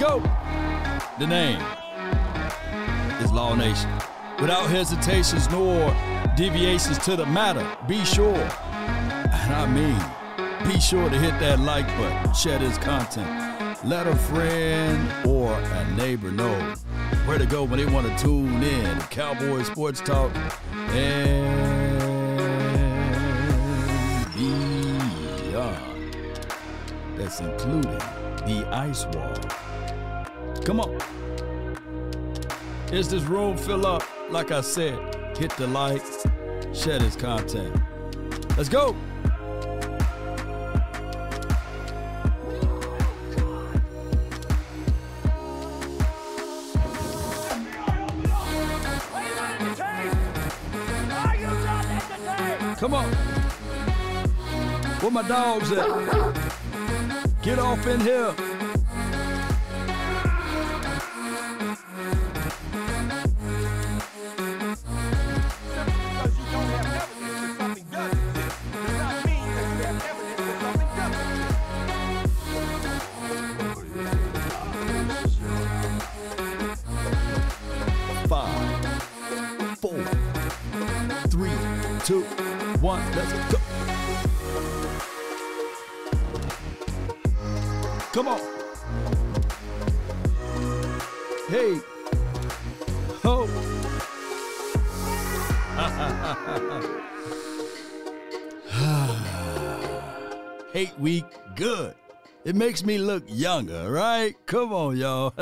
go. The name is Law Nation. Without hesitations nor deviations to the matter, be sure, and I mean, be sure to hit that like button, share this content, let a friend or a neighbor know where to go when they want to tune in Cowboy Sports Talk and beyond. That's including the ice wall. Come on. Is this room fill up? Like I said, hit the like, share this content. Let's go. Come on. Where my dogs at? Get off in here. Makes me look younger, right? Come on, y'all.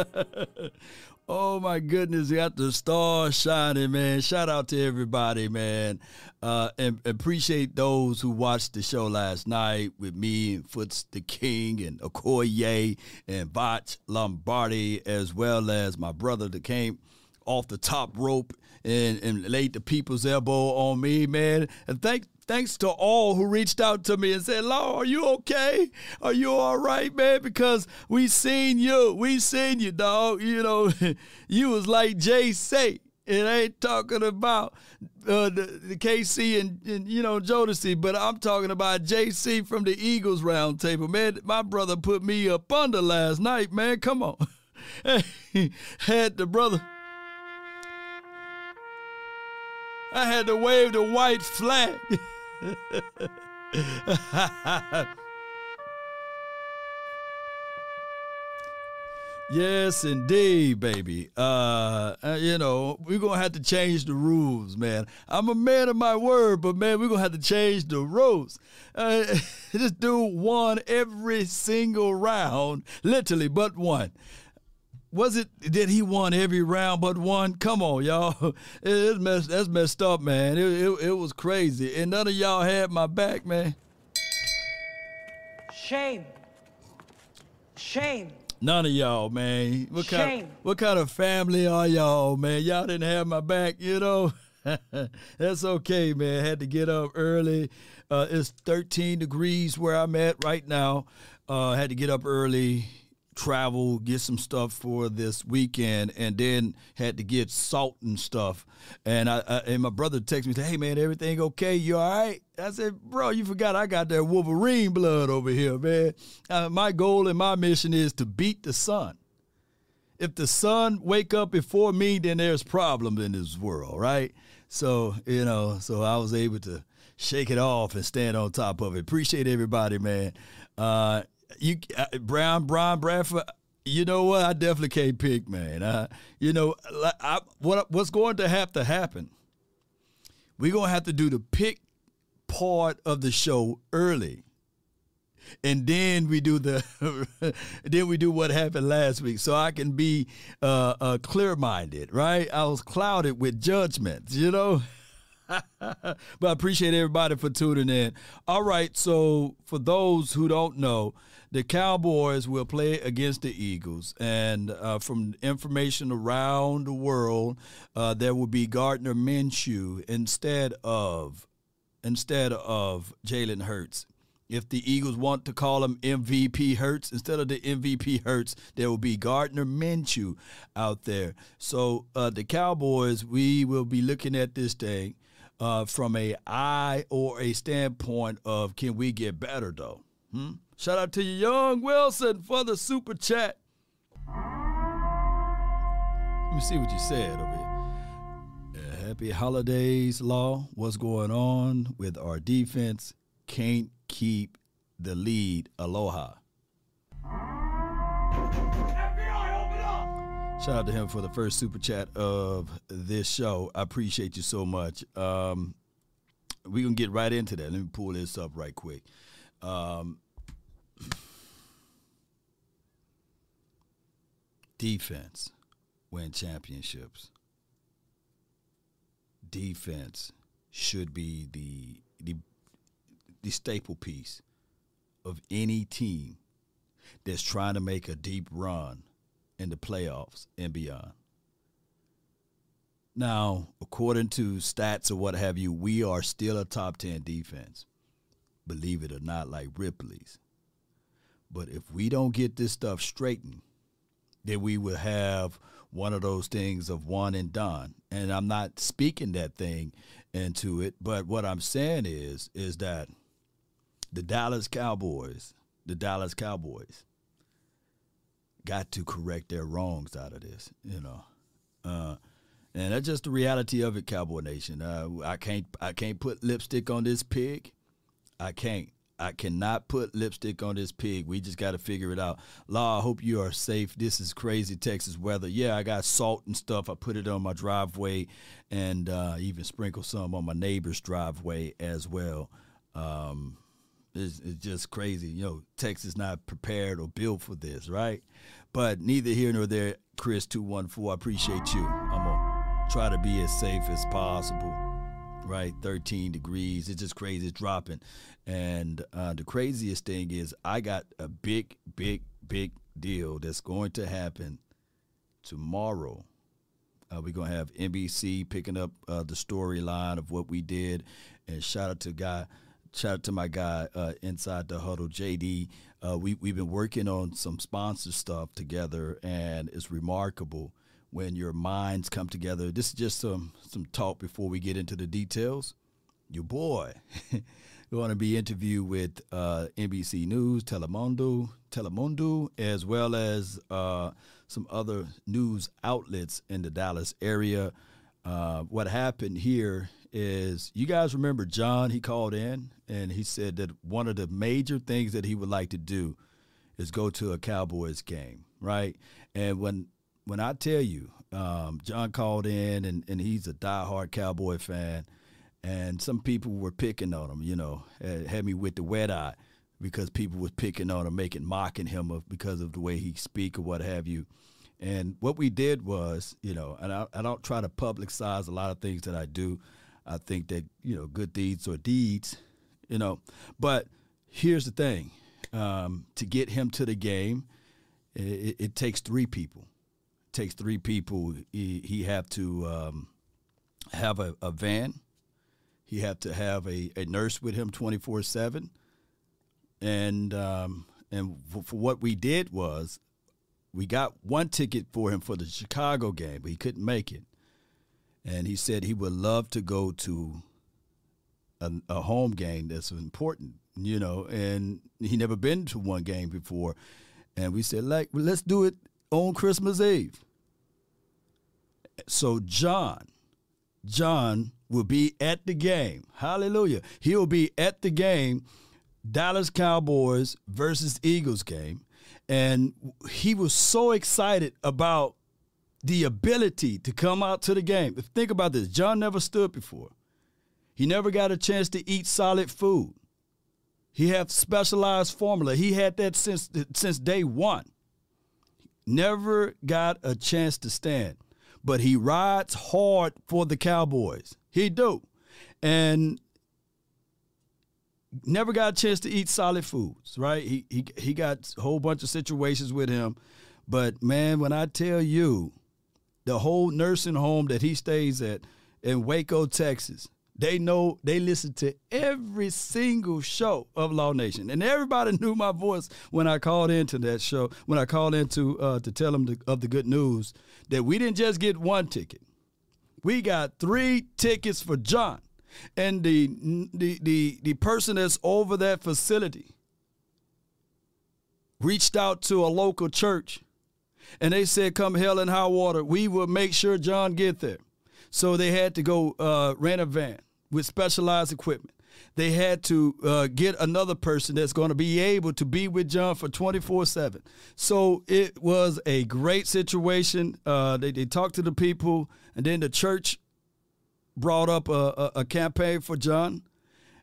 oh my goodness, got the stars shining, man. Shout out to everybody, man. Uh, and appreciate those who watched the show last night with me and Foots the King and Okoye and Vach Lombardi, as well as my brother that came off the top rope and, and laid the people's elbow on me, man. And thank thanks to all who reached out to me and said, Law, are you okay? Are you all right, man? Because we seen you. We seen you, dog. You know, you was like Jay say. It ain't talking about uh, the, the KC and, and, you know, Jodeci, but I'm talking about JC from the Eagles roundtable. Man, my brother put me up under last night, man. Come on. Had the brother. I had to wave the white flag. yes, indeed, baby. Uh, uh, you know, we're gonna have to change the rules, man. I'm a man of my word, but man, we're gonna have to change the rules. Uh, this dude won every single round, literally, but one was it that he won every round but one? Come on, y'all. It's messed, that's messed up, man. It, it, it, was crazy. And none of y'all had my back, man. Shame. Shame. None of y'all, man. What Shame. kind, what kind of family are y'all, man? Y'all didn't have my back, you know? That's okay, man. Had to get up early. Uh, it's 13 degrees where I'm at right now. Uh, had to get up early travel, get some stuff for this weekend, and then had to get salt and stuff. And I, I and my brother texted me, said, "Hey man, everything okay? You all right?" I said, "Bro, you forgot I got that Wolverine blood over here, man. Uh, my goal and my mission is to beat the sun. If the sun wake up before me, then there's problem in this world, right? So you know, so I was able to." Shake it off and stand on top of it. Appreciate everybody, man. Uh, you uh, Brown Brown Bradford. You know what? I definitely can't pick, man. You know I, what what's going to have to happen? We're gonna have to do the pick part of the show early, and then we do the then we do what happened last week, so I can be uh, uh, clear minded. Right? I was clouded with judgments. You know. but I appreciate everybody for tuning in. All right, so for those who don't know, the Cowboys will play against the Eagles. And uh, from information around the world, uh, there will be Gardner Minshew instead of instead of Jalen Hurts. If the Eagles want to call him MVP Hurts, instead of the MVP Hurts, there will be Gardner Minshew out there. So uh, the Cowboys, we will be looking at this thing uh, from a eye or a standpoint of can we get better though? Hmm? Shout out to you, Young Wilson, for the super chat. Let me see what you said over here. Uh, happy holidays, Law. What's going on with our defense? Can't keep the lead. Aloha. Shout out to him for the first super chat of this show. I appreciate you so much. Um, we're going to get right into that. Let me pull this up right quick. Um, defense win championships. Defense should be the the the staple piece of any team that's trying to make a deep run in the playoffs and beyond. Now, according to stats or what have you, we are still a top 10 defense. Believe it or not, like Ripley's. But if we don't get this stuff straightened, then we will have one of those things of one and done. And I'm not speaking that thing into it, but what I'm saying is is that the Dallas Cowboys, the Dallas Cowboys got to correct their wrongs out of this, you know. Uh, and that's just the reality of it, Cowboy Nation. Uh, I can't I can't put lipstick on this pig. I can't. I cannot put lipstick on this pig. We just got to figure it out. Law, I hope you are safe. This is crazy Texas weather. Yeah, I got salt and stuff. I put it on my driveway and uh, even sprinkle some on my neighbor's driveway as well. Um, it's, it's just crazy. You know, Texas not prepared or built for this, right? But neither here nor there, Chris two one four. I appreciate you. I'm gonna try to be as safe as possible. Right, 13 degrees. It's just crazy. It's dropping, and uh, the craziest thing is I got a big, big, big deal that's going to happen tomorrow. Uh, we're gonna have NBC picking up uh, the storyline of what we did, and shout out to guy shout out to my guy uh, inside the huddle, JD. Uh, we we've been working on some sponsor stuff together, and it's remarkable when your minds come together. This is just some some talk before we get into the details. Your boy going to be interviewed with uh, NBC News, Telemundo, Telemundo, as well as uh, some other news outlets in the Dallas area. Uh, what happened here is you guys remember John? He called in and he said that one of the major things that he would like to do is go to a Cowboys game, right? And when when I tell you, um, John called in and, and he's a diehard Cowboy fan, and some people were picking on him, you know, had, had me with the wet eye because people was picking on him, making mocking him of because of the way he speak or what have you. And what we did was, you know, and I, I don't try to publicize a lot of things that I do. I think that you know good deeds or deeds, you know. But here's the thing: um, to get him to the game, it, it, takes three people. Takes three people. He, he to um, have a, a, van. He have to have a, a nurse with him twenty four seven. And um, and for, for what we did was, we got one ticket for him for the Chicago game, but he couldn't make it and he said he would love to go to a, a, home game that's important, you know, and he never been to one game before, and we said like let's do it on Christmas Eve. So John, John will be at the game. Hallelujah! He'll be at the game, Dallas Cowboys versus Eagles game, and he was so excited about the ability to come out to the game. Think about this John never stood before, he never got a chance to eat solid food. He had specialized formula. He had that since since day one. Never got a chance to stand, but he rides hard for the Cowboys. He do, and never got a chance to eat solid foods. Right? He he he got a whole bunch of situations with him, but man, when I tell you, the whole nursing home that he stays at in Waco, Texas. They know they listen to every single show of Law Nation, and everybody knew my voice when I called into that show. When I called into to uh, to tell them the, of the good news that we didn't just get one ticket, we got three tickets for John, and the the the the person that's over that facility reached out to a local church And they said, come hell and high water, we will make sure John get there. So they had to go uh, rent a van with specialized equipment. They had to uh, get another person that's going to be able to be with John for 24 7. So it was a great situation. Uh, they, they talked to the people, and then the church brought up a, a, a campaign for John.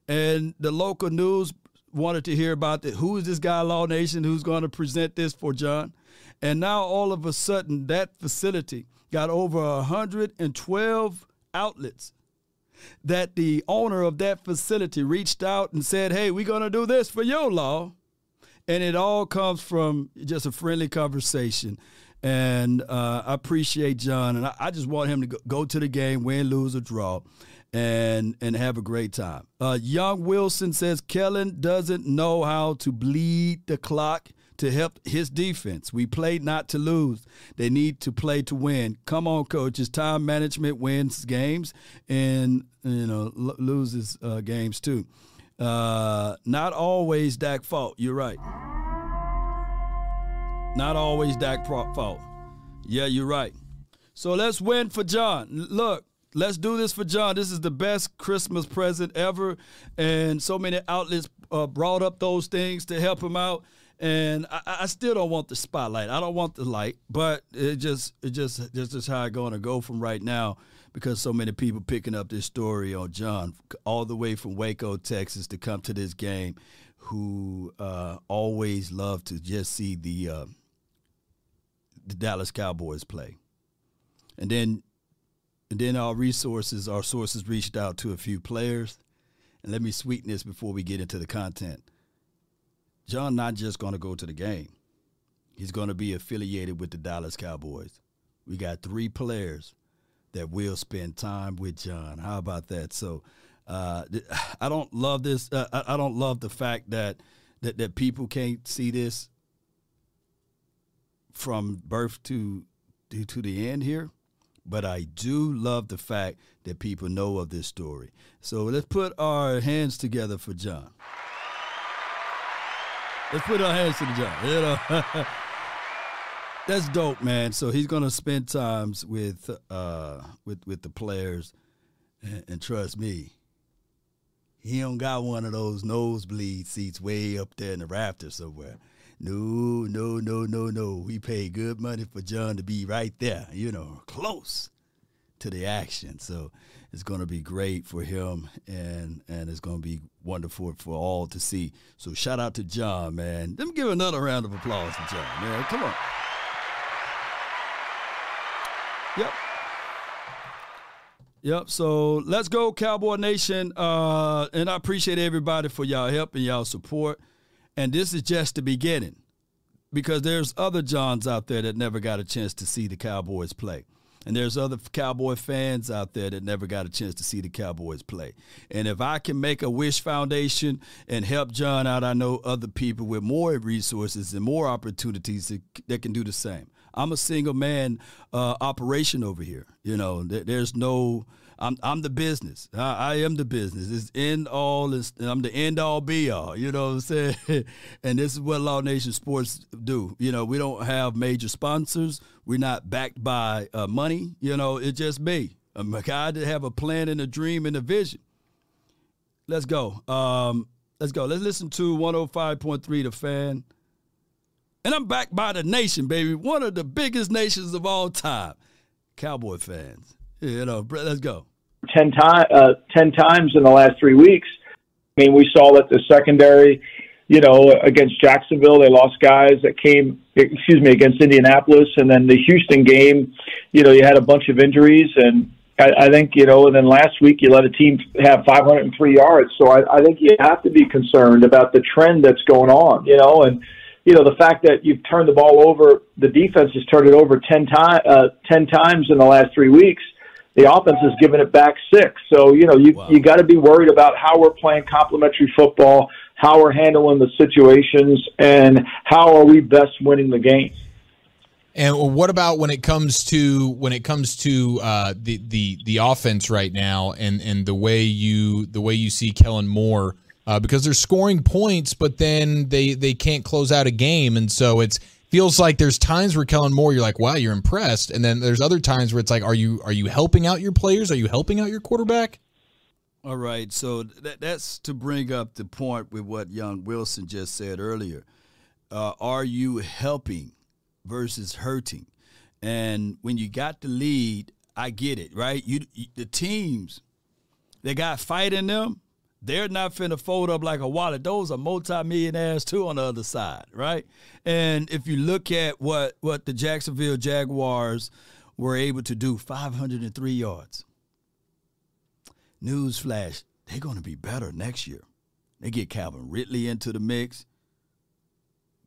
And the local news wanted to hear about the, who is this guy, Law Nation, who's going to present this for John. And now all of a sudden, that facility got over 112 outlets that the owner of that facility reached out and said, Hey, we're going to do this for your law. And it all comes from just a friendly conversation. And uh, I appreciate John. And I, I, just want him to go, go to the game, win, lose, or draw and and have a great time. Uh, Young Wilson says Kellen doesn't know how to bleed the clock to help his defense. We played not to lose. They need to play to win. Come on, coaches. Time management wins games and you know l- loses uh, games too. Uh, not always Dak fault. You're right. Not always Dak fault. Yeah, you're right. So let's win for John. Look, Let's do this for John. This is the best Christmas present ever. And so many outlets uh, brought up those things to help him out. And I, I, still don't want the spotlight. I don't want the light, but it just it just this is how I'm going to go from right now because so many people picking up this story on John all the way from Waco, Texas, to come to this game, who uh, always love to just see the uh, the Dallas Cowboys play, and then and then our resources, our sources reached out to a few players. And let me sweeten this before we get into the content. John not just going to go to the game. He's going to be affiliated with the Dallas Cowboys. We got three players that will spend time with John. How about that? So, uh, I don't love this. Uh, I don't love the fact that, that that people can't see this from birth to to, to the end here but I do love the fact that people know of this story. So let's put our hands together for John. Let's put our hands to the job. You know, that's dope, man. So he's gonna spend times with uh, with with the players, and, and trust me, he don't got one of those nosebleed seats way up there in the rafters somewhere. No, no, no, no, no. We pay good money for John to be right there, you know, close to the action. So it's going to be great for him, and and it's going to be wonderful for all to see. So shout out to John, man. Let me give another round of applause to John, man. Come on. Yep. Yep. So let's go, Cowboy Nation. Uh, and I appreciate everybody for y'all help and y'all support. And this is just the beginning because there's other Johns out there that never got a chance to see the Cowboys play. And there's other Cowboy fans out there that never got a chance to see the Cowboys play. And if I can make a Wish Foundation and help John out, I know other people with more resources and more opportunities that, that can do the same. I'm a single man uh, operation over here. You know, there's no I'm I'm the business. I, I am the business. It's end all. It's, I'm the end all be all. You know what I'm saying? and this is what Law Nation Sports do. You know, we don't have major sponsors. We're not backed by uh, money. You know, it's just me. I'm a guy that have a plan and a dream and a vision. Let's go. Um, let's go. Let's listen to 105.3 The Fan. And I'm backed by the nation, baby. One of the biggest nations of all time. Cowboy fans. You know, let's go. Ten, time, uh, ten times in the last three weeks. I mean, we saw that the secondary, you know, against Jacksonville, they lost guys that came, excuse me, against Indianapolis. And then the Houston game, you know, you had a bunch of injuries. And I, I think, you know, and then last week you let a team have 503 yards. So I, I think you have to be concerned about the trend that's going on, you know, and, you know, the fact that you've turned the ball over, the defense has turned it over 10, time, uh, 10 times in the last three weeks the offense has given it back six. So you know you wow. you got to be worried about how we're playing complementary football, how we're handling the situations, and how are we best winning the game. And what about when it comes to when it comes to uh, the the the offense right now, and and the way you the way you see Kellen Moore uh, because they're scoring points, but then they they can't close out a game, and so it's feels like there's times where Kellen Moore, you're like, wow, you're impressed, and then there's other times where it's like, are you are you helping out your players? Are you helping out your quarterback? All right, so that, that's to bring up the point with what young Wilson just said earlier. Uh, are you helping versus hurting? And when you got the lead, I get it, right? You, the teams, they got fight in them. They're not finna fold up like a wallet. Those are multimillionaires too on the other side, right? And if you look at what what the Jacksonville Jaguars were able to do, 503 yards. Newsflash, they're to be better next year. They get Calvin Ridley into the mix.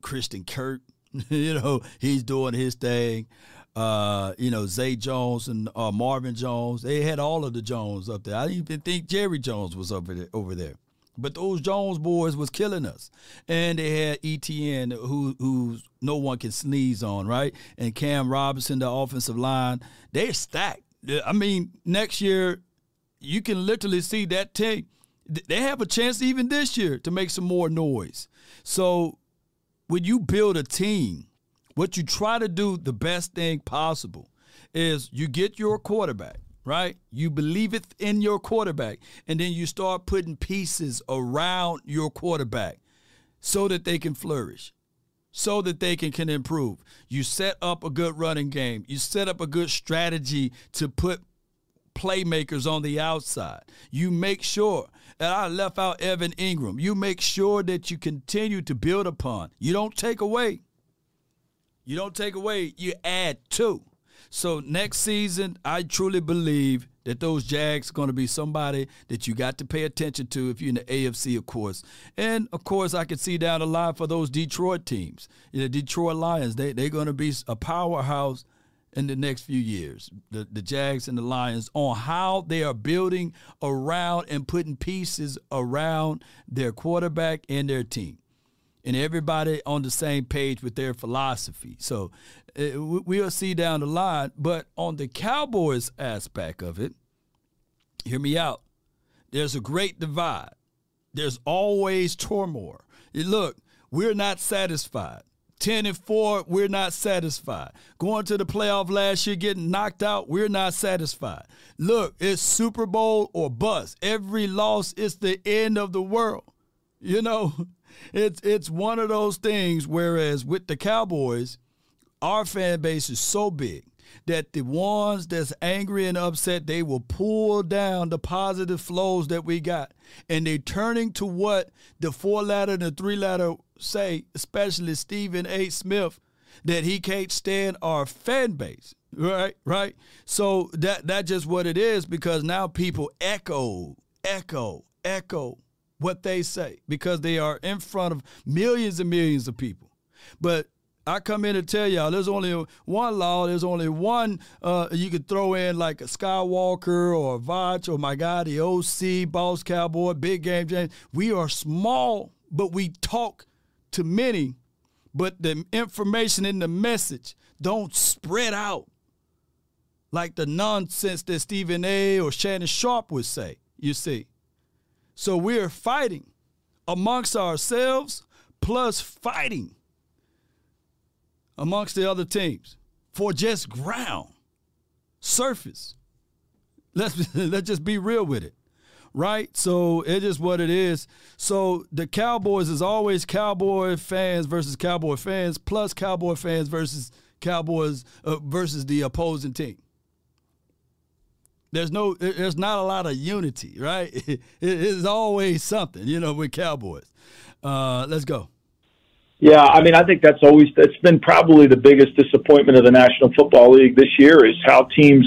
Christian Kirk, you know, he's doing his thing. Uh, you know, Zay Jones and uh, Marvin Jones. They had all of the Jones up there. I didn't even think Jerry Jones was over there. Over there. But those Jones boys was killing us, and they had ETN, who who no one can sneeze on, right? And Cam Robinson, the offensive line, they're stacked. I mean, next year you can literally see that team. They have a chance even this year to make some more noise. So when you build a team, what you try to do the best thing possible is you get your quarterback, right? You believe it in your quarterback, and then you start putting pieces around your quarterback so that they can flourish, so that they can, can improve. You set up a good running game, you set up a good strategy to put playmakers on the outside. You make sure that I left out Evan Engram, You make sure that you continue to build upon. You don't take away. You don't take away, you add to. So next season, I truly believe that those Jags are going to be somebody that you got to pay attention to if you're in the AFC, of course. And of course, I could see down the line for those Detroit teams, the Detroit Lions. They they're going to be a powerhouse in the next few years, the, the Jags and the Lions, on how they are building around and putting pieces around their quarterback and their team. And everybody on the same page with their philosophy. So uh, we'll see down the line. But on the Cowboys aspect of it, hear me out. There's a great divide. There's always turmoil. Look, we're not satisfied. 10 and 4, we're not satisfied. Going to the playoff last year, getting knocked out, we're not satisfied. Look, it's Super Bowl or bust. Every loss is the end of the world. You know, it's it's one of those things. Whereas with the Cowboys, our fan base is so big that the ones that's angry and upset, they will pull down the positive flows that we got. And they're turning to what the four ladder and the three ladder say, especially Stephen A. Smith, that he can't stand our fan base. Right, right. So that that's just what it is because now people echo, echo, echo what they say because they are in front of millions and millions of people. But I come in to tell y'all there's only one law. There's only one uh, you could throw in like a Skywalker or a Vach or my God, the OC, Boss Cowboy, Big Game James. We are small, but we talk to many, but the information in the message don't spread out like the nonsense that Stephen A. or Shannon Sharpe would say, you see. So we're fighting amongst ourselves plus fighting amongst the other teams for just ground, surface. Let's let's just be real with it right? So it is what it is. So the Cowboys is always Cowboy fans versus Cowboy fans, plus Cowboy fans versus Cowboys uh, versus the opposing team. There's no, there's not a lot of unity, right? It is always something, you know, with Cowboys. Uh, let's go. Yeah, I mean, I think that's always that's been probably the biggest disappointment of the National Football League this year is how teams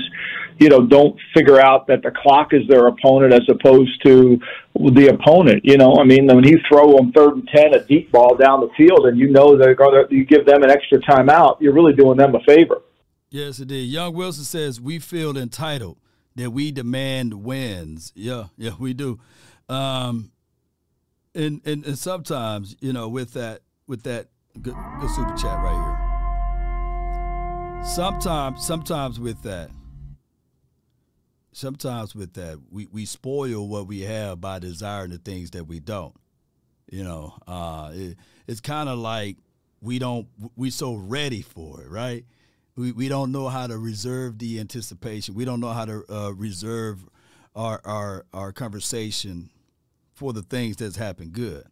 you know, don't figure out that the clock is their opponent as opposed to the opponent. You know, I mean, when you throw them third and ten, a deep ball down the field, and you know they're going you give them an extra timeout, you're really doing them a favor. Yes, indeed. Young Wilson says we feel entitled that we demand wins. Yeah, yeah, we do. Um, and, and and sometimes, you know, with that with that good, good super chat right here. Sometimes, sometimes with that, sometimes with that we, we spoil what we have by desiring the things that we don't you know uh, it, it's kind of like we don't we so ready for it, right? We we don't know how to reserve the anticipation. We don't know how to uh, reserve our our our conversation for the things that's happened good.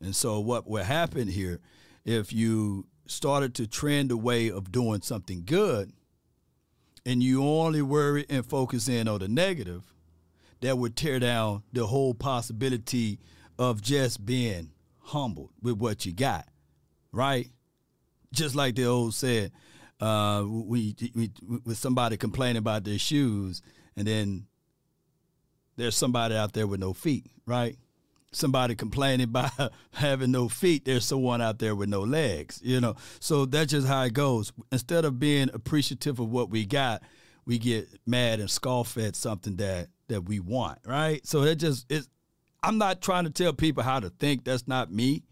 And so what will happen here if you started to trend away of doing something good and you only worry and focus in on the negative, that would tear down the whole possibility of just being humbled with what you got, right? Just like the old said, uh, we, we with somebody complaining about their shoes, and then there's somebody out there with no feet, right? Somebody complaining about having no feet, there's someone out there with no legs, you know. So that's just how it goes. Instead of being appreciative of what we got, we get mad and scoff at something that that we want, right? So it just it's I'm not trying to tell people how to think. That's not me.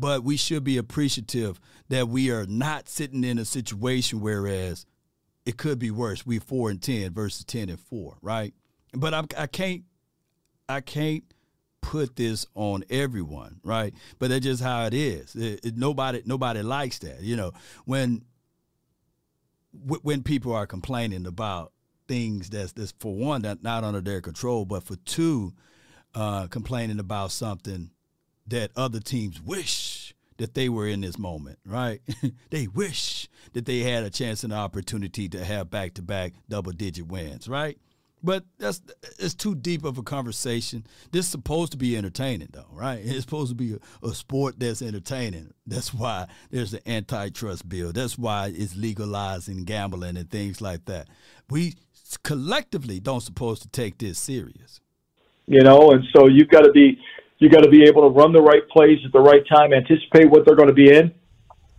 But we should be appreciative that we are not sitting in a situation whereas it could be worse. We four and ten versus ten and four, right? But I'm, I can't, I can't put this on everyone, right? But that's just how it is. It, it, nobody, nobody likes that. You know, when when people are complaining about things that's that's for one that not under their control, but for two, uh, complaining about something that other teams wish that they were in this moment, right? they wish that they had a chance and an opportunity to have back to back double digit wins, right? But that's it's too deep of a conversation. This is supposed to be entertaining, though, right? It's supposed to be a, a sport that's entertaining. That's why there's the antitrust bill. That's why it's legalizing gambling and things like that. We collectively don't supposed to take this serious. You know, and so you've got to be you got to be able to run the right plays at the right time, anticipate what they're going to be in,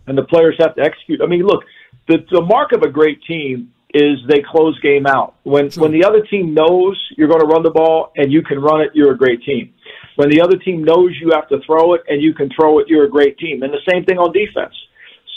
and the players have to execute. I mean, look, the the mark of a great team is they close game out. When True. when the other team knows you're going to run the ball and you can run it, you're a great team. When the other team knows you have to throw it and you can throw it, you're a great team. And the same thing on defense.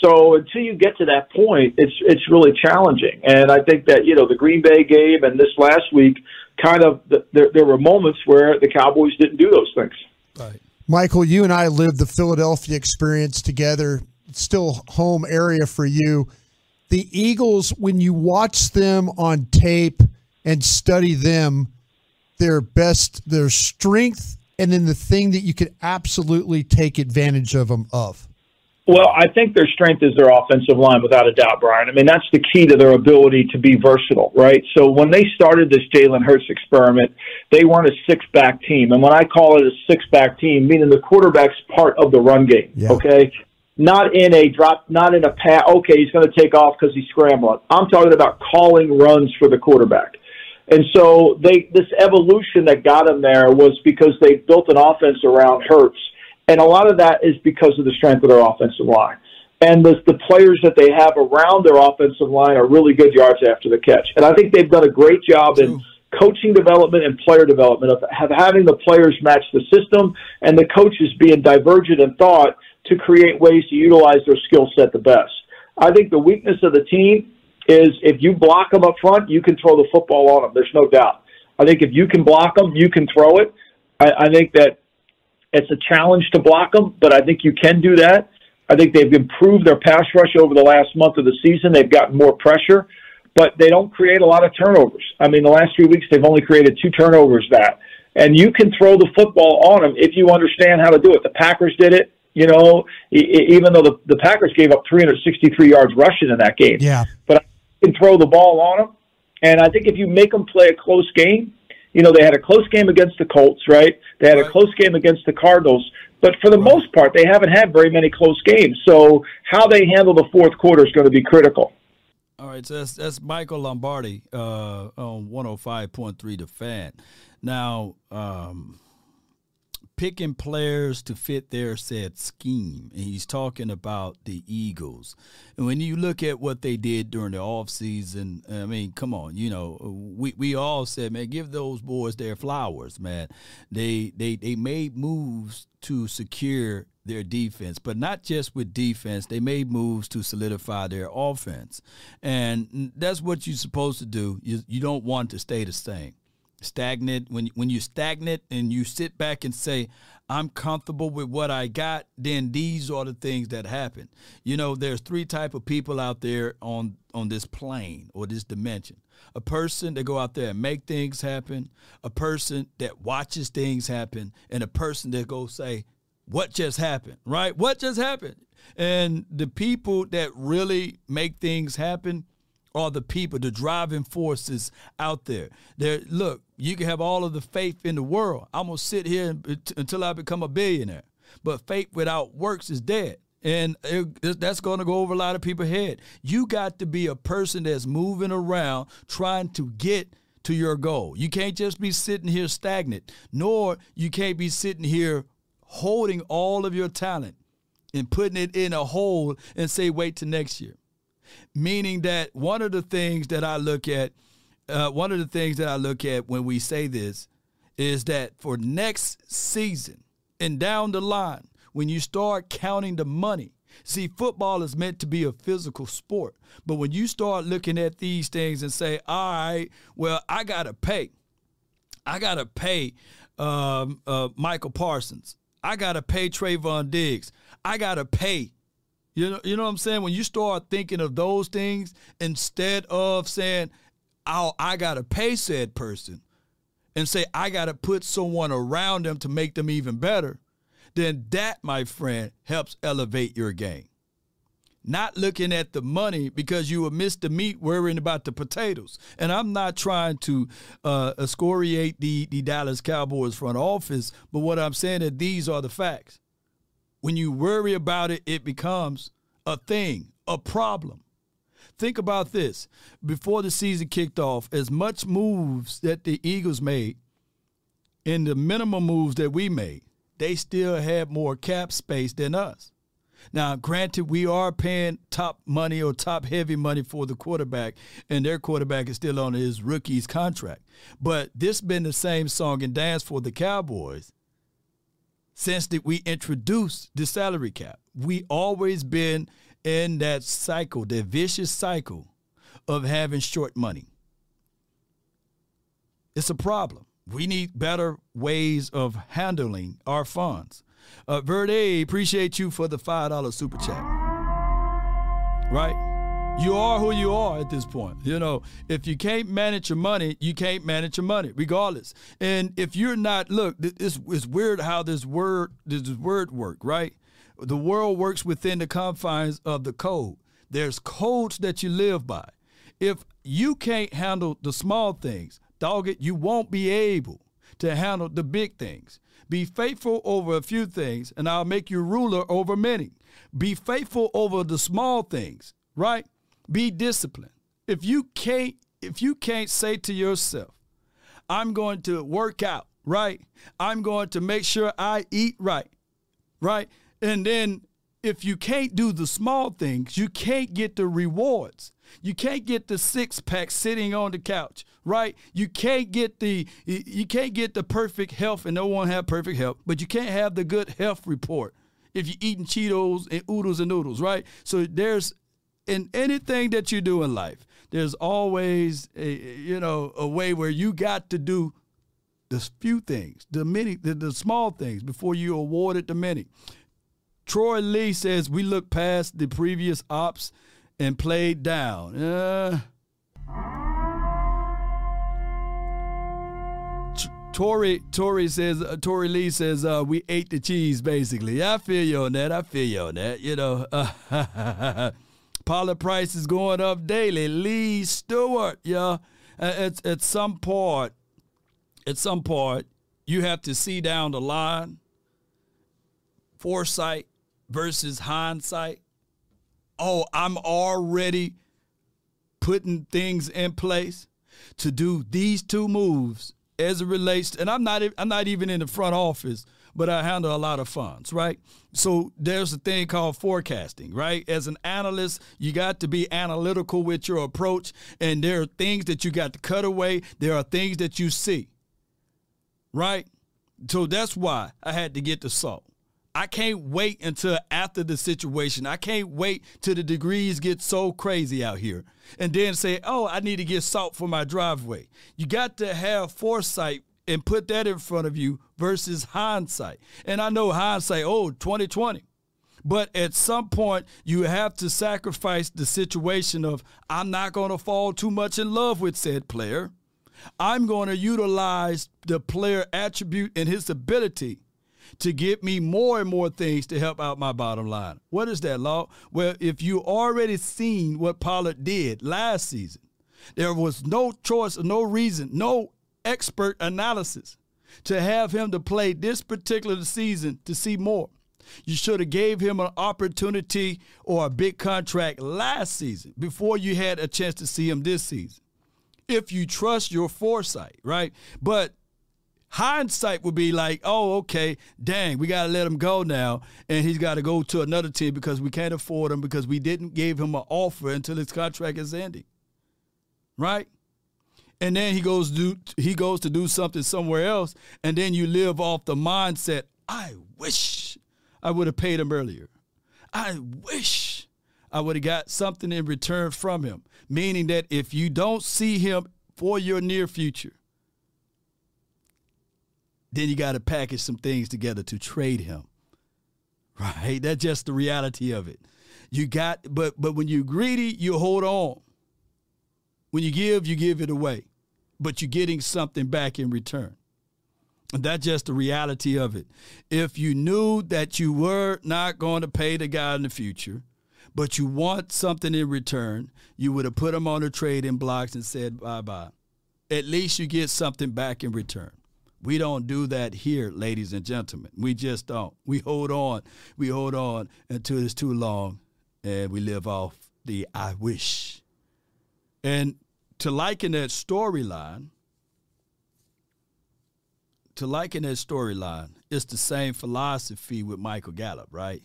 So until you get to that point, it's it's really challenging. And I think that you know the Green Bay game and this last week, kind of there there were moments where the Cowboys didn't do those things. Right. Michael, you and I lived the Philadelphia experience together. still home area for you. The Eagles, when you watch them on tape and study them, their best, their strength, and then the thing that you could absolutely take advantage of them of. Well, I think their strength is their offensive line, without a doubt, Brian. I mean, that's the key to their ability to be versatile, right? So when they started this Jalen Hurts experiment, they weren't a six back team. And when I call it a six back team, meaning the quarterback's part of the run game, yeah. okay? Not in a drop, not in a pass. Okay, he's going to take off because he's scrambling. I'm talking about calling runs for the quarterback. And so they, this evolution that got them there was because they built an offense around Hurts and a lot of that is because of the strength of their offensive line. And the, the players that they have around their offensive line are really good yards after the catch. And I think they've done a great job in coaching development and player development of have having the players match the system and the coaches being divergent in thought to create ways to utilize their skill set the best. I think the weakness of the team is if you block them up front, you can throw the football on them. There's no doubt. I think if you can block them, you can throw it. I, I think that it's a challenge to block them, but I think you can do that. I think they've improved their pass rush over the last month of the season. They've gotten more pressure, but they don't create a lot of turnovers. I mean, the last few weeks they've only created two turnovers. That and you can throw the football on them if you understand how to do it. The Packers did it. You know, even though the, the Packers gave up 363 yards rushing in that game. Yeah. But I can throw the ball on them. And I think if you make them play a close game, you know, they had a close game against the Colts, right? They had right. a close game against the Cardinals. But for the right. most part, they haven't had very many close games. So how they handle the fourth quarter is going to be critical. All right, so that's, that's Michael Lombardi uh, on 105.3 The Fan. Now, um, picking players to fit their said scheme. And he's talking about the Eagles. And when you look at what they did during the offseason, I mean, come on, you know, we, we all said, man, give those boys their flowers, man. They they they made moves to secure their defense, but not just with defense. They made moves to solidify their offense. And that's what you're supposed to do. You, you don't want to stay the same stagnant when when you're stagnant and you sit back and say I'm comfortable with what I got, then these are the things that happen. You know, there's three type of people out there on on this plane or this dimension. A person that go out there and make things happen, a person that watches things happen, and a person that go say, "What just happened?" Right? What just happened? And the people that really make things happen are the people, the driving forces out there. There, look, you can have all of the faith in the world. I'm gonna sit here uh, until I become a billionaire. But faith without works is dead. And it, that's going to go over a lot of people's head. You got to be a person that's moving around trying to get to your goal. You can't just be sitting here stagnant, nor you can't be sitting here holding all of your talent and putting it in a hole and say, wait till next year meaning that one of the things that I look at, uh, one of the things that I look at when we say this is that for next season and down the line, when you start counting the money, see, football is meant to be a physical sport. But when you start looking at these things and say, all right, well, I got to pay. I got to pay um, uh, Micah Parsons. I got to pay Trevon Diggs. I got to pay you know, you know what I'm saying? When you start thinking of those things instead of saying, "Oh, I gotta pay said person," and say I gotta put someone around them to make them even better, then that, my friend, helps elevate your game. Not looking at the money because you will miss the meat worrying about the potatoes. And I'm not trying to uh, excoriate the, the Dallas Cowboys front office, but what I'm saying is these are the facts. When you worry about it, it becomes a thing, a problem. Think about this. Before the season kicked off, as much moves that the Eagles made and the minimum moves that we made, they still had more cap space than us. Now, granted, we are paying top money or top heavy money for the quarterback, and their quarterback is still on his rookie's contract. But this been the same song and dance for the Cowboys since that we introduced the salary cap. We always been in that cycle, that vicious cycle of having short money. It's a problem. We need better ways of handling our funds. Uh, Verde, appreciate you for the $5 super chat. Right? You are who you are at this point. You know, if you can't manage your money, you can't manage your money, regardless. And if you're not, look, it's, it's weird how this word this word work, right? The world works within the confines of the code. There's codes that you live by. If you can't handle the small things, dog it, you won't be able to handle the big things. Be faithful over a few things, and I'll make you ruler over many. Be faithful over the small things, right? Be disciplined. If you can't if you can't say to yourself, I'm going to work out, right? I'm going to make sure I eat right, right? And then if you can't do the small things, you can't get the rewards. You can't get the six pack sitting on the couch, right? You can't get the you can't get the perfect health, and no one have perfect health, but you can't have the good health report if you're eating Cheetos and oodles and noodles, right? So there's in anything that you do in life, there's always a you know a way where you got to do the few things, the many, the, the small things before you awarded the many. Troy Lee says we look past the previous ops and played down. Uh, Tory Tory says uh, Tory Lee says uh, we ate the cheese basically. I feel you on that. I feel you on that. You know. Pilot price is going up daily. Lee Stewart, yeah. At, at some point, at some point, you have to see down the line. Foresight versus hindsight. Oh, I'm already putting things in place to do these two moves as it relates. To, and I'm not. I'm not even in the front office but I handle a lot of funds, right? So there's a thing called forecasting, right? As an analyst, you got to be analytical with your approach, and there are things that you got to cut away, there are things that you see, right? So that's why I had to get the salt. I can't wait until after the situation. I can't wait till the degrees get so crazy out here and then say, oh, I need to get salt for my driveway. You got to have foresight and put that in front of you versus hindsight. And I know hindsight, oh, 2020. But at some point, you have to sacrifice the situation of I'm not going to fall too much in love with said player. I'm going to utilize the player attribute and his ability to get me more and more things to help out my bottom line. What is that, Law? Well, if you already seen what Pollard did last season, there was no choice, no reason, no expert analysis to have him to play this particular season to see more. You should have gave him an opportunity or a big contract last season before you had a chance to see him this season. If you trust your foresight, right? But hindsight would be like, oh, okay, dang, we got to let him go now, and he's got to go to another team because we can't afford him because we didn't give him an offer until his contract is ending, right? And then he goes do he goes to do something somewhere else, and then you live off the mindset. I wish I would have paid him earlier. I wish I would have got something in return from him. Meaning that if you don't see him for your near future, then you got to package some things together to trade him. Right? That's just the reality of it. You got but but when you're greedy, you hold on. When you give, you give it away. But you're getting something back in return. And that's just the reality of it. If you knew that you were not going to pay the guy in the future, but you want something in return, you would have put him on the trading blocks and said bye bye. At least you get something back in return. We don't do that here, ladies and gentlemen. We just don't. We hold on. We hold on until it's too long and we live off the I wish. And to liken that storyline, to liken that storyline, it's the same philosophy with Michael Gallup, right?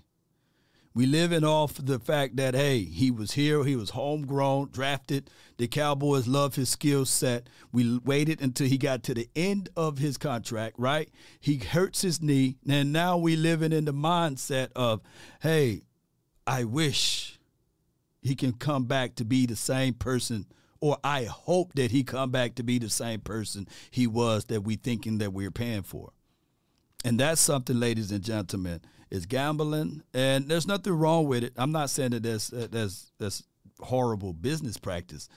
We living off the fact that hey, he was here, he was homegrown, drafted. The Cowboys love his skill set. We waited until he got to the end of his contract, right? He hurts his knee, and now we living in the mindset of, hey, I wish he can come back to be the same person or I hope that he come back to be the same person he was that we thinking that we're paying for. And that's something, ladies and gentlemen, is gambling, and there's nothing wrong with it. I'm not saying that that's that's that's horrible business practice,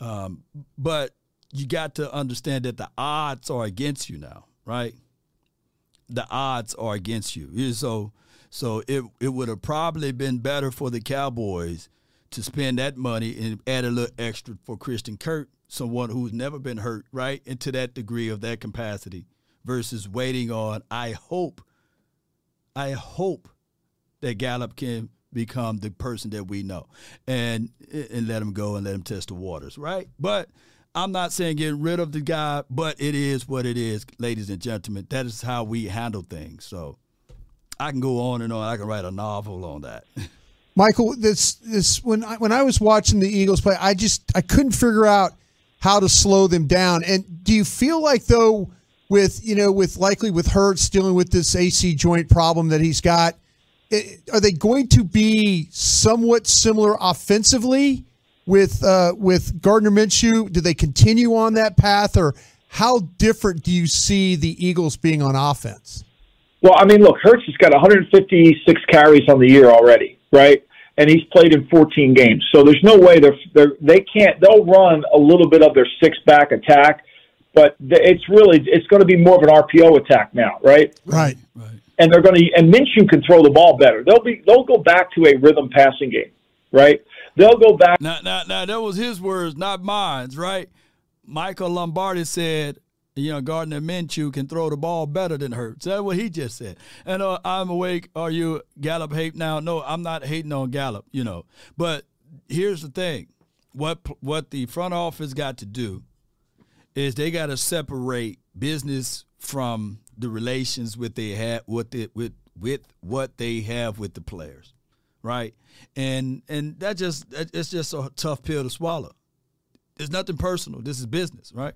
um, but you got to understand that the odds are against you now, right? The odds are against you. So so it it would have probably been better for the Cowboys to spend that money and add a little extra for Christian Kirk, someone who's never been hurt, right, into that degree of that capacity, versus waiting on. I hope, I hope that Gallup can become the person that we know, and and let him go and let him test the waters, right? But I'm not saying get rid of the guy, but it is what it is, ladies and gentlemen. That is how we handle things. So I can go on and on. I can write a novel on that. Michael, this this when I, when I was watching the Eagles play, I just I couldn't figure out how to slow them down. And do you feel like though, with you know, with likely with Hurts dealing with this AC joint problem that he's got, it, are they going to be somewhat similar offensively with uh, with Gardner Minshew? Do they continue on that path, or how different do you see the Eagles being on offense? Well, I mean, look, Hurts has got 156 carries on the year already, right? And he's played in 14 games, so there's no way they're, they're they can't. They'll run a little bit of their six back attack, but it's really it's going to be more of an RPO attack now, right? Right, right. And they're going to and Minshew can throw the ball better. They'll be they'll go back to a rhythm passing game, right? They'll go back. Now, now, now, that was his words, not mine, right? Michael Lombardi said you know, Gardner Minshew can throw the ball better than Hurts. That's what he just said. And uh, I'm awake. Are you Gallup hate now? No, I'm not hating on Gallup. You know, but here's the thing: what what the front office got to do is they got to separate business from the relations with they have with it with with what they have with the players, right? And and that just it's just a tough pill to swallow. It's nothing personal. This is business, right?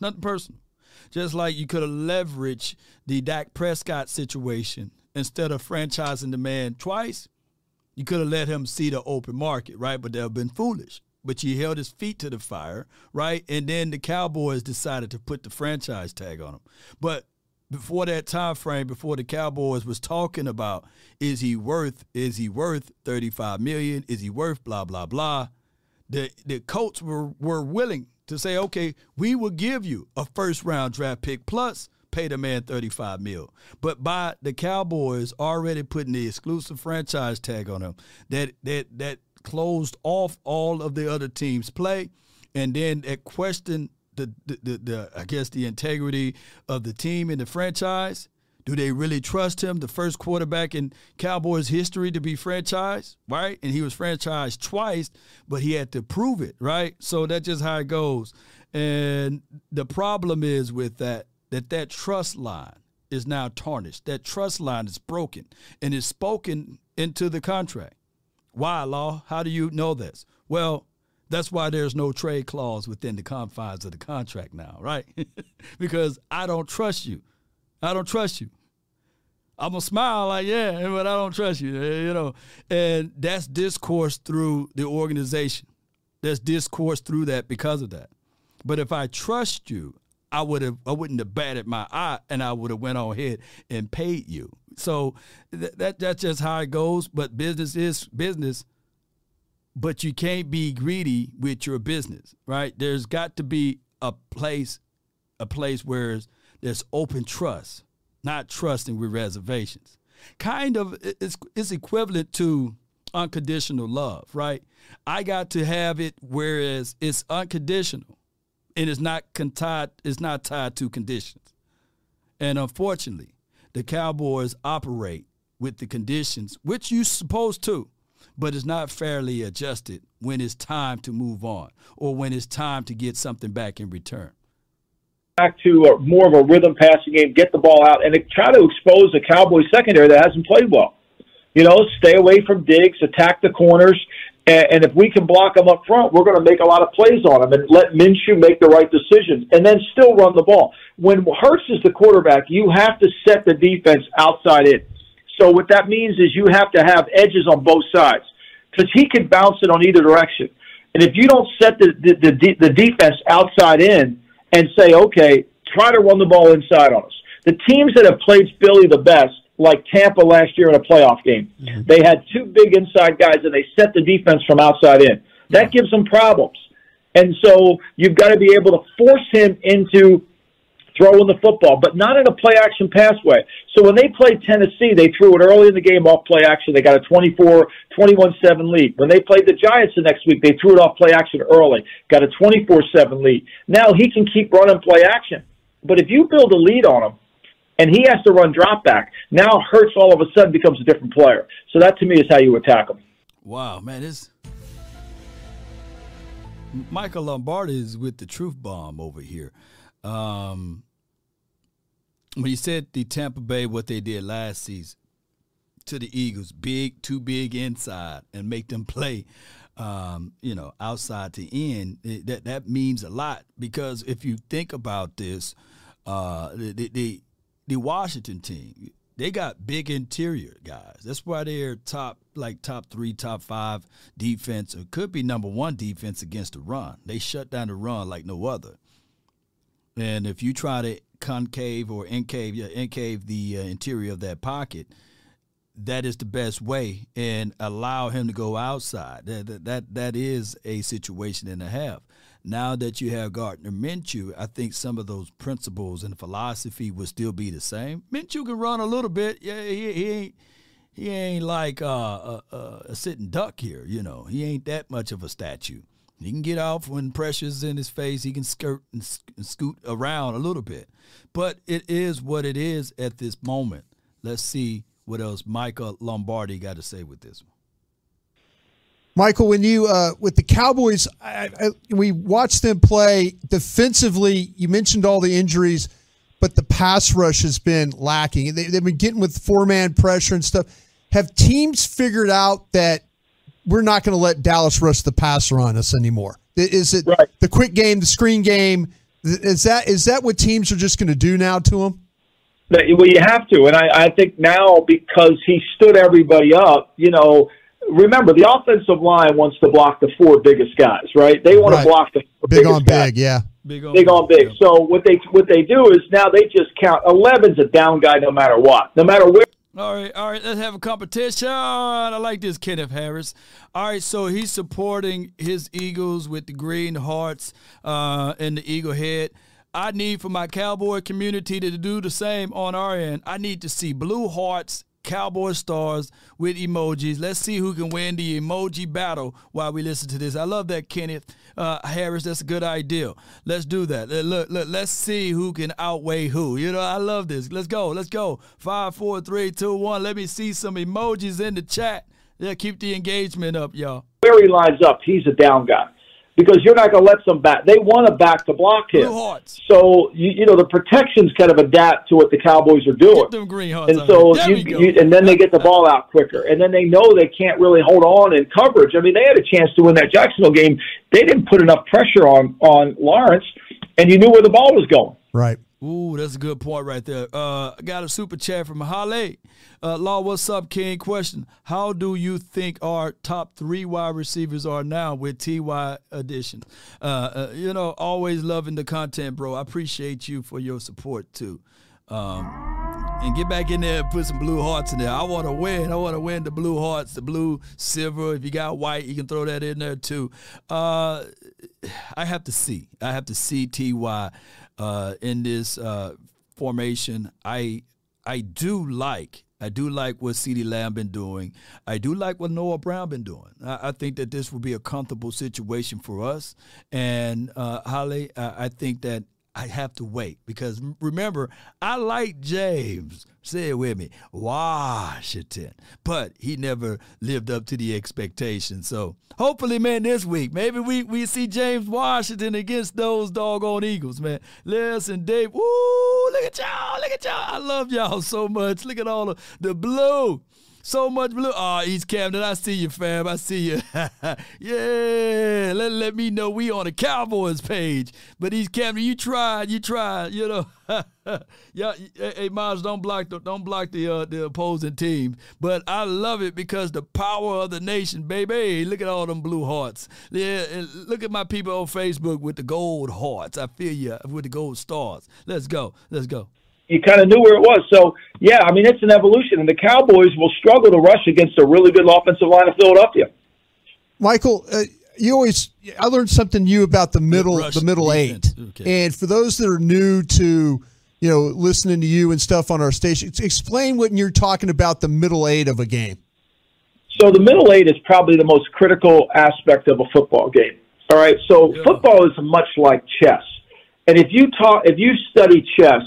Nothing personal. Just like you could have leveraged the Dak Prescott situation instead of franchising the man twice, you could have let him see the open market, right? But would have been foolish, but you held his feet to the fire, right? And then the Cowboys decided to put the franchise tag on him. But before that time frame, before the Cowboys was talking about is he worth is he worth 35 million? Is he worth blah blah blah? The the Colts were were willing to say, okay, we will give you a first round draft pick plus pay the man 35 mil. But by the Cowboys already putting the exclusive franchise tag on him, that that that closed off all of the other teams' play, and then it questioned the, the, the, the I guess the integrity of the team and the franchise. Do they really trust him, the first quarterback in Cowboys history to be franchised, right? And he was franchised twice, but he had to prove it, right? So that's just how it goes. And the problem is with that that that trust line is now tarnished. That trust line is broken and is spoken into the contract. Why, Law? How do you know this? Well, that's why there's no trade clause within the confines of the contract now, right? because I don't trust you. I don't trust you. I'm gonna smile like yeah, but I don't trust you, eh, you know. And that's discourse through the organization. There's discourse through that because of that. But if I trust you, I would have I wouldn't have batted my eye and I would have went on ahead and paid you. So th- that that's just how it goes. But business is business. But you can't be greedy with your business, right? There's got to be a place, a place where there's open trust, not trusting with reservations. Kind of it's it's equivalent to unconditional love, right? I got to have it whereas it's unconditional and it's not tied it's not tied to conditions. And unfortunately, the Cowboys operate with the conditions, which you're supposed to, but it's not fairly adjusted when it's time to move on or when it's time to get something back in return. Back to a, more of a rhythm passing game, get the ball out, and try to expose the Cowboys secondary that hasn't played well. You know, stay away from Diggs, attack the corners, and, and if we can block them up front, we're going to make a lot of plays on them and let Minshew make the right decisions and then still run the ball. When Hurts is the quarterback, you have to set the defense outside in. So what that means is you have to have edges on both sides because he can bounce it on either direction. And if you don't set the, the, the, the defense outside in and say, okay, try to run the ball inside on us. The teams that have played Philly the best like Tampa last year in a playoff game. Mm-hmm. They had two big inside guys and they set the defense from outside in. That gives them problems. And so you've got to be able to force him into throwing the football, but not in a play action pass way. So when they played Tennessee, they threw it early in the game off play action. They got a 24, 21 7 lead. When they played the Giants the next week, they threw it off play action early, got a 24 7 lead. Now he can keep running play action. But if you build a lead on him, and he has to run drop back. Now Hurts all of a sudden becomes a different player. So that to me is how you attack him. Wow, man, this Michael Lombardi is with the truth bomb over here. Um, when you said the Tampa Bay what they did last season to the Eagles, big, too big inside, and make them play. Um, you know, outside to in, that that means a lot because if you think about this, uh, the, the the Washington team, they got big interior guys. That's why they're top, like top three, top five defense, or could be number one defense against the run. They shut down the run like no other. And if you try to concave or incave, yeah, incave the uh, interior of that pocket, that is the best way, and allow him to go outside. That that that is a situation and a half. Now that you have Gardner Minshew, I think some of those principles and philosophy will still be the same. Minshew can run a little bit. Yeah, he, he ain't he ain't like uh, a, a, sitting duck here. You know, he ain't that much of a statue. He can get off when pressure's in his face. He can skirt and, and scoot around a little bit. But it is what it is at this moment. Let's see what else Michael Lombardi got to say with this one. Michael, when you uh, with the Cowboys, I, I, we watched them play defensively. You mentioned all the injuries, but the pass rush has been lacking. They, have been getting with four man pressure and stuff. Have teams figured out that we're not going to let Dallas rush the passer on us anymore? Is it right. the quick game, the screen game? Is that is that what teams are just going to do now to him? Well, you have to, and I, I think now because he stood everybody up, you know remember the offensive line wants to block the four biggest guys, right? They want Right. to block the four Big biggest on guys. big, yeah. Big on Big on big. Yeah. So what they what they do is now they just count. 11's a down guy no matter what, no matter where. All right, all right. Let's have a competition. I like this, Kenneth Harris. All right, so he's supporting his Eagles with the green hearts uh, and the eagle head. I need for my cowboy community to do the same on our end. I need to see blue hearts, cowboy stars with emojis. Let's see who can win the emoji battle while we listen to this. I love that, Kenneth uh, Harris. That's a good idea. Let's do that. Look, look, let's see who can outweigh who. You know, I love this. Let's go. Let's go. Five, four, three, two, one. Let me see some emojis in the chat. Yeah, keep the engagement up, y'all. where he lines up, he's a down guy because you're not going to let some back. They want to back to block him. Blue. So you, you know the protections kind of adapt to what the Cowboys are doing. Get them green hearts. And so you, you and then they get the ball out quicker, and then they know they can't really hold on in coverage. I mean, they had a chance to win that Jacksonville game. They didn't put enough pressure on on Lawrence, and you knew where the ball was going. Right. Ooh, that's a good point right there. Uh, I got a super chat from Halle. Uh, Law, what's up, King? Question: How do you think our top three wide receivers are now with Ty addition? Uh, uh, you know, always loving the content, bro. I appreciate you for your support too. Um, and get back in there and put some blue hearts in there. I want to win. I want to win the blue hearts, the blue, silver. If you got white, you can throw that in there too. Uh, I have to see. I have to see Ty uh, in this uh, formation. I I do like. I do like what CeeDee Lamb been doing. I do like what Noah Brown been doing. I, I think that this will be a comfortable situation for us. And uh, Holly, I, I think that I have to wait because remember, I like James. Say it with me, Washington, but he never lived up to the expectation. So hopefully, man, this week maybe we we see James Washington against those doggone Eagles, man. Listen, Dave, woo, look at y'all, look at y'all. I love y'all so much. Look at all the the blue. So much blue. Oh, East Camden, I see you, fam. I see you. yeah. Let, let me know we on the Cowboys page. But East Camden, you tried. You tried. You know. yeah. Hey, Miles, don't block the don't block the uh, the opposing team. But I love it because the power of the nation, baby. Look at all them blue hearts. Yeah. Look at my people on Facebook with the gold hearts. I feel you with the gold stars. Let's go. Let's go. You kind of knew where it was. So yeah, I mean it's an evolution, and the Cowboys will struggle to rush against a really good offensive line of Philadelphia. Michael, uh, you always I learned something new about the middle the middle defense. eight. Okay. And for those that are new to you know listening to you and stuff on our station, explain what you're talking about the middle eight of a game. So the middle eight is probably the most critical aspect of a football game. All right. So Yeah. football is much like chess. And if you talk, if you study chess,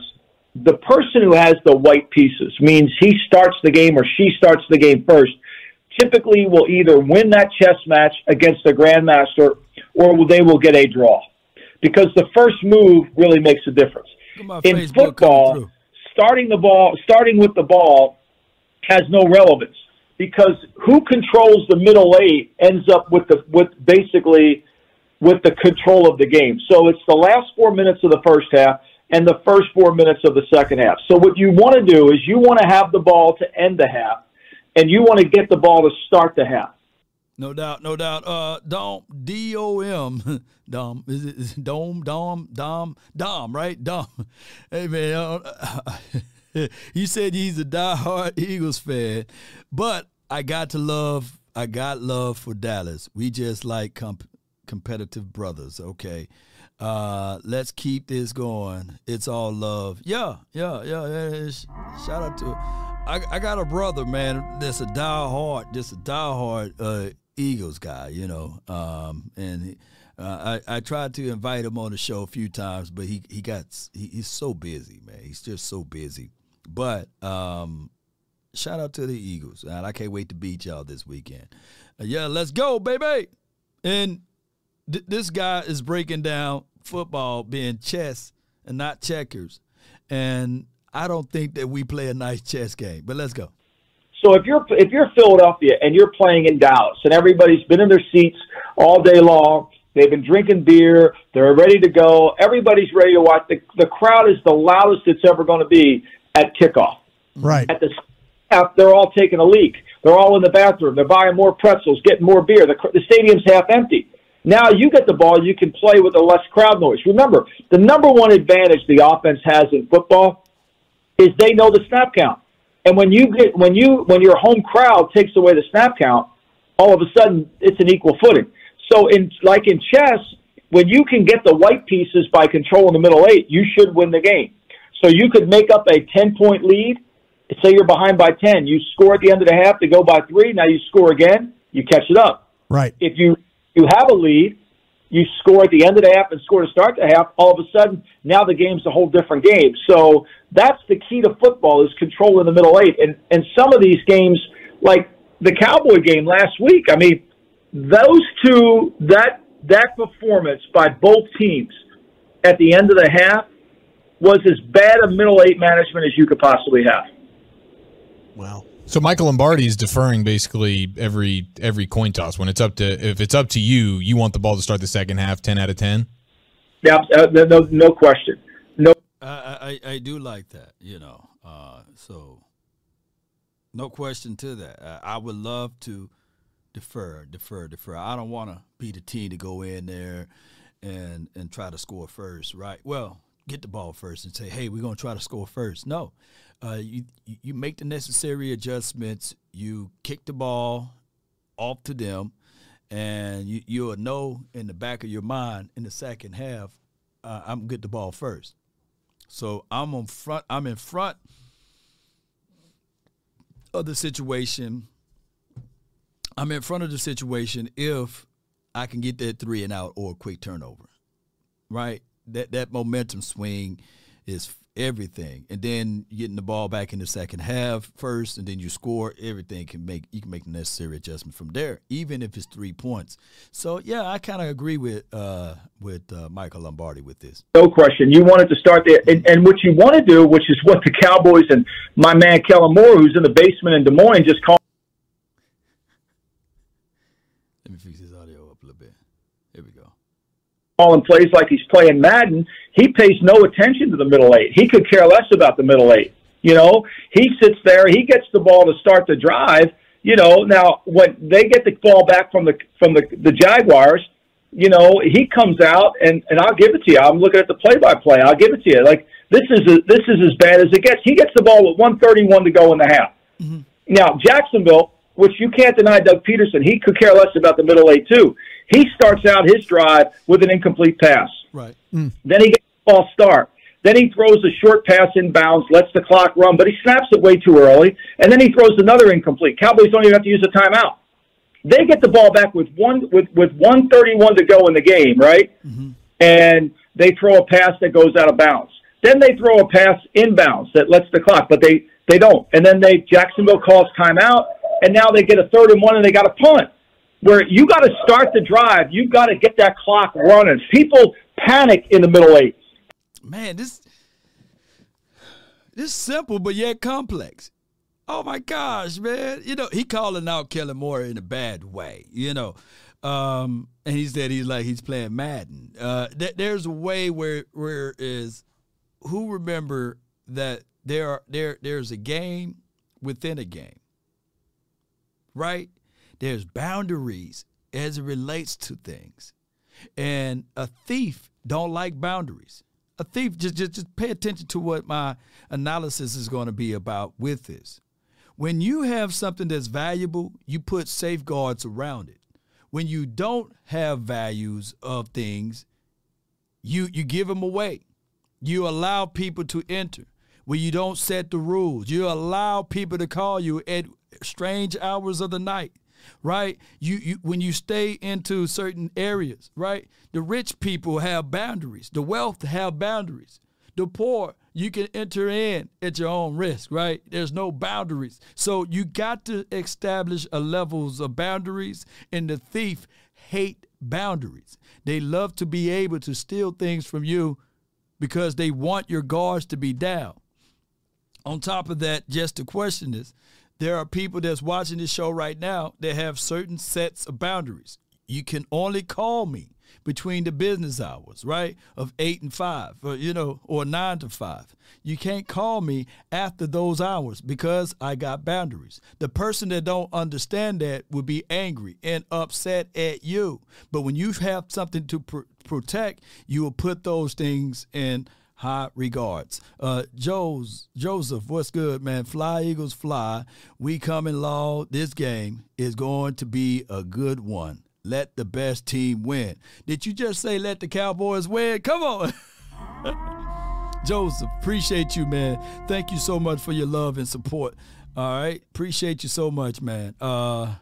the person who has the white pieces means he starts the game or she starts the game first. Typically, will either win that chess match against the grandmaster or they will get a draw, because the first move really makes a difference. In Facebook football, starting the ball, starting with the ball, has no relevance because who controls the middle eight ends up with the with basically with the control of the game. So it's the last four minutes of the first half and the first four minutes of the second half. So what you want to do is you want to have the ball to end the half, and you want to get the ball to start the half. No doubt, no doubt. Uh, Dom, D O M, Dom, is it Dom, Dom, Dom, Dom, right? Dom. Hey man, uh, you said he's a diehard Eagles fan, but I got to love, I got love for Dallas. We just like comp- competitive brothers. Okay, uh, let's keep this going. It's all love. Yeah, yeah, yeah. yeah. Shout out to. I, I got a brother, man. That's a diehard, just a diehard uh, Eagles guy, you know. Um, and uh, I I tried to invite him on the show a few times, but he he got he, he's so busy, man. He's just so busy. But um, shout out to the Eagles, and I can't wait to beat y'all this weekend. Uh, yeah, let's go, baby. And th- this guy is breaking down football being chess and not checkers, and I don't think that we play a nice chess game. But let's go. So if you're if you're Philadelphia and you're playing in Dallas and everybody's been in their seats all day long, they've been drinking beer, they're ready to go, everybody's ready to watch. The the crowd is the loudest it's ever going to be at kickoff. Right. At the they're all taking a leak. They're all in the bathroom. They're buying more pretzels, getting more beer. The, the stadium's half empty. Now you get the ball, you can play with a less crowd noise. Remember, the number one advantage the offense has in football is they know the snap count. And when you get when you when your home crowd takes away the snap count, all of a sudden it's an equal footing. So in like in chess, when you can get the white pieces by controlling the middle eight, you should win the game. So you could make up a 10 point lead. Say you're behind by 10. You score at the end of the half to go by three. Now you score again. You catch it up. Right. If you, you have a lead, you score at the end of the half and score to start the half, all of a sudden, now the game's a whole different game. So that's the key to football is controlling the middle eight. And, and some of these games, like the Cowboy game last week, I mean, those two, that, that performance by both teams at the end of the half was as bad a middle eight management as you could possibly have. Wow. So Michael Lombardi is deferring basically every every coin toss. When it's up to if it's up to you, you want the ball to start the second half ten out of ten. Yeah, uh, no, no question. No, I, I I do like that. You know, uh, so no question to that. I, I would love to defer, defer, defer. I don't want to be the team to go in there and and try to score first, right? Well, get the ball first and say, "Hey, we're going to try to score first. No, uh, you you make the necessary adjustments. You kick the ball off to them, and you you'll know in the back of your mind in the second half, uh, I'm get the ball first. So I'm on front. I'm in front of the situation. I'm in front of the situation if I can get that three and out or a quick turnover, right? That that momentum swing is everything, and then getting the ball back in the second half first, and then you score. Everything can make you can make the necessary adjustment from there, even if it's three points. So yeah, I kind of agree with uh, with uh, Michael Lombardi with this. No question. You wanted to start there, and, and what you want to do, which is what the Cowboys and my man Kellen Moore, who's in the basement in Des Moines, just called. Let me fix his audio up a little bit. Here we go. Calling plays like he's playing Madden. He pays no attention to the middle eight. He could care less about the middle eight. You know, he sits there. He gets the ball to start the drive. You know, now when they get the ball back from the from the the Jaguars, you know, he comes out and and I'll give it to you. I'm looking at the play by play. I'll give it to you. Like this is a, this is as bad as it gets. He gets the ball with 131 to go in the half. Mm-hmm. Now Jacksonville, which you can't deny, Doug Pederson, he could care less about the middle eight too. He starts out his drive with an incomplete pass. Right. Mm. Then he gets a false start. Then he throws a short pass in bounds, lets the clock run, but he snaps it way too early. And then he throws another incomplete. Cowboys don't even have to use a timeout. They get the ball back with one with with one thirty one to go in the game, right? Mm-hmm. And they throw a pass that goes out of bounds. Then they throw a pass inbounds that lets the clock, but they they don't. And then they Jacksonville calls timeout, and now they get a third and one, and they got a punt. Where you got to start the drive, you've got to get that clock running. People panic in the middle eight. Man, this this simple but yet complex. Oh my gosh, man! You know he calling out Kellen Moore in a bad way. You know, um, and he said he's like he's playing Madden. Uh, th- there's a way where where is who remember that there are there there's a game within a game, right? There's boundaries as it relates to things, and a thief don't like boundaries. A thief just just just pay attention to what my analysis is going to be about with this. When you have something that's valuable, you put safeguards around it. When you don't have values of things, you you give them away. You allow people to enter. When you don't set the rules, you allow people to call you at strange hours of the night right? You, you when you stay into certain areas, right? The rich people have boundaries. The wealth have boundaries. The poor, you can enter in at your own risk, right? There's no boundaries. So you got to establish a levels of boundaries, and the thief hate boundaries. They love to be able to steal things from you because they want your guards to be down. On top of that, just to question this, there are people that's watching this show right now that have certain sets of boundaries. You can only call me between the business hours, right? Of eight and five, or, you know, or nine to five. You can't call me after those hours because I got boundaries. The person that don't understand that will be angry and upset at you. But when you have something to pr- protect, you will put those things in high regards. Uh, Joe's, Joseph, what's good, man? Fly Eagles fly. We coming law. This game is going to be a good one. Let the best team win. Did you just say let the Cowboys win? Come on. Joseph, appreciate you, man. Thank you so much for your love and support. All right. Appreciate you so much, man. Uh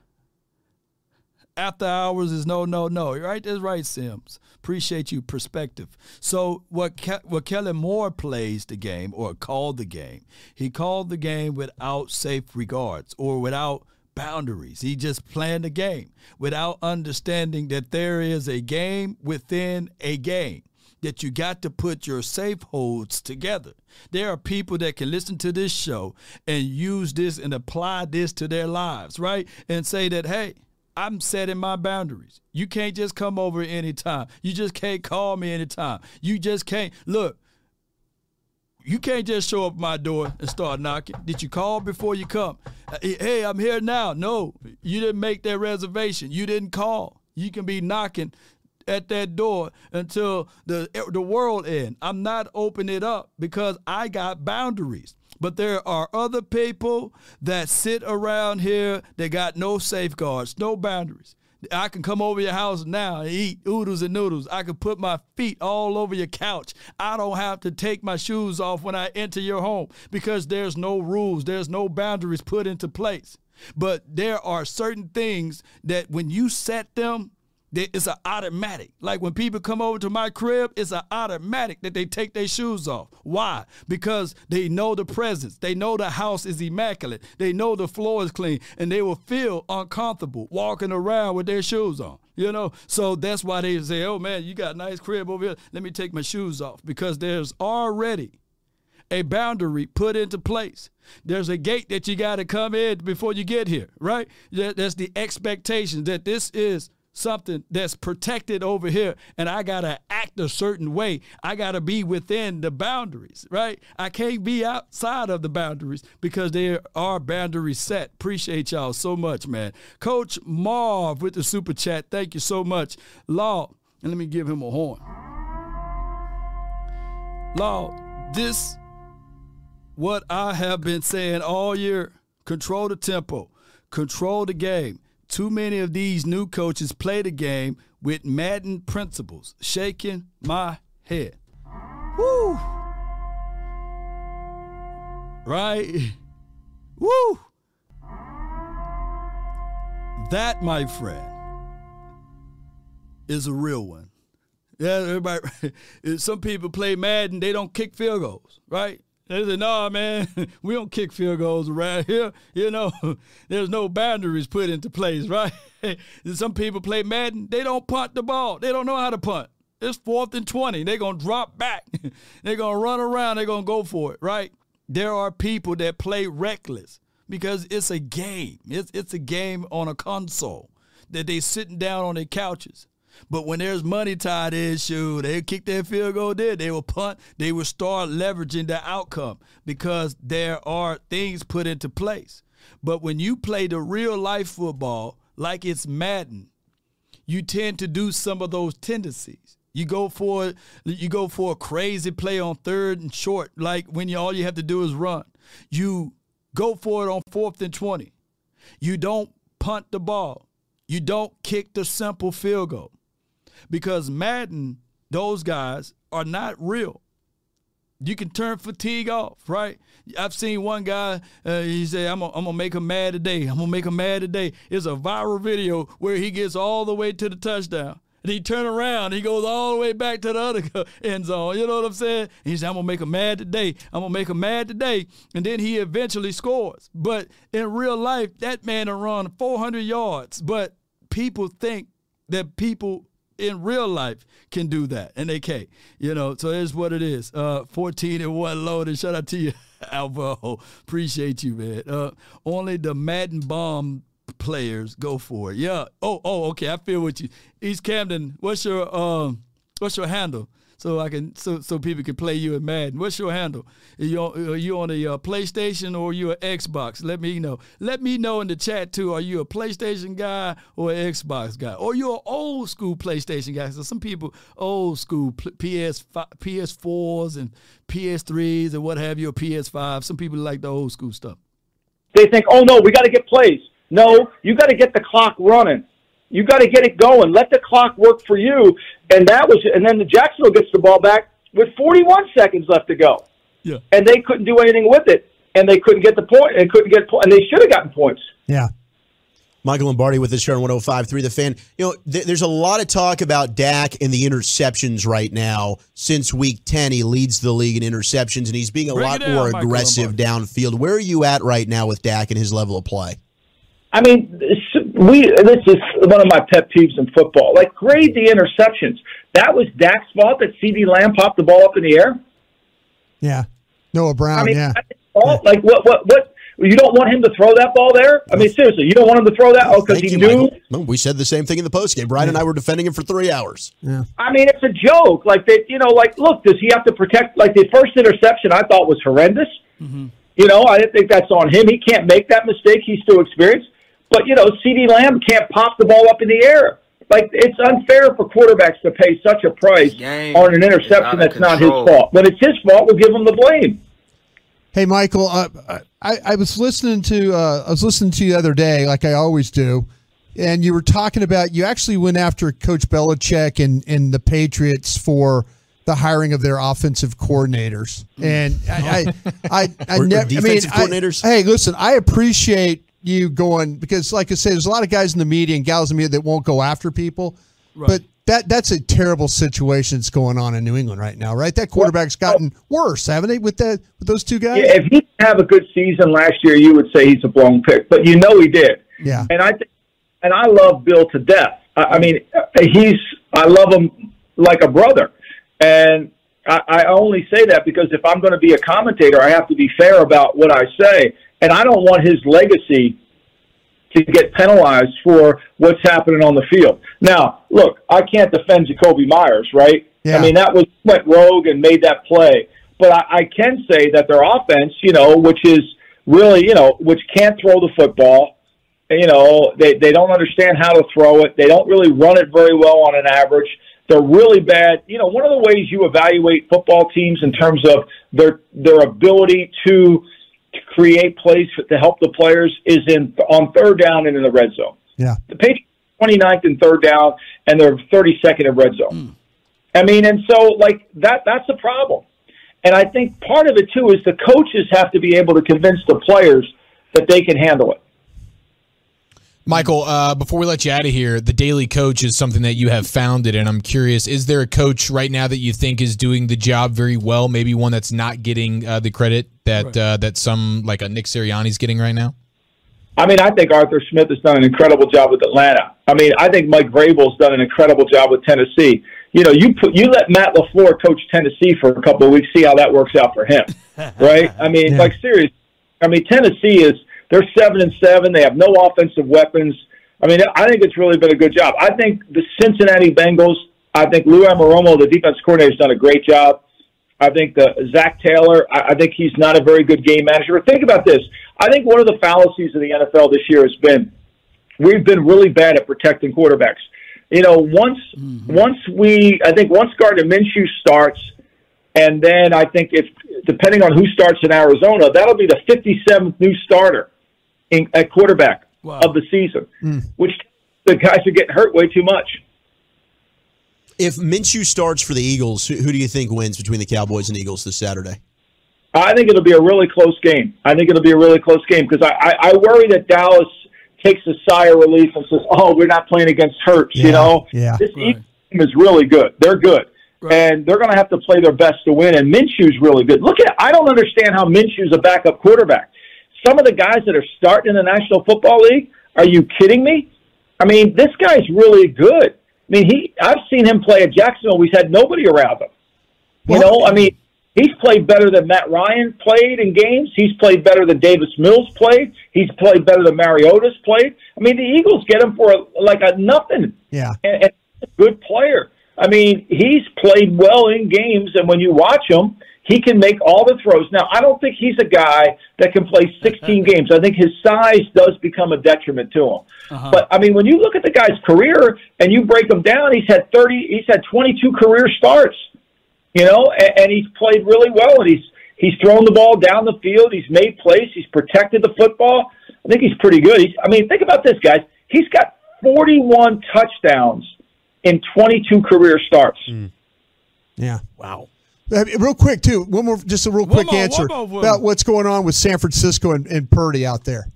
after hours is no, no, no. Right? That's right, Sims. Appreciate you perspective. So what Ke- what Kellen Moore plays the game or called the game, he called the game without safe regards or without boundaries. He just playing the game without understanding that there is a game within a game that you got to put your safe holds together. There are people that can listen to this show and use this and apply this to their lives, right? And say that, hey, I'm setting my boundaries. You can't just come over anytime. You just can't call me anytime. You just can't look. You can't just show up my door and start knocking. Did you call before you come? Uh, hey, I'm here now. No, you didn't make that reservation. You didn't call. You can be knocking at that door until the the world end. I'm not opening it up because I got boundaries. But there are other people that sit around here that got no safeguards, no boundaries. I can come over your house now and eat oodles and noodles. I can put my feet all over your couch. I don't have to take my shoes off when I enter your home because there's no rules, there's no boundaries put into place. But there are certain things that when you set them, it's an automatic. Like when people come over to my crib, it's an automatic that they take their shoes off. Why? Because they know the presence. They know the house is immaculate. They know the floor is clean, and they will feel uncomfortable walking around with their shoes on. You know, so that's why they say, "Oh man, you got a nice crib over here. Let me take my shoes off," because there's already a boundary put into place. There's a gate that you got to come in before you get here, right? That's the expectation that this is something that's protected over here and I got to act a certain way. I got to be within the boundaries, right? I can't be outside of the boundaries because there are boundaries set. Appreciate y'all so much, man. Coach Marv with the super chat. Thank you so much. Law, and let me give him a horn. Law, this what I have been saying all year. Control the tempo, control the game too many of these new coaches play the game with Madden principles. Shaking my head. Woo! Right? Woo! That, my friend, is a real one. Yeah, everybody. Some people play Madden, they don't kick field goals, right? They said, "No, man, we don't kick field goals around here. You know, there's no boundaries put into place, right? Some people play Madden, they don't punt the ball. They don't know how to punt. It's fourth and twenty. They're gonna drop back. they're gonna run around. They're gonna go for it, right? There are people that play reckless because it's a game. It's it's a game on a console that they sitting down on their couches but when there's money tied in, shoot, they kick their field goal there. They will punt. They will start leveraging the outcome because there are things put into place. But when you play the real life football like it's Madden, you tend to do some of those tendencies. You go for you go for a crazy play on third and short, like when you, all you have to do is run. You go for it on fourth and twenty. You don't punt the ball. You don't kick the simple field goal because Madden, those guys are not real. You can turn fatigue off, right? I've seen one guy, uh, he said, I'm going to make him mad today. I'm going to make him mad today. It's a viral video where he gets all the way to the touchdown. And he turn around, he goes all the way back to the other end zone. You know what I'm saying? He said, I'm gonna make him mad today. I'm gonna make him mad today. And then he eventually scores. But in real life, that man will run 400 yards. But people think that people in real life can do that, and they can't. You know, so here's what it is. Uh, 14 and one loaded. Shout out to you, Alvaro. Appreciate you, man. Uh, only the Madden bomb players, go for it. Yeah. Oh, oh, okay. I feel what you. East Camden. What's your um? What's your handle? So I can so so people can play you in Madden. What's your handle? Are you on, are you on a uh, PlayStation or are you an Xbox? Let me know. Let me know in the chat too. Are you a PlayStation guy or an Xbox guy? Or you're an old school PlayStation guy? So some people old school PS PS4s and PS3s and what have you, or PS5. Some people like the old school stuff. They think, oh no, we got to get plays. No, you got to get the clock running. You got to get it going. Let the clock work for you. And that was, and then the Jacksonville gets the ball back with 41 seconds left to go. Yeah. And they couldn't do anything with it, and they couldn't get the point, and couldn't get, and they should have gotten points. Yeah. Michael Lombardi with us here on 105.3 The Fan. You know, th- there's a lot of talk about Dak and the interceptions right now. Since week 10, he leads the league in interceptions, and he's being a Break lot down, more Michael aggressive downfield. Where are you at right now with Dak and his level of play? I mean, we this is one of my pet peeves in football. Like grade the interceptions. That was Dak's fault that CeeDee Lamb popped the ball up in the air. Yeah. Noah Brown. I mean, yeah. fault? like what? What? What? You don't want him to throw that ball there? I mean, oh. seriously, you don't want him to throw that? Oh, because he you, knew. Michael. We said the same thing in the postgame. Brian and I were defending him for three hours. Yeah. I mean, it's a joke. Like they, you know, like look, does he have to protect? Like the first interception, I thought was horrendous. Mm-hmm. You know, I didn't think that's on him. He can't make that mistake. He's too experienced. But you know, CeeDee Lamb can't pop the ball up in the air. Like it's unfair for quarterbacks to pay such a price Game on an interception out of that's not his fault. When it's his fault, we'll give him the blame. Hey, Michael, uh, I, I was listening to uh, I was listening to you the other day, like I always do, and you were talking about you actually went after Coach Belichick and and the Patriots for the hiring of their offensive coordinators, and I I I, I Or- or never. I mean, defensive I- hey, listen, I appreciate you going because, like I said, there's a lot of guys in the media and gals in the media that won't go after people, but. That, that's a terrible situation that's going on in New England right now, right? That quarterback's gotten worse, haven't they? With that, with those two guys. Yeah, if he didn't have a good season last year, you would say he's a blown pick. But you know he did. Yeah. And I think, and I love Bill to death. I, I mean, uh, he's I love him like a brother, and I, I only say that because if I'm going to be a commentator, I have to be fair about what I say, and I don't want his legacy to get penalized for what's happening on the field. Now, look, I can't defend Jakobi Meyers, right? Yeah. I mean, that was went rogue and made that play. But I, I can say that their offense, you know, which is really, you know, which can't throw the football, you know, they they don't understand how to throw it. They don't really run it very well on an average. They're really bad. You know, one of the ways you evaluate football teams in terms of their their ability to to create plays to help the players is in on third down and in the red zone. Yeah. The Patriots are 29th in third down and they're 32nd in red zone. Mm. I mean, and so like that that's a problem. And I think part of it too is the coaches have to be able to convince the players that they can handle it. Michael, uh, before we let you out of here, the Daily Coach is something that you have founded, and I'm curious: is there a coach right now that you think is doing the job very well? Maybe one that's not getting uh, the credit that uh, that some like a Nick Sirianni's getting right now. I mean, I think Arthur Smith has done an incredible job with Atlanta. I mean, I think Mike Vrabel's done an incredible job with Tennessee. You know, you put you let Matt LaFleur coach Tennessee for a couple of weeks, see how that works out for him, right? I mean, Yeah. like serious. I mean, Tennessee is they're seven and seven. They have no offensive weapons. I mean, I think it's really been a good job. I think the Cincinnati Bengals. I think Lou Anarumo, the defense coordinator, has done a great job. I think the Zac Taylor. I, I think he's not a very good game manager. But think about this. I think one of the fallacies of the NFL this year has been we've been really bad at protecting quarterbacks. You know, once mm-hmm. once we, I think once Gardner Minshew starts, and then I think if depending on who starts in Arizona, that'll be the 57th new starter in, at quarterback Wow. of the season, hmm. which the guys are getting hurt way too much. If Minshew starts for the Eagles, who, who do you think wins between the Cowboys and Eagles this Saturday? I think it'll be a really close game. I think it'll be a really close game because I, I, I worry that Dallas takes a sigh of relief and says, "Oh, we're not playing against Hurts." Yeah, you know, yeah. this Right. Eagles team is really good. They're good, Right. and they're going to have to play their best to win. And Minshew's really good. Look at, I don't understand how Minshew's a backup quarterback. Some of the guys that are starting in the National Football League, are you kidding me? I mean, this guy's really good. I mean, he, I've seen him play at Jacksonville. We've had nobody around him. You know, I mean, He's played better than Matt Ryan played in games. He's played better than Davis Mills played. He's played better than Mariota's played. I mean, the Eagles get him for a, like a nothing. Yeah. And, and a good player. I mean, he's played well in games, and when you watch him, he can make all the throws. Now, I don't think he's a guy that can play 16 games. I think his size does become a detriment to him. Uh-huh. But I mean, when you look at the guy's career and you break him down, he's had 30, he's had 22 career starts. You know, and, and he's played really well, and he's he's thrown the ball down the field. He's made plays. He's protected the football. I think he's pretty good. He's, I mean, think about this, guys. He's got 41 touchdowns in 22 career starts. Mm. Yeah. Wow. Real quick, too. One more, just a real quick more, answer about what's going on with San Francisco and, and Purdy out there.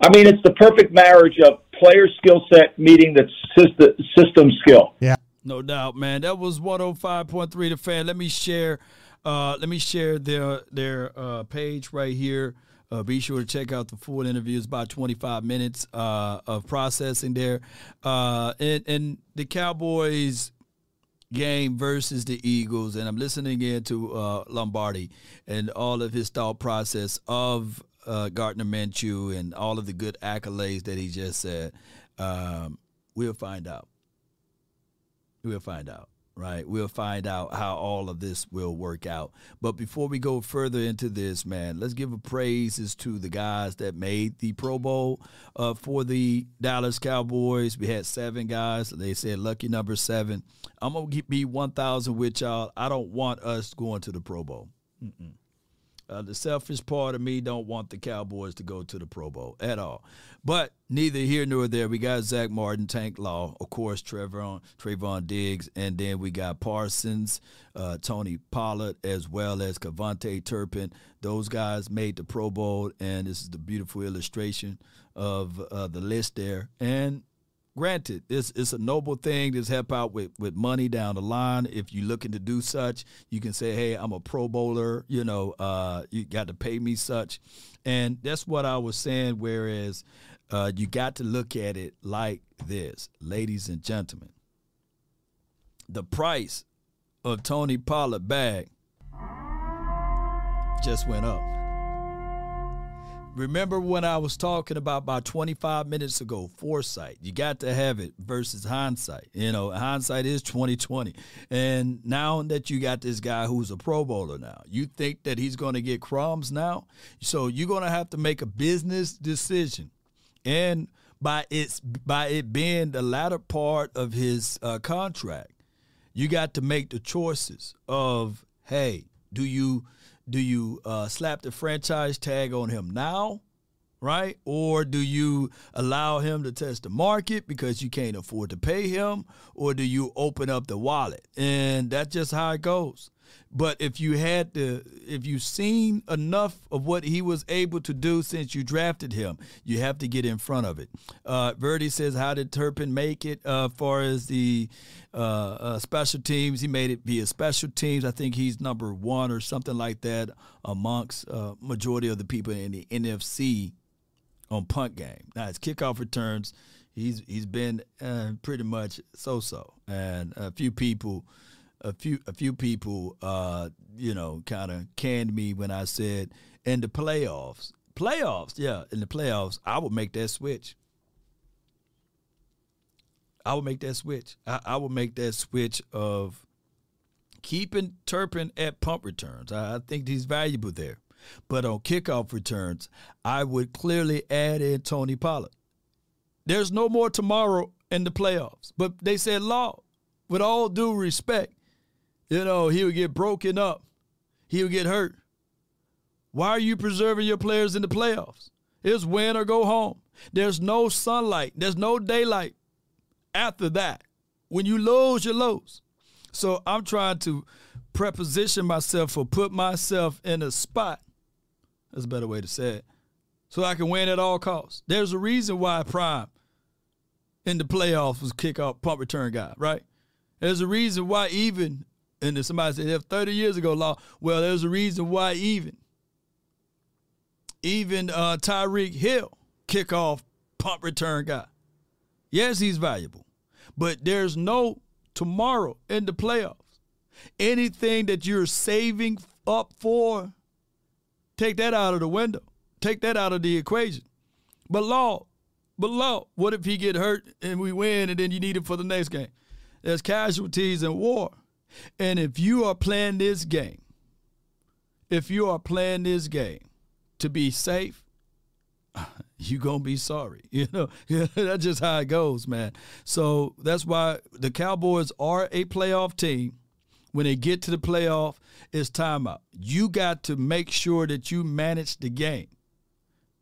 I mean, it's the perfect marriage of player skill set meeting the system skill. Yeah. No doubt, man. That was 105.3 the fan. Let me share uh, let me share their their uh, page right here. Uh, be sure to check out the full interview. It's about 25 minutes uh, of processing there. Uh, and, and the Cowboys game versus the Eagles, and I'm listening again to uh, Lombardi and all of his thought process of uh, Gardner Minshew and all of the good accolades that he just said. Um, we'll find out. We'll find out right? We'll find out how all of this will work out. But before we go further into this, man, let's give a praises to the guys that made the Pro Bowl uh, for the Dallas Cowboys. We had seven guys. They said lucky number seven. I'm gonna be 1,000 with y'all. I don't want us going to the Pro Bowl. Mm-mm. Uh, the selfish part of me don't want the Cowboys to go to the Pro Bowl at all. But neither here nor there. We got Zack Martin, Tank Law, of course, Trevon Diggs, and then we got Parsons, uh, Tony Pollard, as well as KaVontae Turpin. Those guys made the Pro Bowl, and this is the beautiful illustration of uh, the list there. And granted, it's it's a noble thing to help out with, with money down the line. If you're looking to do such, you can say, "Hey, I'm a Pro Bowler. You know, uh, you got to pay me such," and that's what I was saying. Whereas, uh, you got to look at it like this, ladies and gentlemen. The price of Tony Pollard bag just went up. Remember when I was talking about about 25 minutes ago, foresight. You got to have it versus hindsight. You know, hindsight is 2020. And now that you got this guy who's a pro bowler now, you think that he's going to get crumbs now? So you're going to have to make a business decision. And by its by it being the latter part of his uh, contract, you got to make the choices of, hey, do you do you uh, slap the franchise tag on him now, right? Or do you allow him to test the market because you can't afford to pay him? Or do you open up the wallet? And that's just how it goes. But if you had to, if you've seen enough of what he was able to do since you drafted him, you have to get in front of it. Uh, Verdi says, "How did Turpin make it? Uh, far as the uh, uh, special teams, he made it via special teams. I think he's number one or something like that amongst uh, majority of the people in the NFC on punt game. Now his kickoff returns, he's he's been uh, pretty much so so, and a few people." A few a few people uh, you know kind of canned me when I said in the playoffs. Playoffs, yeah, in the playoffs, I would make that switch. I would make that switch. I, I would make that switch of keeping Turpin at punt returns. I, I think he's valuable there. But on kickoff returns, I would clearly add in Tony Pollard. There's no more tomorrow in the playoffs. But they said, Law, with all due respect, you know, he would get broken up. He would get hurt. Why are you preserving your players in the playoffs? It's win or go home. There's no sunlight. There's no daylight after that. When you lose, you lose. So I'm trying to preposition myself or put myself in a spot. That's a better way to say it. So I can win at all costs. There's a reason why Prime in the playoffs was kick off punt return guy, right? There's a reason why even and then somebody said, if 30 years ago, law, well, there's a reason why even, even uh, Tyreek Hill, kickoff punt return guy. Yes, he's valuable, but there's no tomorrow in the playoffs. Anything that you're saving up for, take that out of the window. Take that out of the equation. But law, but law, what if he get hurt and we win and then you need him for the next game? There's casualties in war. And if you are playing this game, if you are playing this game to be safe, you gonna be sorry. You know, that's just how it goes, man. So that's why the Cowboys are a playoff team. When they get to the playoff, it's timeout. You got to make sure that you manage the game.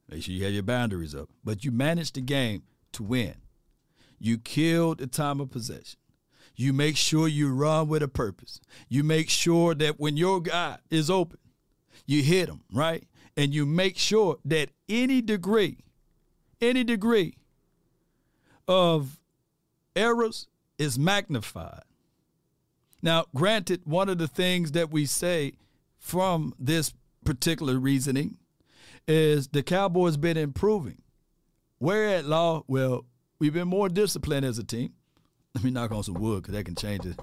Make sure you have your boundaries up, but you manage the game to win. You kill the time of possession. You make sure you run with a purpose. You make sure that when your guy is open, you hit him, right? And you make sure that any degree, any degree of errors is magnified. Now, granted, one of the things that we say from this particular reasoning is the Cowboys been improving. Where at law? Well, we've been more disciplined as a team. Let me knock on some wood because that can change it.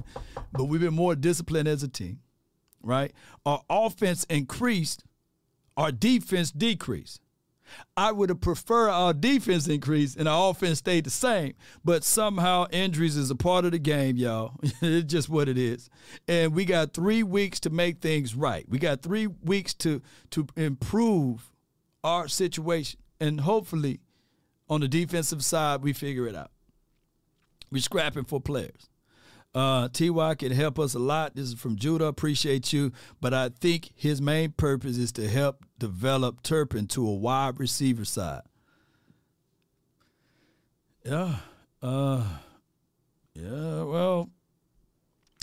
But we've been more disciplined as a team, right? Our offense increased, our defense decreased. I would have preferred our defense increase and our offense stayed the same, but somehow injuries is a part of the game, y'all. it's just what it is. And we got three weeks to make things right. We got three weeks to to improve our situation. And hopefully on the defensive side, we figure it out. We're scrapping for players. Uh, Ty can help us a lot. This is from Judah. Appreciate you. But I think his main purpose is to help develop Turpin to a wide receiver side. Yeah. Uh, yeah, well,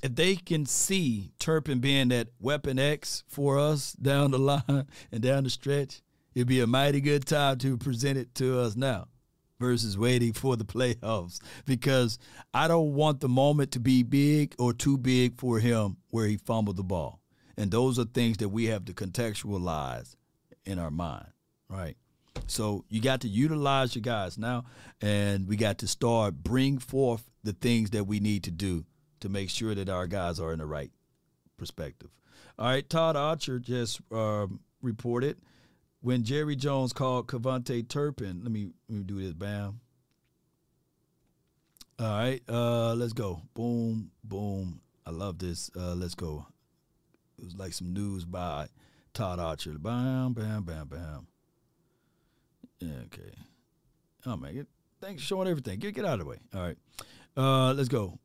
if they can see Turpin being that weapon X for us down the line and down the stretch, it'd be a mighty good time to present it to us now versus waiting for the playoffs because I don't want the moment to be big or too big for him where he fumbled the ball. And those are things that we have to contextualize in our mind, right? So you got to utilize your guys now, and we got to start bring forth the things that we need to do to make sure that our guys are in the right perspective. All right, Todd Archer just um, reported when Jerry Jones called KaVontae Turpin. Let me let me do this. Bam. All right, uh, let's go. Boom, boom. I love this. Uh, let's go. It was like some news by Todd Archer. Bam, bam, bam, bam. Yeah, okay. Oh man, thanks for showing everything. Get get out of the way. All right. Uh, let's go.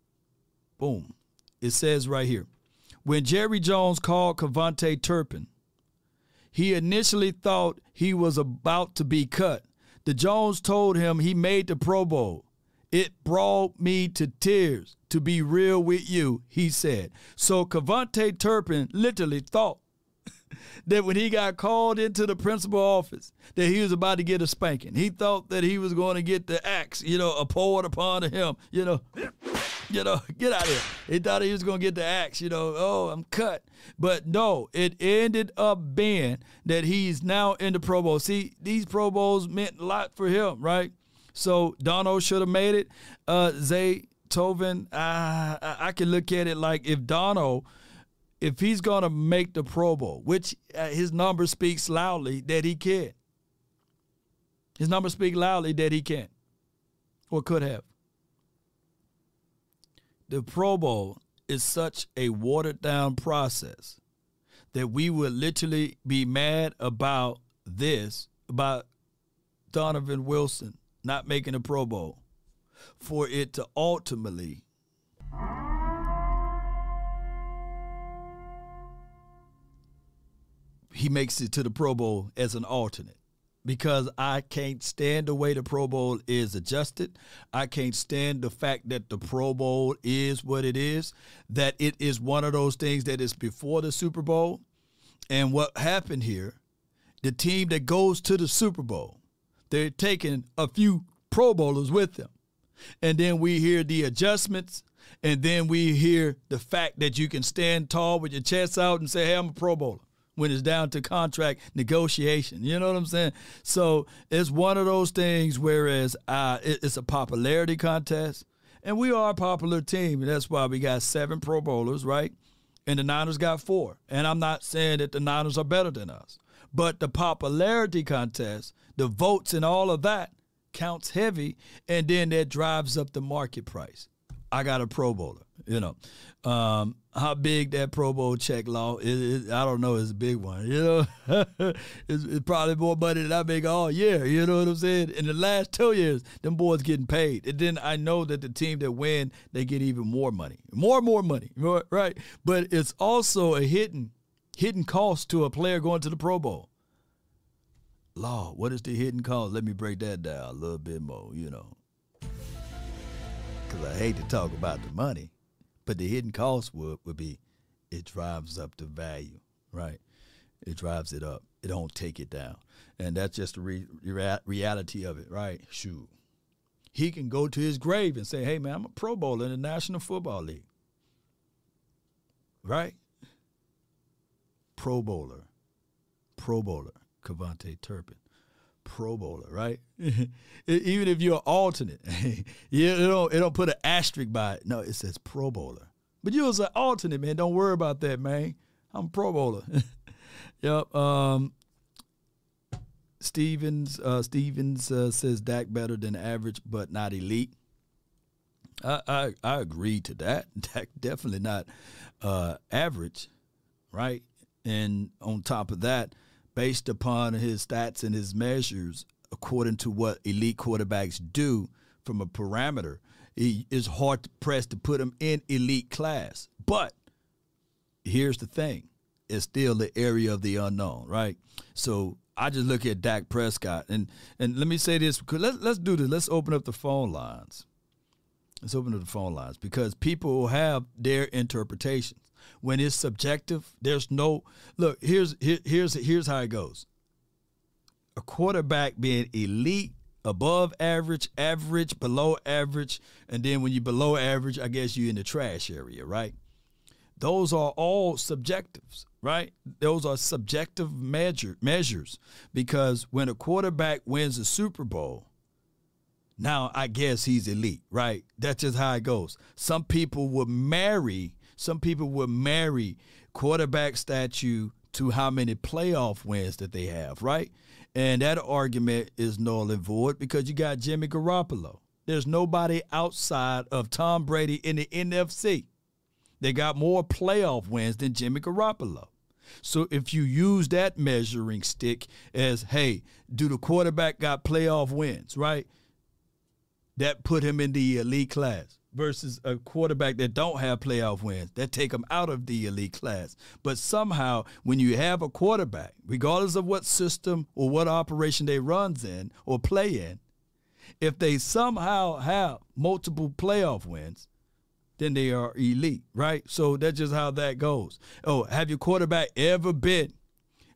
Boom. It says right here. When Jerry Jones called KaVontae Turpin, he initially thought he was about to be cut. The Jones told him he made the Pro Bowl. It brought me to tears to be real with you, he said. So KaVontae Turpin literally thought that when he got called into the principal office, that he was about to get a spanking. He thought that he was going to get the axe, you know, poured upon him, you know you know, get out of here. He thought he was going to get the axe, you know, oh, I'm cut. But no, it ended up being that he's now in the Pro Bowl. See, these Pro Bowls meant a lot for him, right? So Dono should have made it. Uh, Zay Tovin, uh, I can look at it like if Dono, if he's going to make the Pro Bowl, which uh, his number speaks loudly that he can. His number speak loudly that he can or could have the Pro Bowl is such a watered down process that we would literally be mad about this, about Donovan Wilson not making a Pro Bowl, for it to ultimately he makes it to the Pro Bowl as an alternate because I can't stand the way the Pro Bowl is adjusted. I can't stand the fact that the Pro Bowl is what it is, that it is one of those things that is before the Super Bowl. And what happened here, the team that goes to the Super Bowl, they're taking a few Pro Bowlers with them. And then we hear the adjustments, and then we hear the fact that you can stand tall with your chest out and say, hey, I'm a Pro Bowler when it's down to contract negotiation. You know what I'm saying? So it's one of those things. Whereas uh, it's a popularity contest, and we are a popular team, and that's why we got seven Pro Bowlers, right? and the Niners got four. And I'm not saying that the Niners are better than us, but the popularity contest, the votes, and all of that counts heavy, and then that drives up the market price. I got a Pro Bowler. You know, um, how big that Pro Bowl check law is, I don't know. It's a big one. You know, it's, it's, probably more money than I make all year. You know what I'm saying? In the last two years, them boys getting paid, and then I know that the team that win they get even more money, more and more money, right? But it's also a hidden hidden cost to a player going to the Pro Bowl. Law, what is the hidden cost? Let me break that down a little bit more. You know, because I hate to talk about the money, but the hidden cost would, would be it drives up the value, right? It drives it up. It don't take it down. And that's just the re- reality of it, right? Shoot. He can go to his grave and say, hey, man, I'm a Pro Bowler in the National Football League. Right? Pro Bowler. Pro Bowler. KaVontae Turpin. Pro Bowler, right? Even if you're an alternate, you don't it don't put an asterisk by it. No, it says Pro Bowler. But you was an alternate, man. Don't worry about that, man. I'm Pro Bowler. yep. Um, Stevens uh, Stevens uh, says Dak better than average, but not elite. I I, I agree to that. Dak definitely not uh, average, right? And on top of that, based upon his stats and his measures, according to what elite quarterbacks do from a parameter, it is hard pressed to put him in elite class. But here's the thing it's still the area of the unknown, right? So I just look at Dak Prescott and and let me say this let's let's do this. Let's open up the phone lines. Let's open up the phone lines because people have their interpretations when it's subjective, there's no look. Here's here, here's here's how it goes. A quarterback being elite, above average, average, below average, and then when you're below average, I guess you're in the trash area, right? Those are all subjectives, right? Those are subjective measure, measures because when a quarterback wins a Super Bowl, now I guess he's elite, right? That's just how it goes. Some people would marry some people will marry quarterback statue to how many playoff wins that they have, right? And that argument is null and void because you got Jimmy Garoppolo. There's nobody outside of Tom Brady in the NFC. They got more playoff wins than Jimmy Garoppolo. So if you use that measuring stick as, hey, do the quarterback got playoff wins, right? That put him in the elite class versus a quarterback that don't have playoff wins that take them out of the elite class. But somehow, when you have a quarterback, regardless of what system or what operation they runs in or play in, if they somehow have multiple playoff wins, then they are elite, right? So that's just how that goes. Oh, have your quarterback ever been?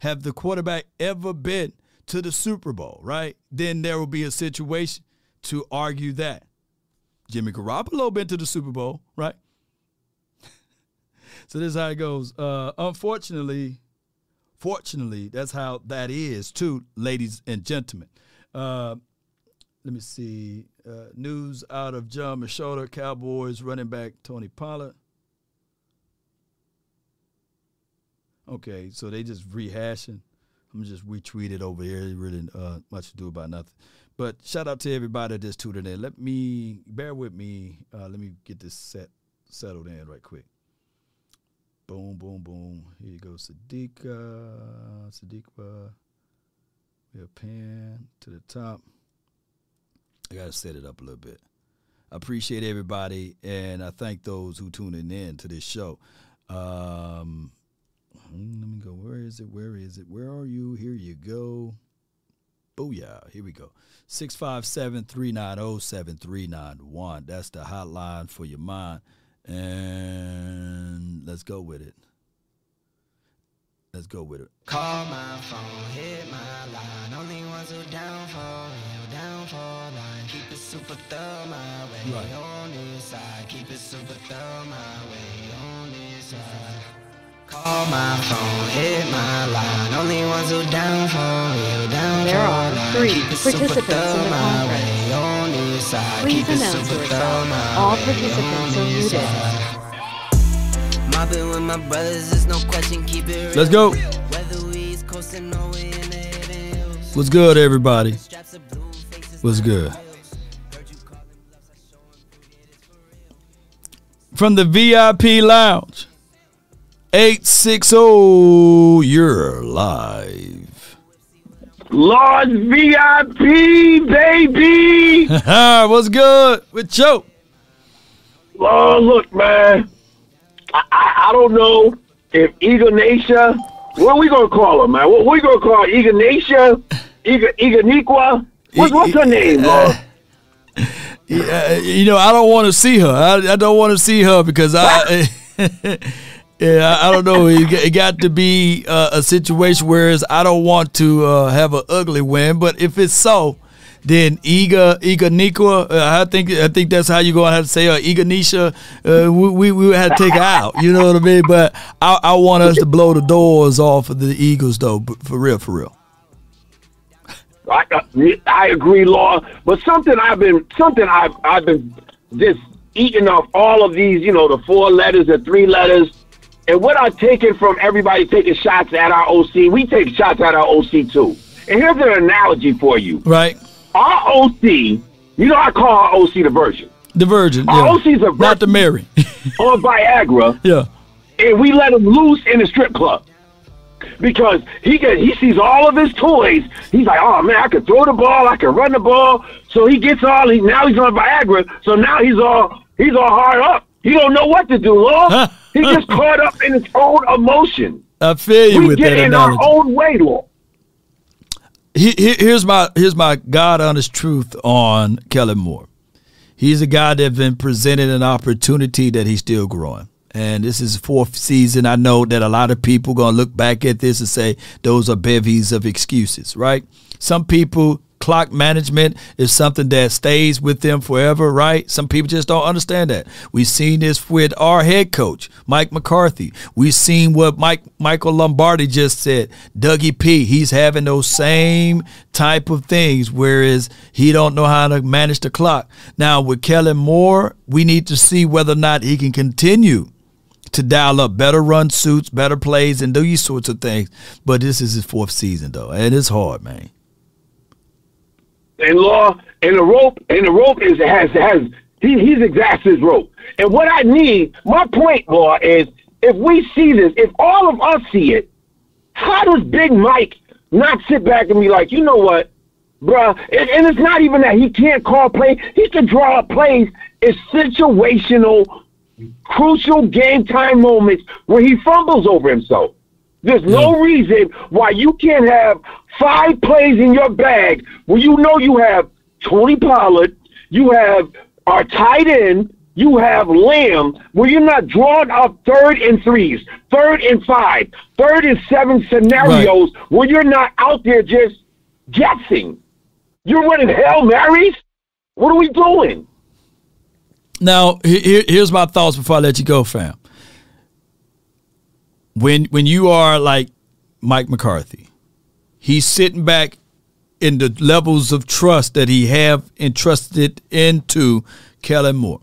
Have the quarterback ever been to the Super Bowl, right? Then there will be a situation to argue that. Jimmy Garoppolo been to the Super Bowl, right? so this is how it goes. Uh, unfortunately, fortunately, that's how that is too, ladies and gentlemen. Uh, let me see. Uh, news out of Jon Machota, Cowboys running back Tony Pollard. Okay, so they just rehashing. I'm just retweeted over here. Really uh, much to do about nothing. But shout out to everybody that's tuning in. Let me bear with me. Uh, let me get this set settled in right quick. Boom, boom, boom. Here you go, Sadiqa. Sadiqa. We have pan to the top. I gotta set it up a little bit. I appreciate everybody, and I thank those who tuning in to this show. Um, let me go. Where is it? Where is it? Where are you? Here you go. Booyah. Here we go. 657 390 7391. That's the hotline for your mind. And let's go with it. Let's go with it. Call my phone, hit my line. Only ones who down for real, down for line. Keep it super thorough my way right. on this side. Keep it super thorough my way on this side. Call my phone, hit my line. Only ones who down for real, down there are three participants in the conference. Please announce yourself. All participants are muted. mobbing with my brothers, there's no question, keep it real. Let's go. Whether we East Coast or Norway in the hidden hills. What's good, everybody? Straps of blue faces What's good? the wheels. Heard you calling bluffs, I show 'em who it is for real. From the VIP lounge, 860, you're live. Lord VIP, baby. What's good with Joe? Lord, look, man. I, I, I don't know if Ignatia, what are we going to call her, man? What we going to call her? Iganiqua? What, what's her name, Lord? Uh, you know, I don't want to see her. I, I don't want to see her because I, yeah, I, I don't know. It, got- to be uh, a situation where it's- I don't want to uh, have an ugly win. But if it's so, then Iga Iga Nikwa, uh, I think I think that's how you're gonna have to say her. Iga Nisha, uh, we, we we to take her out. You know what I mean? But I, I want us to blow the doors off of the Eagles, though. For real, for real. I, I agree, Law. But something I've been something I've I've been just eating off all of these, you know, the four letters, the three letters, and what I've taken from everybody taking shots at our OC. We take shots at our OC too. And here's an analogy for you. Right? Our OC, you know, I call our OC the Virgin The Virgin. Our Yeah. OC's a Not the Mary. on Viagra, yeah. and we let him loose in the strip club because he get he sees all of his toys. He's like, oh man, I can throw the ball, I can run the ball. So he gets all he now he's on Viagra. So now he's all he's all hard up. He don't know what to do, Lord. he just caught up in his own emotion. I feel you We with get that in analogy. our own way, Lord. He- he- here's my here's my God honest truth on Kellen Moore. He's a guy that's been presented an opportunity that he's still growing. And this is fourth season. I know that a lot of people gonna look back at this and say those are bevies of excuses, right? Some people clock management is something that stays with them forever, right? Some people just don't understand that. We've seen this with our head coach, Mike McCarthy. We've seen what Mike Michael Lombardi just said. Dougie P, he's having those same type of things, whereas he don't know how to manage the clock. Now with Kellen Moore, we need to see whether or not he can continue to dial up better run suits, better plays, and do these sorts of things. But this is his fourth season though, and it's hard, man. And law and the rope and the rope is has has he, he's exacts his rope. And what I need, my point, law, is if we see this, if all of us see it, how does Big Mike not sit back and be like, you know what, bruh? And, and it's not even that he can't call plays; he can draw up plays. It's situational, crucial game time moments where he fumbles over himself. There's no hmm. reason why you can't have five plays in your bag where you know you have Tony Pollard, you have our tight end, you have Lamb, where you're not drawing up third and threes, third and five, third and seven scenarios where you're not out there just guessing. You're running Hail Marys? What are we doing? Now, here, here's my thoughts before I let you go, fam. When when you are like Mike McCarthy, he's sitting back in the levels of trust that he have entrusted into Kellen Moore.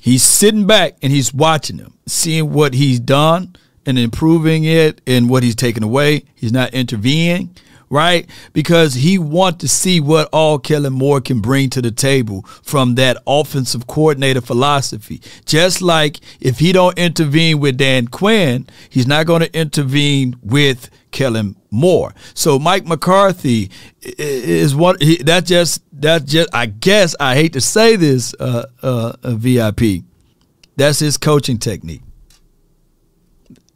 He's sitting back and he's watching him, seeing what he's done and improving it and what he's taken away. He's not intervening, right? Because he wants to see what all Kellen Moore can bring to the table from that offensive coordinator philosophy. Just like if he don't intervene with Dan Quinn, he's not going to intervene with Kellen Moore. So Mike McCarthy is what he, that just that just I guess I hate to say this uh, uh, VIP. That's his coaching technique.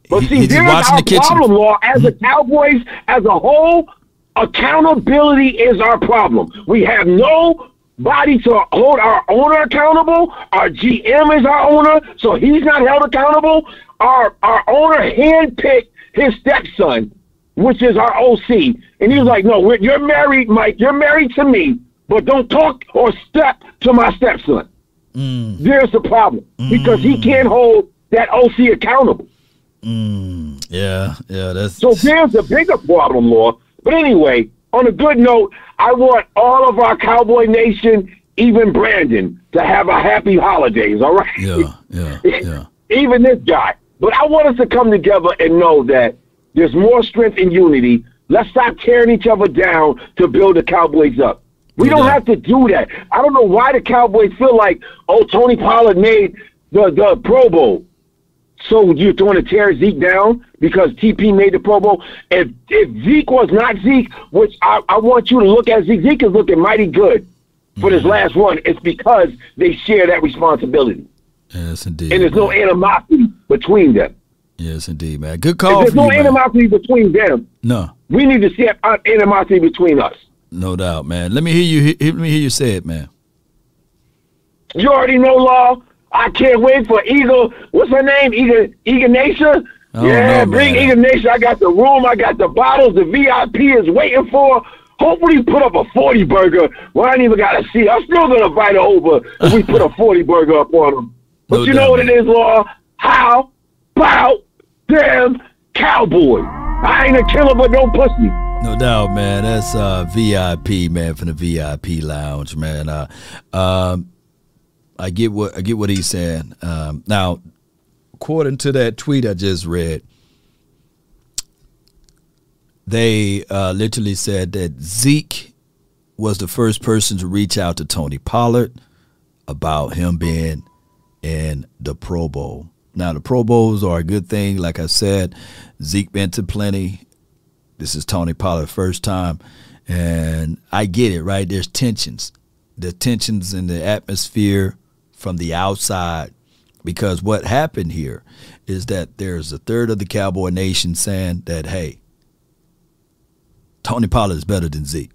But see, he's watching our the kitchen. problem, Law. As a Cowboys, as a whole, accountability is our problem. We have nobody to hold our owner accountable. Our GM is our owner, so he's not held accountable. Our our owner handpicked his stepson, which is our OC, and he was like, "No, we're, you're married, Mike. You're married to me, but don't talk or step to my stepson." Mm. There's the problem because he can't hold that OC accountable. Yeah, yeah, that's So there's a bigger problem, Law. But anyway, on a good note, I want all of our Cowboy Nation, even Brandon, to have a happy holidays. All right. yeah, yeah, yeah. even this guy. But I want us to come together and know that there's more strength in unity. Let's stop tearing each other down to build the Cowboys up. We don't have to do that. I don't know why the Cowboys feel like, oh, Tony Pollard made the, the Pro Bowl. So you're going to tear Zeke down because TP made the Pro Bowl? If, if Zeke was not Zeke, which I, I want you to look at Zeke, Zeke is looking mighty good for this last one. It's because they share that responsibility. Yes, indeed. And there's no animosity between them. Yes, indeed, man. Good call there's no you, man. animosity between them, No, we need to see animosity between us. no doubt, man. Let me hear you. Let me hear you say it, man. You already know, Law. I can't wait for Eagle. What's her name? Eagle Eaglenacia? Don't Yeah, know, bring man. Eaglenacia. I got the room. I got the bottles. The VIP is waiting for. Hopefully, put up a 40 burger. Well, I ain't even got to see. I'm still going to invite her over if we put a 40 burger up on them. But No you doubt, know what man. it is, Law? How about them cowboy. I ain't a killer, but don't push me. No doubt, man. That's uh, VIP, man, from the VIP lounge, man. Uh, um, I get what I get what he's saying. Um, now, according to that tweet I just read, they uh, literally said that Zeke was the first person to reach out to Tony Pollard about him being in the Pro Bowl. Now, the Pro Bowls are a good thing. Like I said, Zeke been to plenty. This is Tony Pollard first time. And I get it, right? There's tensions. The tensions in the atmosphere from the outside. Because what happened here is that there's a third of the Cowboy Nation saying that, hey, Tony Pollard is better than Zeke.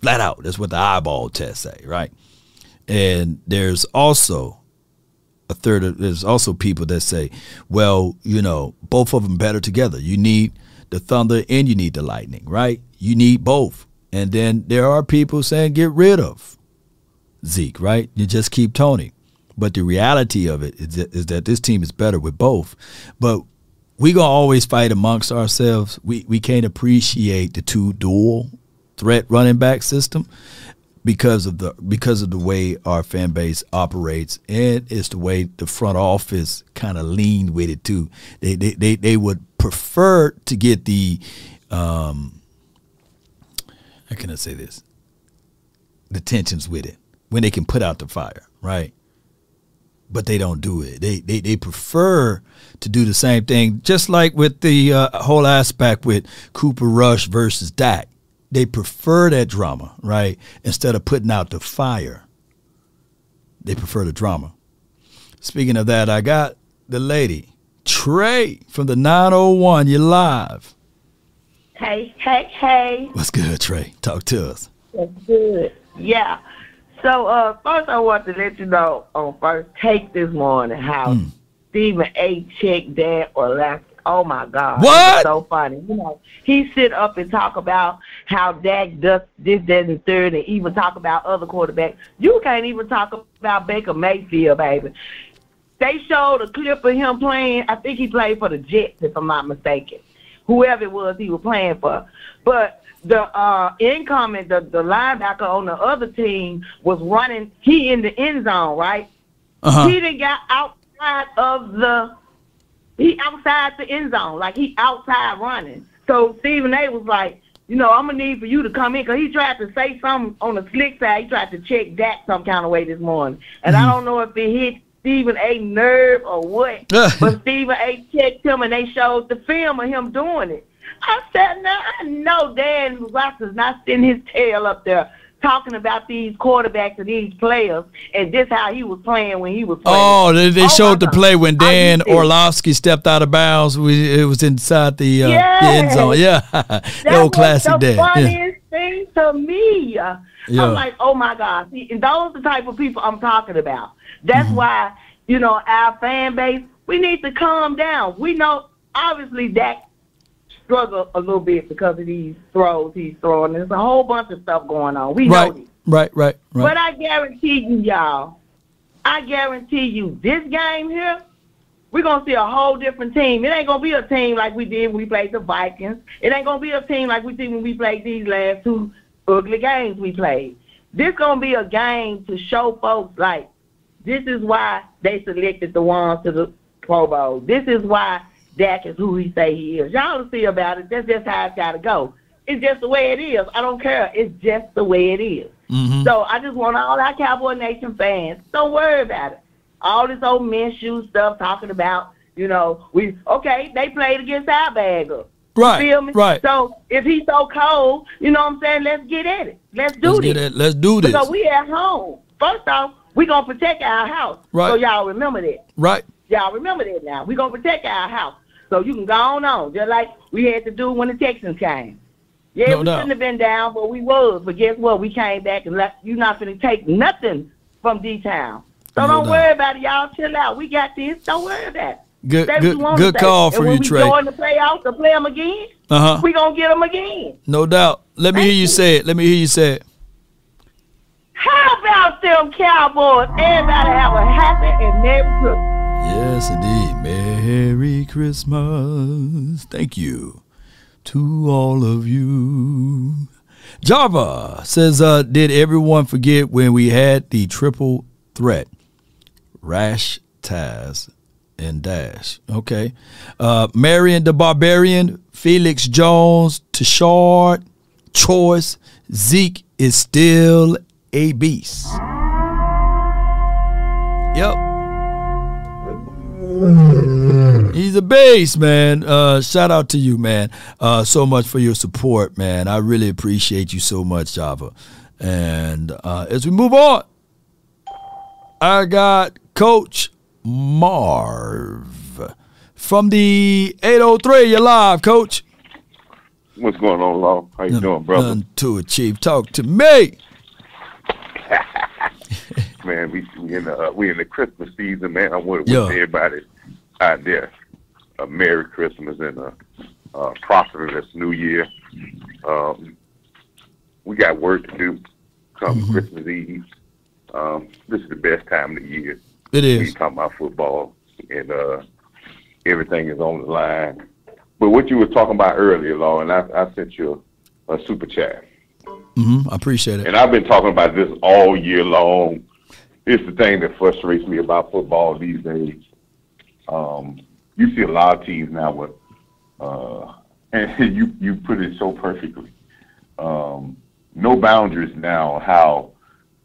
Flat out. That's what the eyeball test say, right? And there's also a third of there's also people that say, well, you know, both of them better together. You need the thunder and you need the lightning, right? You need both. And then there are people saying get rid of Zeke, right? You just keep Tony. But the reality of it is that, is that this team is better with both. But we gonna always fight amongst ourselves. We we can't appreciate the two dual threat running back system because of the because of the way our fan base operates and it's the way the front office kind of leaned with it too. They they they, they would prefer to get the um how can I say this? The tensions with it when they can put out the fire, right? But they don't do it. They they they prefer to do the same thing, just like with the uh, whole aspect with Cooper Rush versus Dak they prefer that drama, right? Instead of putting out the fire, they prefer the drama. Speaking of that, I got the lady, Trey from the 901. You're live. Hey, hey, hey. What's good, Trey? Talk to us. That's good. Yeah. So uh first I want to let you know on first take this morning how Hmm. Stephen A checked Dan Orlovsky. Oh my God. What? So funny. You know, he sit up and talk about how Dak does this, that, and third, and even talk about other quarterbacks. You can't even talk about Baker Mayfield, baby. They showed a clip of him playing. I think he played for the Jets, if I'm not mistaken. Whoever it was he was playing for. But the uh incoming, the, the linebacker on the other team was running. He in the end zone, right? Uh-huh. He didn't got outside of the he outside the end zone, like he outside running. So Stephen A was like, you know, I'm gonna need for you to come in because he tried to say something on the slick side. He tried to check Dak some kind of way this morning, and I mm-hmm. don't know if it hit Stephen A nerve or what, but Stephen A checked him and they showed the film of him doing it. I said, now I know Dan Ross is not sitting his tail up there talking about these quarterbacks and these players, and this how he was playing when he was playing. Oh, they, they Oh, showed the play when Dan Orlovsky stepped out of bounds. We, it was inside the, uh, the end zone. Yeah, the That old was classic the Dan. Yeah. funniest thing to me. Yeah. I'm like, oh my God. See, and those are the type of people I'm talking about. That's Mm-hmm. why, you know, our fan base, we need to calm down. We know, obviously, Dak struggle a little bit because of these throws he's throwing. There's a whole bunch of stuff going on. We know Right, this. right, right, right. But I guarantee you, y'all, I guarantee you, this game here, we're gonna see a whole different team. It ain't gonna be a team like we did when we played the Vikings. It ain't gonna be a team like we did when we played these last two ugly games we played. This gonna be a game to show folks like this is why they selected the ones to the Pro Bowl. This is why Dak is who he say he is. Y'all see about it. That's just how it's got to go. It's just the way it is. I don't care. It's just the way it is. Mm-hmm. So I just want all our Cowboy Nation fans, don't worry about it. All this old Minshew stuff talking about, you know, we okay, they played against our bagger. Right, Feel me? right. So if he's so cold, you know what I'm saying, let's get at it. Let's do Let's this. Let's do this. Because we at home. First off, we gonna protect our house. Right. So y'all remember that. Right. Y'all remember that now. we gonna protect our house. So you can go on on, just like we had to do when the Texans came. Yeah, No we doubt. shouldn't have been down, but we was. But guess what? We came back and left. You not gonna take nothing from D Town. So No don't doubt. worry about it, y'all. Chill out. We got this. Don't worry about it. Good, good, good call from when you, we Trey. the playoffs to play them again, Uh huh. we gonna get them again. No doubt. Let me hear you say it. Let me hear you say it. How about them Cowboys? Everybody have a happy and merry Christmas. Yes, indeed. Merry Christmas. Thank you to all of you. Java says, uh, Did everyone forget when we had the triple threat? Rash, Taz, and Dash. Okay. Uh, Marion the Barbarian, Felix Jones, Tashard, Choice, Zeke is still a beast. Yep. He's a beast, man. Uh, shout out to you, man. Uh, so much for your support, man. I really appreciate you so much, Java. And uh, as we move on, I got Coach Marv from the 803. You're live, Coach. What's going on, Law? How you doing, brother? None to it, Chief. Talk to me. Man, we, we in the uh, we in the Christmas season, man. I want to Yeah. wish everybody out there a Merry Christmas and a, a prosperous New Year. Um, we got work to do come Mm-hmm. Christmas Eve. Um, this is the best time of the year. It is. We talking about football and uh, everything is on the line. But what you were talking about earlier, Law, and I, I sent you a, a super chat. hmm I appreciate it. And I've been talking about this all year long. It's the thing that frustrates me about football these days. Um, you see a lot of teams now with, uh, and you you put it so perfectly. Um, no boundaries now how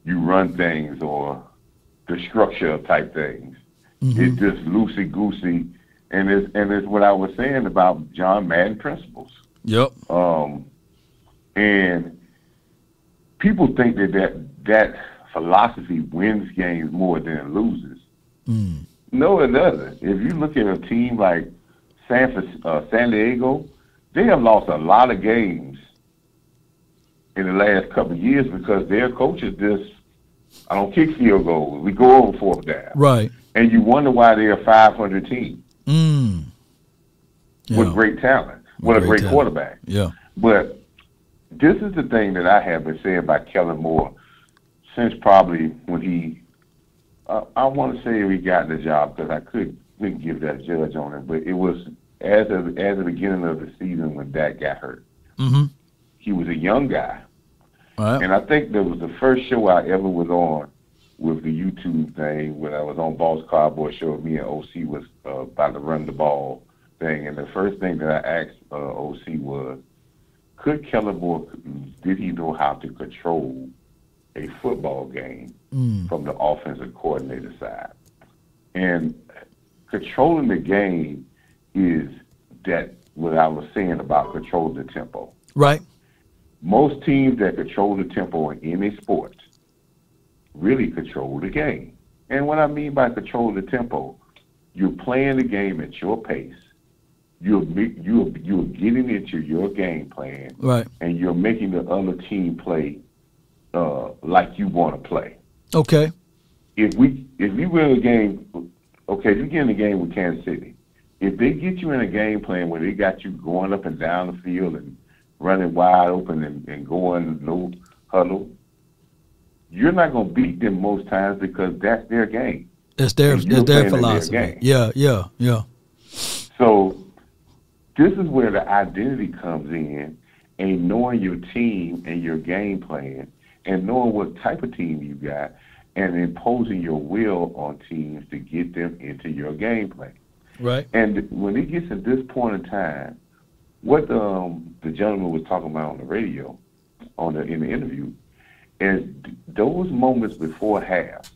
you run things or the structure of type things. It's just loosey goosey, and it's and it's what I was saying about John Madden principles. Yep. Um, and people think that, that that philosophy wins games more than it loses. Mm. No, it doesn't. If you look at a team like San uh, San Diego, they have lost a lot of games in the last couple of years because their coaches just I don't kick field goals. We go over fourth down, Right. and you wonder why they're a 500 team Mm. with great talent, with a Great great talent. quarterback. Yeah. But this is the thing that I have been saying about Kellen Moore since probably when he, uh, I want to say he got the job because I could, couldn't give that judge on it, but it was as of as the beginning of the season when Dak got hurt. Mm-hmm. He was a young guy, Right. and I think that was the first show I ever was on with the YouTube thing when I was on Boss Cowboy Show. Me and OC was uh, about to run the ball thing, and the first thing that I asked uh, OC was, could Kellen Moore did he know how to control a football game Mm. from the offensive coordinator side? And controlling the game is that what I was saying about controlling the tempo Right. most teams that control the tempo in any sport really control the game. And what I mean by control the tempo, you're playing the game at your pace. You're you're you're getting into your game plan, Right. and you're making the other team play uh, like you want to play. Okay. If we if we win a game, okay, if you get in a game with Kansas City, if they get you in a game plan where they got you going up and down the field and running wide open and, and going no huddle, you're not going to beat them most times because that's their game. That's their that's their their philosophy. game. yeah. Yeah. Yeah. So this is where the identity comes in and knowing your team and your game plan and knowing what type of team you got and imposing your will on teams to get them into your game plan. Right. And when it gets to this point in time, what um, the gentleman was talking about on the radio, on the in the interview, is those moments before half,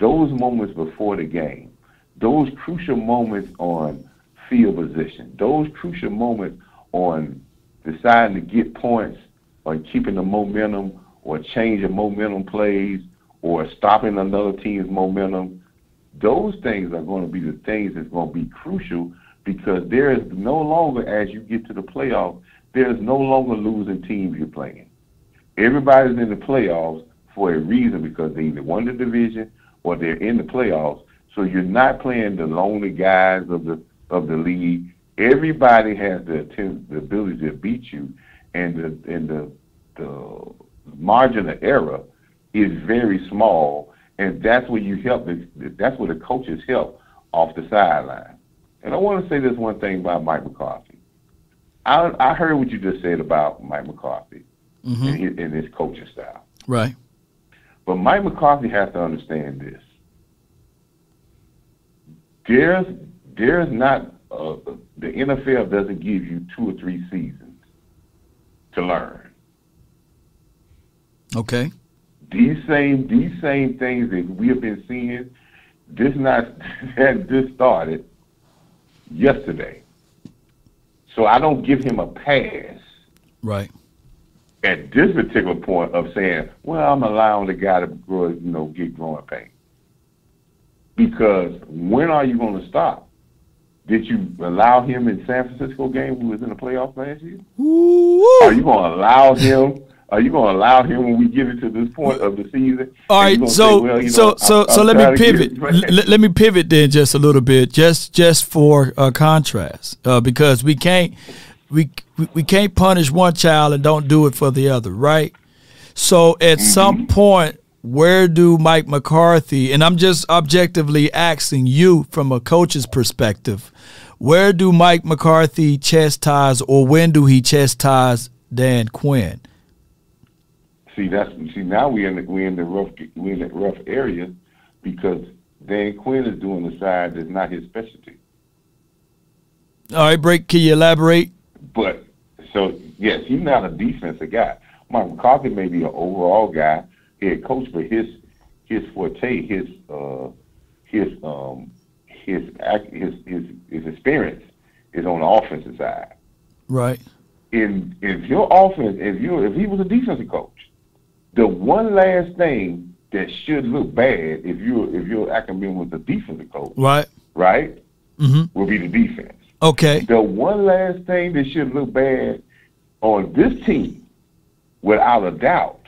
those moments before the game, those crucial moments on field position, those crucial moments on deciding to get points or keeping the momentum or changing momentum plays or stopping another team's momentum, those things are going to be the things that's going to be crucial because there is no longer, as you get to the playoffs, there's no longer losing teams you're playing. Everybody's in the playoffs for a reason because they either won the division or they're in the playoffs. So you're not playing the lonely guys of the of the league. Everybody has the attempt, the ability to beat you, and the and the the margin of error is very small, and that's where you help. That's where the coaches help off the sideline. And I want to say this one thing about Mike McCarthy. I I heard what you just said about Mike McCarthy Mm-hmm. and, his, and his coaching style. Right. But Mike McCarthy has to understand this. There's there's not uh, the NFL doesn't give you two or three seasons to learn. Okay. These same these same things that we have been seeing, this not just started yesterday. So I don't give him a pass Right. at this particular point of saying, well, I'm allowing the guy to grow, you know, get growing pain. Because when are you going to stop? Did you allow him in San Francisco game who was in the playoffs last year? Are you going to allow him? Are you going to allow him when we get into this point of the season? All right, so say, well, you so know, so I'm- so I'm let me pivot. Let, let me pivot then just a little bit, just just for uh, contrast, uh, because we can't we we- we can't punish one child and don't do it for the other, right? So at Mm-hmm. some point, where do Mike McCarthy and I'm just objectively asking you from a coach's perspective, where do Mike McCarthy chastise or when do he chastise Dan Quinn? See, that's see now we in the we in the rough we in the rough area because Dan Quinn is doing the side that's not his specialty. All right, break. Can you elaborate? But so yes, he's not a defensive guy. Mike McCarthy may be an overall guy, head coach, but his his forte, his uh his um his act his his his experience is on the offensive side. Right. In if your offense, if you if he was a defensive coach, the one last thing that should look bad if you if your academic was a defensive coach, Right. right, Mm-hmm. will be the defense. Okay. The one last thing that should look bad on this team, without a doubt,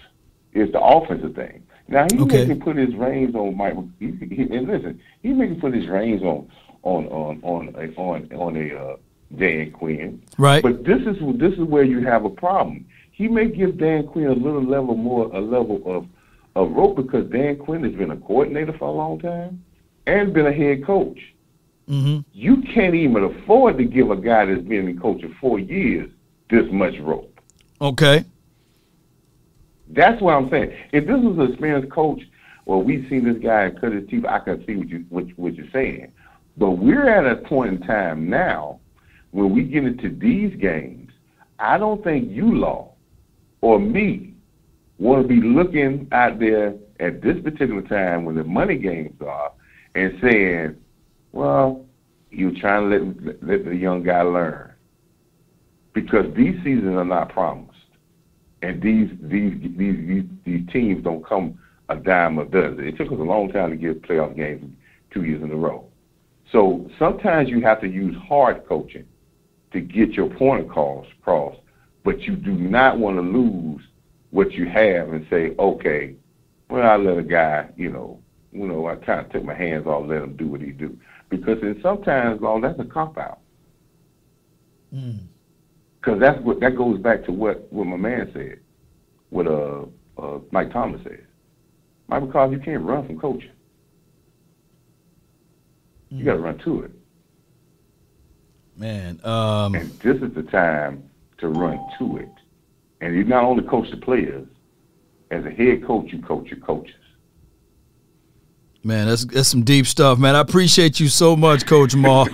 is the offensive thing. Now he Okay. making put his reins on Mike. He, he, and listen, he making put his reins on on on on a, on on a uh, Dan Quinn. Right. But this is this is where you have a problem. He may give Dan Quinn a little level more a level of of rope because Dan Quinn has been a coordinator for a long time and been a head coach Mm-hmm. you can't even afford to give a guy that's been in coach for four years this much rope. Okay. That's what I'm saying. If this was an experienced coach, well, we've seen this guy cut his teeth. I can see what you what, what you're saying, but we're at a point in time now when we get into these games. I don't think you law or me want to be looking out there at this particular time when the money games are and saying, well, you're trying to let, let the young guy learn. Because these seasons are not promised. And these these these these, these teams don't come a dime a dozen. It took us a long time to get playoff games two years in a row. So sometimes you have to use hard coaching to get your point across, cross, but you do not want to lose what you have and say, okay, well, I let a guy, you know, you know, I kind of took my hands off, let him do what he do, because in sometimes, well, that's a cop out. Because that's what that goes back to what what my man said, what uh, uh Mike Thomas said. Mike McCarthy, you can't run from coaching. You got to run to it. Man. Um, And this is the time to run to it. And you not only coach the players, as a head coach, you coach your coaches. Man, that's that's some deep stuff, man. I appreciate you so much, Coach Marv.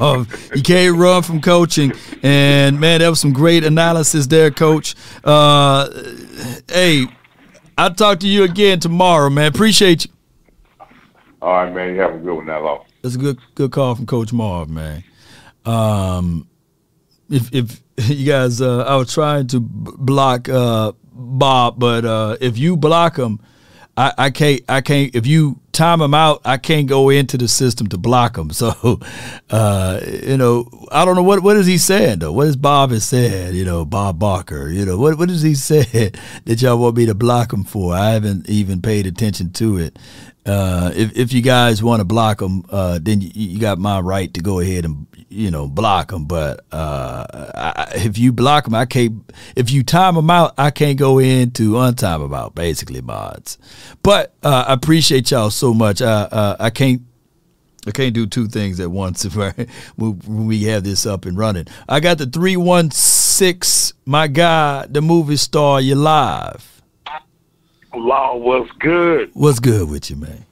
you can't run from coaching, and man, that was some great analysis there, Coach. Uh, hey, I'll talk to you again tomorrow, man. Appreciate you. All right, man. You have a good one, now. That's a good good call from Coach Marv, man. Um, if if you guys, uh, I was trying to block uh, Bob, but uh, if you block him, I, I can't. I can't. If you time him out, I can't go into the system to block him. So, uh, you know, I don't know what what is he saying though. What is Bob has said? You know, Bob Barker. You know, what what does he say that y'all want me to block him for? I haven't even paid attention to it. Uh, if if you guys want to block them, uh, then you, you got my right to go ahead and you know block them. But uh, I, if you block them, I can't. If you time them out, I can't go in to untime him out. Basically, mods. But uh, I appreciate y'all so much. Uh, uh, I can't. I can't do two things at once if I, when we have this up and running. I got the three one six. My God, the movie star. You live. Law was good. What's good with you, man?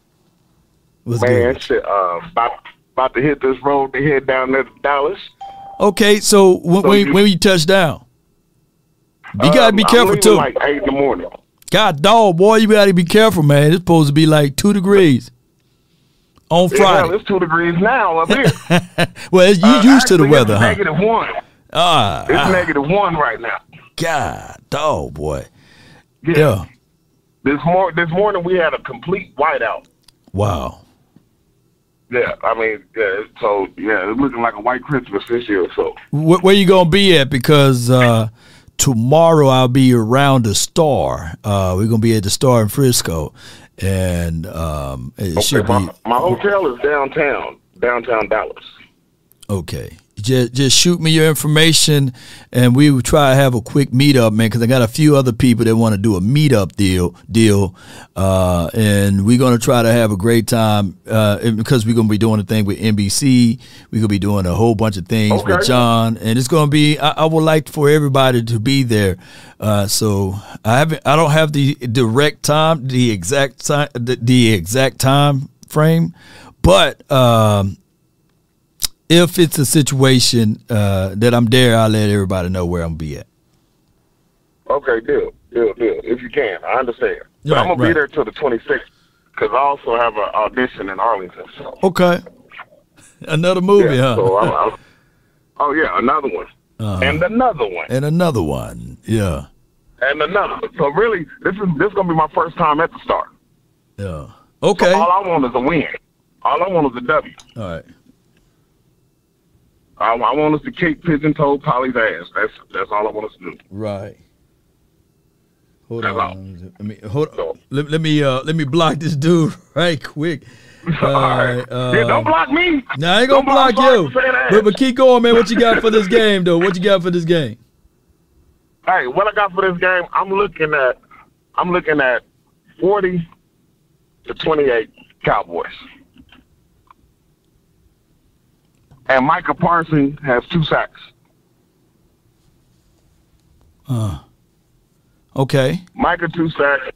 What's man, good? shit, uh, about, about to hit this road to head down there to Dallas. Okay, so when So when, you- when you touch down, you gotta be Um, careful too. Like eight in the morning. God dog, boy, you gotta be careful, man. It's supposed to be like two degrees on Yeah, Friday. it's two degrees now up here. well, you Uh, used to the weather, it's huh? Negative one. Ah, It's ah, negative one right now. God dog, boy. Yeah. Yeah. This mor- this morning we had a complete whiteout. Wow. Yeah, I mean, yeah. So yeah, it's looking like a white Christmas this year. So Where, where you gonna be at? Because uh, tomorrow I'll be around the Star. Uh, we're gonna be at the Star in Frisco, and um, it should be my, my hotel is downtown, downtown Dallas. Okay. Just, just shoot me your information, and we will try to have a quick meetup, man. Because I got a few other people that want to do a meetup deal, deal, uh, and we're gonna try to have a great time. Uh, because we're gonna be doing a thing with NBC, we're gonna be doing a whole bunch of things with John, and it's gonna be. I, I would like for everybody to be there. Uh, so I haven't. I don't have the direct time, the exact time, the, the exact time frame, but. Um, if it's a situation uh, that I'm there, I'll let everybody know where I'm be at. Okay, deal, deal, deal. If you can, I understand. But Right, I'm gonna right. be there till the 26th because I also have an audition in Arlington. So Okay. Another movie, yeah, huh? so I'm, I'm, oh yeah, another one, Uh-huh. and another one, and another one. Yeah. and another. one. So really, this is this is gonna be my first time at the start. Yeah. Okay. All I want is a win. All I want is a W. All right. I, I want us to kick pigeon toe Polly's ass. That's that's all I want us to do. Right. Hold That's on. Let me hold on. Let, let me uh let me block this dude right quick. All right. Uh, yeah, don't block me. Nah, I ain't gonna Don't block you. Mark for saying that. But, but keep going, man. What you got for this game, though? What you got for this game? Hey, what I got for this game? I'm looking at I'm looking at 40 to 28 Cowboys. And Micah Parsons has two sacks. Uh, okay. Micah two sacks.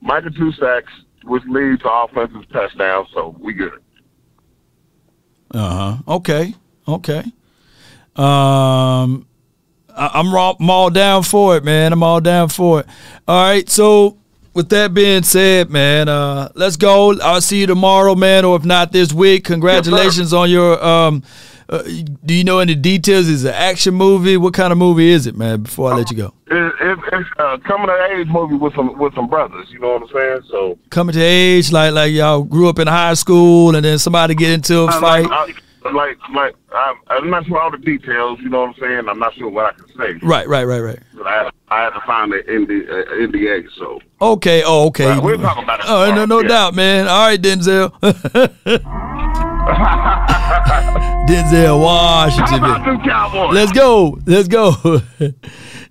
Micah two sacks, which leads to offensive touchdown. So we good. Uh huh. Okay. Okay. Um, I, I'm, raw, I'm all down for it, man. I'm all down for it. All right. So with that being said, man, uh, let's go. I'll see you tomorrow, man, or if not this week. Congratulations on your. Um, uh, do you know any details? Is it an action movie? What kind of movie is it, man? Before I let you go, It, it, it's a coming to age movie with some with some brothers. You know what I'm saying? So coming to age, like like y'all grew up in high school, and then somebody get into a fight. Like, I, like, like I'm, I'm not sure all the details. You know what I'm saying? I'm not sure what I can say. Right, right, right, right. But I had, I had to find the ND, uh, NDA. So Okay. Oh, okay. Right, we're talking about it Oh, no, no yeah. doubt, man. All right, Denzel. Denzel Washington. How about them Cowboys? Let's go. Let's go.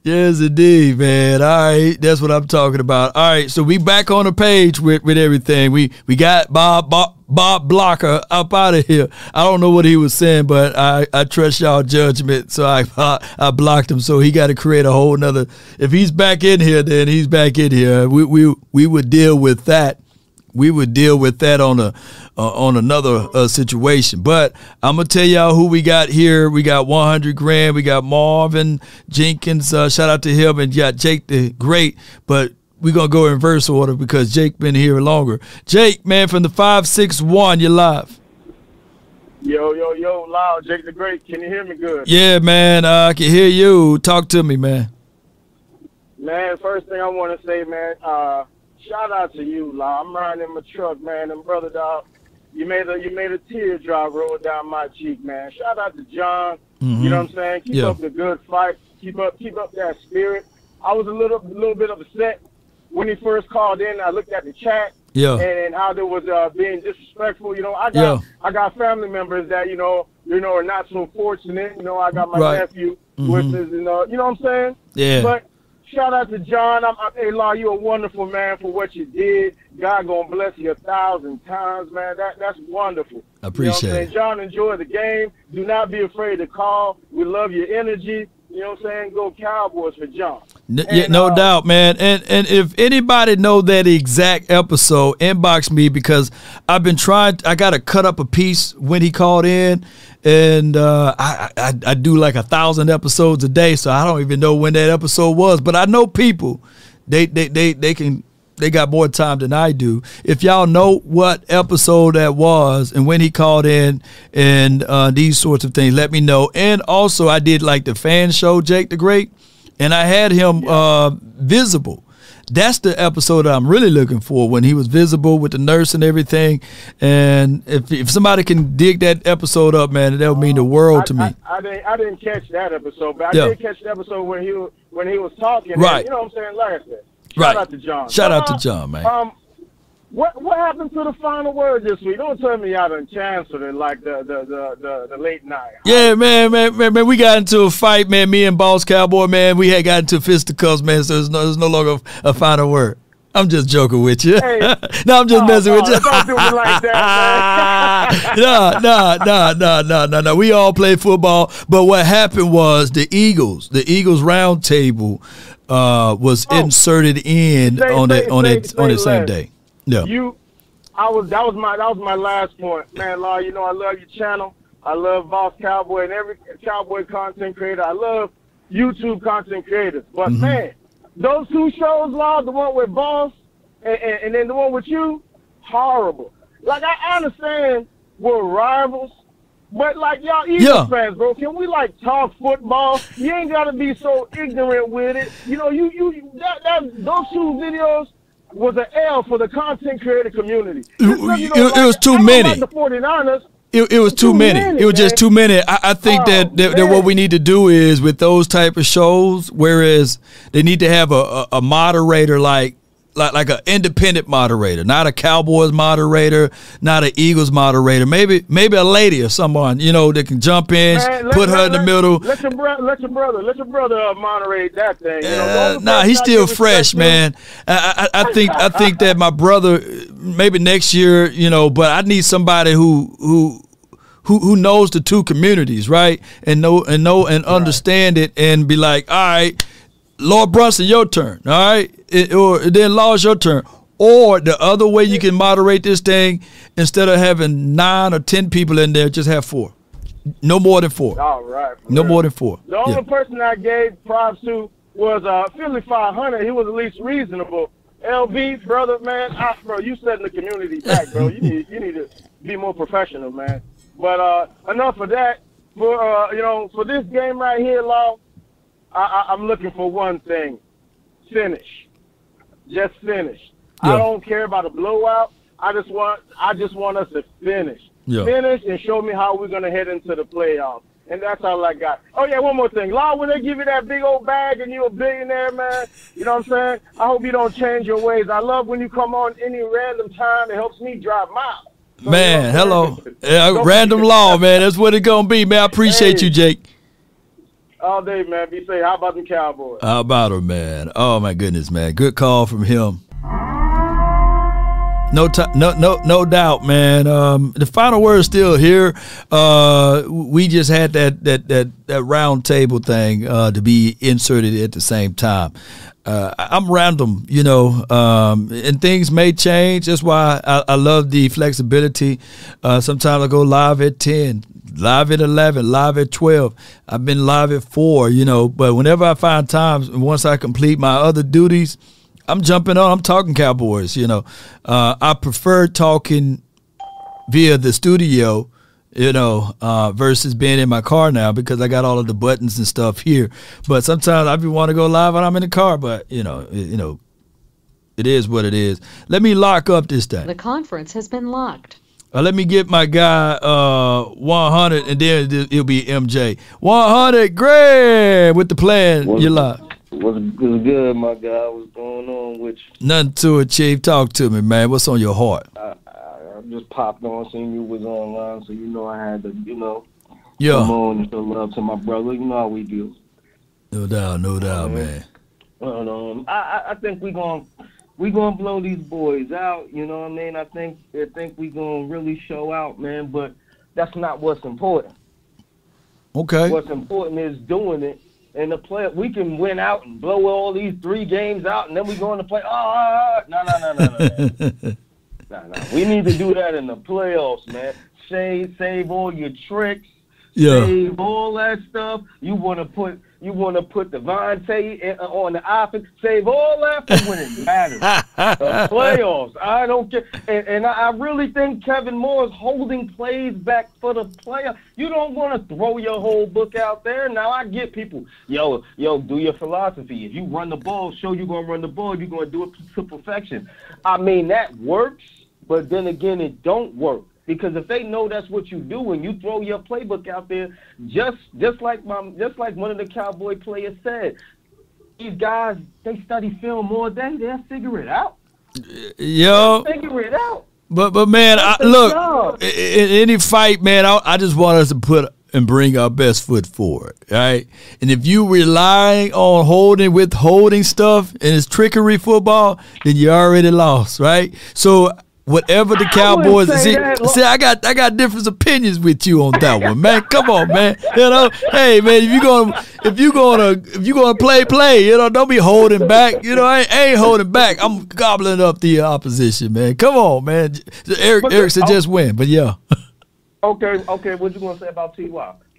yes, indeed, man. All right, that's what I'm talking about. All right, so we back on the page with, with everything. We we got Bob Bob, Bob Blocker up out of here. I don't know what he was saying, but I, I trust y'all judgment, so I I blocked him. So he got to create a whole nother. If he's back in here, then he's back in here. We we we would deal with that we would deal with that on a uh, on another uh, situation. But I'm gonna tell y'all who we got here. We got 100 grand. We got Marvin Jenkins. Uh, shout out to him, and you got Jake the Great. But we're gonna go in reverse order because Jake been here longer. Jake, man, from the five six one, you're live. Yo, yo, yo, loud, Jake the Great. Can you hear me good? Yeah, man, uh, I can hear you. Talk to me, man. Man, first thing I want to say, man, uh, shout out to you, Law. I'm riding in my truck, man, and brother dog, you made a you made a teardrop roll down my cheek, man. Shout out to John. Mhm. You know what I'm saying? Keep Yeah. up the good fight. Keep up keep up that spirit. I was a little little bit upset when he first called in. I looked at the chat. Yeah. And, and how there was uh, being disrespectful. You know, I got Yeah. I got family members that you know you know are not so fortunate. You know, I got my Right. nephew, Mhm. which is you know you know what I'm saying. Yeah. But shout out to John. I'm, I'm hey Law, you're a wonderful man for what you did. God gonna bless you a thousand times, man. That that's wonderful. Appreciate you know it. John, enjoy the game. Do not be afraid to call. We love your energy. You know what I'm saying? Go Cowboys for John. N- yeah, no uh, doubt, man. And and if anybody know that exact episode, inbox me because I've been trying. I got to cut up a piece when he called in, and uh, I, I I do like a thousand episodes a day, so I don't even know when that episode was. But I know people, they they they they can. They got more time than I do. If y'all know what episode that was and when he called in and uh, these sorts of things, let me know. And also, I did like the fan show, Jake the Great and I had him uh, visible. That's the episode I'm really looking for when he was visible with the nurse and everything. And if if somebody can dig that episode up, man, that would mean the world to me. I, I didn't I didn't catch that episode, but I Yeah. did catch the episode when he was when he was talking. and, Right. you know what I'm saying? Like I said. Shout Right. out to John. Shout out to Uh, John, man. Um, what what happened to the final word this week? Don't tell me y'all done canceled it like the the, the, the, the late night. Yeah, man, man, man, man, we got into a fight, man. Me and Boss Cowboy, man, we had got into fisticuffs, man. So it's no, it's no longer a final word. I'm just joking with you. no, I'm just messing with you. Don't do me like that, no, no, no, no, no, no, no. We all play football, but what happened was the Eagles, the Eagles round table, uh, was inserted in Say- on that on that on that same day. Yeah. You, I was that was my that was my last point, man. Law, you know I love your channel. I love Boss Cowboy and every cowboy content creator. I love YouTube content creators. But Mm-hmm. man, those two shows, Law, the one with Boss and, and, and then the one with you, horrible. Like I understand we're rivals. But like y'all Eagles Yeah. fans, bro, can we like talk football? You ain't gotta be so ignorant with it. You know, you you that that those two videos was an L for the content creator community. You know, it- it was too many. Like the 49ers. It, it was too, Too many. many, It was just too many. I, I think Oh, that, that, that what we need to do is with those type of shows, whereas they need to have a, a, a moderator like like like an independent moderator, not a Cowboys moderator, not an Eagles moderator. Maybe maybe a lady or someone you know that can jump in, Man, let- put her let- in the let- middle. Let your brother, let your brother, let your brother uh, moderate that thing. You know, Uh, nah, he's still fresh, man. I, I, I think I think that my brother, maybe next year, you know, but I need somebody who who who who knows the two communities, right? And know and know and understand it, and be like, all right, Lord Brunson, your turn, all right, It- or then Law's your turn. Or the other way you can moderate this thing, instead of having nine or ten people in there, just have four. No more than four. All right. No more than four. The only Yeah. person I gave props to was uh, Philly 500. He was at least reasonable. LB, brother, man, I, bro, you setting the community back, bro. You need you need to be more professional, man. But uh, enough of that. For uh, you know, for this game right here, Law, I, I, I'm looking for one thing: finish. Just finish. Yeah. I don't care about a blowout. I just want I just want us to finish. Yeah. Finish and show me how we're gonna head into the playoffs. And that's all I got. Oh yeah, one more thing. Law, when they give you that big old bag and you're a billionaire, man, you know what I'm saying? I hope you don't change your ways. I love when you come on any random time. It helps me drive miles. Man, hello. Yeah, random law, man. That's what it gonna be, man. I appreciate Hey. you, Jake. All day, man. Be safe. How about them Cowboys? How about her, man? Oh my goodness, man. Good call from him. No, t- no, no, no doubt, man. Um, the final word is still here. Uh, we just had that that that that round table thing uh, to be inserted at the same time. Uh, I'm random, you know, um, and things may change. That's why I, I love the flexibility. Uh, sometimes I go live at ten, live at 11, live at 12. I've been live at 4, you know, but whenever I find times, once I complete my other duties, I'm jumping on. I'm talking Cowboys. You know, uh, I prefer talking via the studio. You know, uh, versus being in my car now because I got all of the buttons and stuff here. But sometimes I be want to go live when I'm in the car. But you know, it, you know, it is what it is. Let me lock up this thing. The conference has been locked. Uh, let me get my guy uh, 100, and then it'll be MJ. 100, grand with the plan. You're live. What's, what's good, my guy? What's going on with you? Nothing to it, Chief. Talk to me, man. What's on your heart? I just popped on, seen you was online, so you know I had to, you know, Yeah. come on and show love to my brother. You know how we do. No doubt, no doubt, man. But, um, I, I, think we going we gonna blow these boys out. You know what I mean? I think I think we gonna really show out, man. But that's not what's important. Okay. What's important is doing it. And the play, we can win out and blow all these three games out, and then we go in the play. Oh, no, no, no, no, no. no, no. We need to do that in the playoffs, man. Save, save all your tricks. Yeah. Save all that stuff. You want to put, you want to put Devontae in- uh, on the offense. Save all that for when it matters. the playoffs. I don't care. And, and I I really think Kellen Moore is holding plays back for the player. You don't want to throw your whole book out there. Now I get people. Yo, yo, do your philosophy. If you run the ball, show you're gonna run the ball. You're gonna do it to perfection. I mean that works, but then again, it don't work. Because if they know that's what you do and you throw your playbook out there, just just like my just like one of the cowboy players said, these guys they study film all day, they'll figure it out. Yo. Figure it out. But but man, I, look, job. in any fight, man, I, I just want us to put and bring our best foot forward, right? And if you relying on holding, withholding stuff and it's trickery football, then you already lost, right? So whatever the Cowboys see, see, I got I got different opinions with you on that one, man. Come on, man. You know, hey man, if you gonna if you gonna if you gonna play play, you know, don't be holding back. You know, I ain't, I ain't holding back. I'm gobbling up the opposition, man. Come on, man. Eric But Eric said oh. just win, but yeah. Okay, okay, what you gonna say about Ty?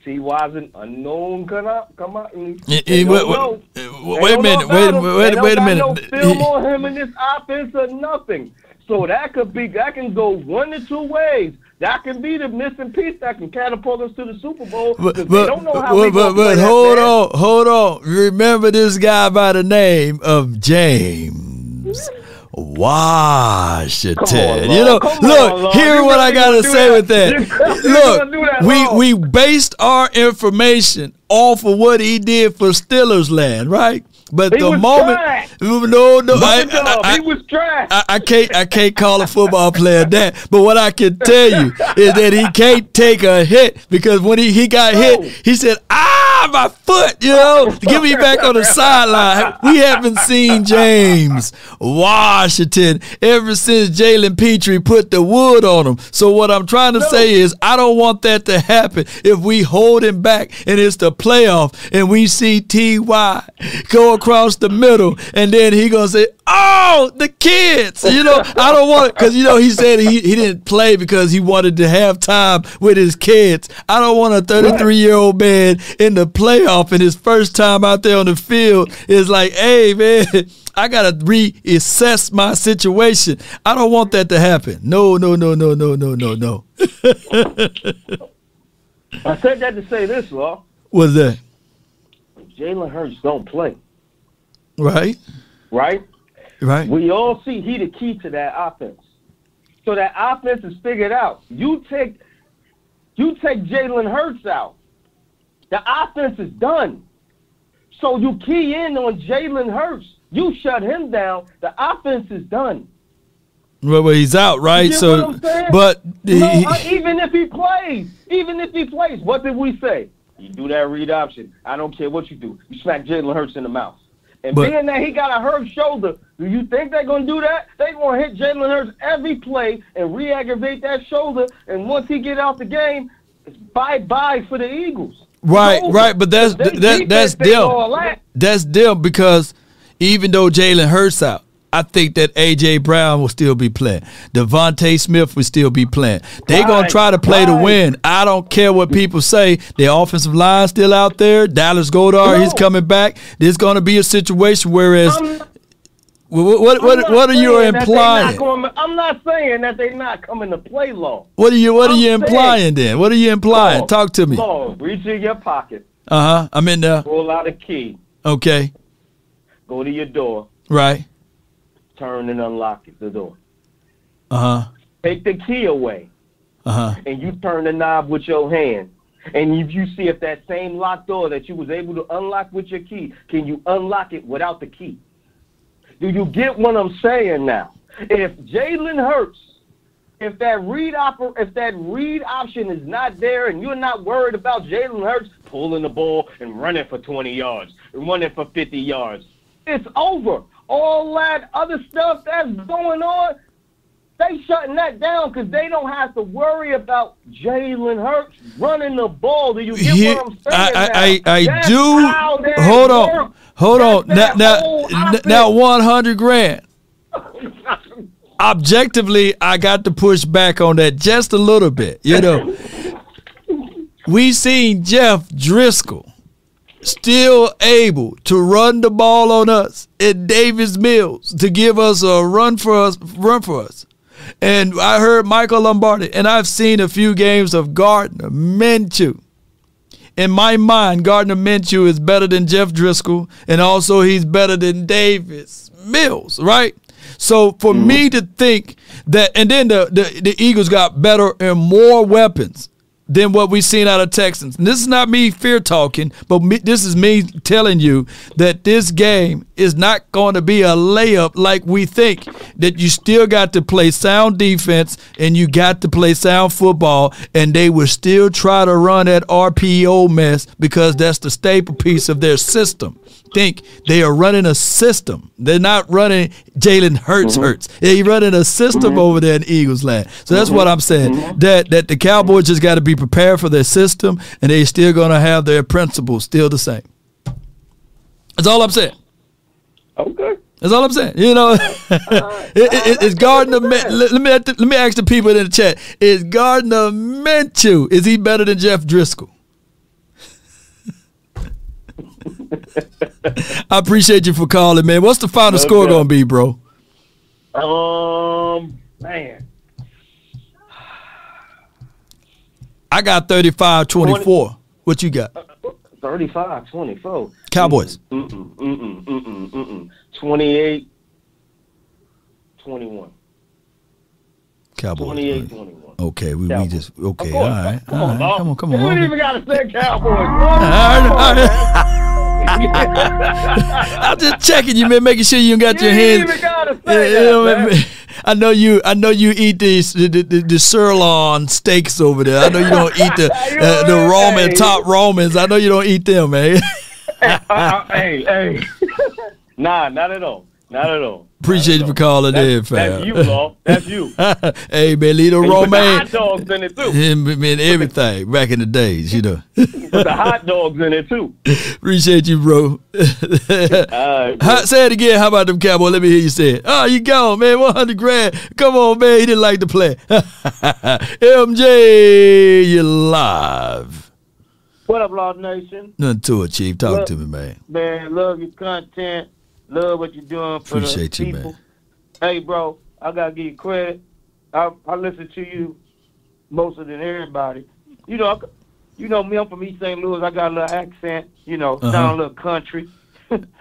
Ty's an unknown come out, come out. And, they wait- wait- They wait a minute, wait a minute, wait- wait a minute. No film on him in this offense or nothing. So that could be that can go one or two ways. That can be the missing piece that can catapult us to the Super Bowl. But but don't know how but, but, but hold on, hold on. Remember this guy by the name of James Washington. On, you know. Come look, on, hear what I gotta say that? with that. You really gonna do that, look, we we based our information off of what he did for Steelers land, right? But He the moment, no, no, I, him. I- he was trash. I, I can't I can't call a football player that. But what I can tell you is that he can't take a hit because when he, he got hit, he said, Ah, my foot, you know, get me back on the sideline. We haven't seen James Washington ever since Jalen Pitre put the wood on him. So what I'm trying to say is I don't want that to happen if we hold him back and it's the playoff and we see T.Y. go across the middle and then he gonna say, Oh, the kids. You know, I don't want it because you know he said he, he didn't play because he wanted to have time with his kids. I don't want a 33 year old man in the playoff and his first time out there on the field is like, hey man, I gotta reassess my situation. I don't want that to happen. No, no, no, no, no, no, no, no. I said that to say this, Law. What's that? Jalen Hurts don't play, Right? right? Right. We all see he the key to that offense. So that offense is figured out. You take you take Jalen Hurts out. The offense is done. So you key in on Jalen Hurts. You shut him down. The offense is done. Well, well, he's out, right? So, what I'm saying? but he- even if he plays, even if he plays, what did we say? You do that read option. I don't care what you do. You smack Jalen Hurts in the mouth. And But- being that he got a hurt shoulder, do you think they're gonna do that? They gonna hit Jalen Hurts every play and re-aggravate that shoulder. And once he get out the game, it's bye bye for the Eagles. Right, right, but that's that, that's defense ain't all them. that. That's deal because even though Jalen Hurts out, I think that AJ Brown will still be playing. DeVonta Smith will still be playing. They're gonna try to play to win. I don't care what people say. The offensive line still out there. Dallas Goedert, he's coming back. There's gonna be a situation whereas I'm- what what what, what are you saying implying? going- I'm not saying that they're not coming to play law. What are you what are I'm you saying- implying then? What are you implying? Talk to me. Law, reach in your pocket, Uh huh. I'm in there. pull out a key, Okay. go to your door, Right. Turn and unlock the door. Uh huh. Take the key away, Uh huh. and you turn the knob with your hand. And if you see if that same locked door that you was able to unlock with your key, can you unlock it without the key? Do you get what I'm saying now? If Jalen Hurts, if that read oper- if that read option is not there, and you're not worried about Jalen Hurts pulling the ball and running for 20 yards, running for 50 yards, it's over. All that other stuff that's going on, they shutting that down because they don't have to worry about Jalen Hurts running the ball. Do you get Here- what I'm saying? I. I, I, I do. Hold on. works. Hold on. Now, now, that whole n- offense. now, 100 grand. Objectively, I got to push back on that just a little bit. You know, we seen Jeff Driskel still able to run the ball on us at Davis Mills to give us a run for us, run for us. And I heard Michael Lombardi, and I've seen a few games of Gardner Minshew. In my mind, Gardner Minshew is better than Jeff Driskel, and also he's better than Davis Mills, right? So for mm-hmm. me to think that, and then the, the the Eagles got better and more weapons than what we've seen out of Texans. And this is not me fear talking, but me, this is me telling you that this game is not going to be a layup like we think. That you still got to play sound defense and you got to play sound football, and they will still try to run that RPO mess because that's the staple piece of their system. Think they are running a system. They're not running Jalen Hurts Hurts. They're running a system over there in Eagles land. So that's what I'm saying. That that the Cowboys just got to be prepared for their system, and they still gonna have their principles still the same. That's all I'm saying. Okay. That's all I'm saying. You know, it, it, it's Gardner. Let, let me let me ask the people in the chat: Is Gardner Minshew is he better than Jeff Driskel? I appreciate you for calling, man. What's the final No score gonna be, bro? Um, man. I got 35-24. What you got? 35, 24. Cowboys. Mm-mm, mm-mm, mm-mm, mm-mm. 28, 21. Cowboys. 28, 21. Okay, we, we just okay. Of All course. Come all on, right. dog. Come on, come You on. ain't even got to say Cowboys. All right, all right. I'm just checking you, man, making sure you got You your ain't hands. even gotta say Yeah, that, man. man. I know you. I know you eat these the, the, the, the sirloin steaks over there. I know you don't eat the uh, the Roman top Romans. I know you don't eat them, man. Uh, hey, hey. nah, not at all. Not at all. Appreciate you for calling in, That's, fam. that's you, Law. That's you. hey, man, leave the And put the romaine. hot dogs in it too. Him, man, everything back in the days, you know. Put the hot dogs in it too. Appreciate you, bro. How- say it again. How about them Cowboys? Let me hear you say it. Oh, you gone, man. 100 grand. Come on, man. He didn't like to play. MJ, you live. What up, Law Nation? Nothing to it, Chief. Talk Look, to me, man. Man, love your content. Love what you're doing for Appreciate the you, people. man. Hey, bro, I gotta give you credit. I I listen to you mostly than everybody. You know, I you know me. I'm from East St. Louis. I got a little accent. You know, Uh-huh. sound a little country.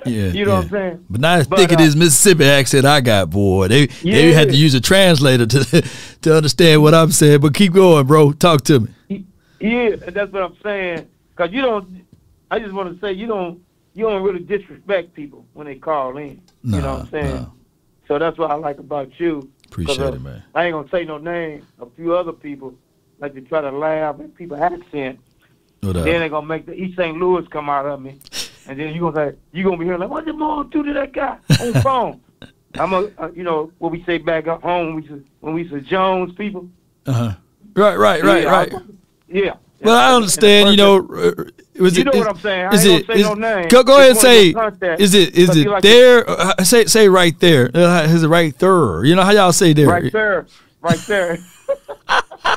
Yeah. you know yeah. what I'm saying? But not as But, thick of uh, this Mississippi accent I got, boy. They they had to use a translator to to understand what I'm saying. But keep going, bro. Talk to me. Yeah, that's what I'm saying. Cause you don't. I just want to say you don't. You don't really disrespect people when they call in. you know what I'm saying? So that's what I like about you. Appreciate uh, it, man. I ain't gonna say no name. A few other people like to try to laugh at people accent. No doubt. Then they gonna make the East St. Louis come out of me. and then you gonna say you gonna be hearing like, what did mom do to that guy on the phone? I'm a, uh, you know, what we say back at home when we to, when we to Jones people. Uh huh. Right, right, right, Yeah, right. Yeah. Well, I understand. You know, was You it? know is- what I'm saying. I Is it? is- no name. Go, go ahead and say. Is it? Is it like- there? Uh, say say right there. Uh, is it right there? You know how y'all say there? Right there, right there,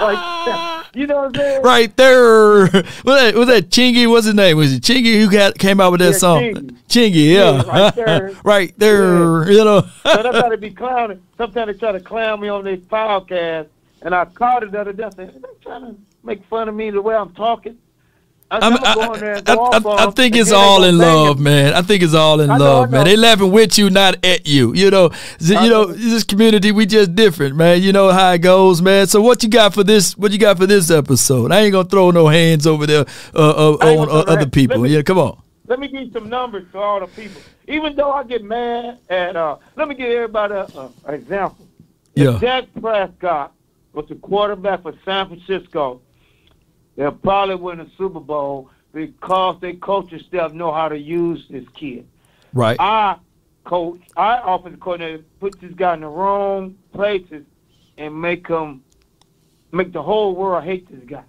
right there. You know what I'm saying? Right there. Was that, was that Chingy? What's his name? Was it Chingy who got came out with that Yeah, song? Chingy. Chingy, yeah. Yeah, right there. right there. You know. so that's how they be clowning. Sometimes they try to clown me on their podcast, and I caught it the other day. I said, they trying to make fun of me the way I'm talking. I I'm- I'm gonna go in there and I, I- I think it's all in love, man. I think it's all in love, man. They laughing with you, not at you. You know, you know, this community we just different, man. You know how it goes, man. So what you got for this? What you got for this episode? I ain't gonna throw no hands over there uh, uh, on uh, other people. Me- yeah, come on. Let me give you some numbers to all the people. Even though I get mad at, uh, let me give everybody an example. Yeah. If Dak Prescott was the quarterback for San Francisco, they'll probably win the Super Bowl because their coaching staff know how to use this kid. Right. I coach, I offensive coordinator, put this guy in the wrong places and make him, make the whole world hate this guy.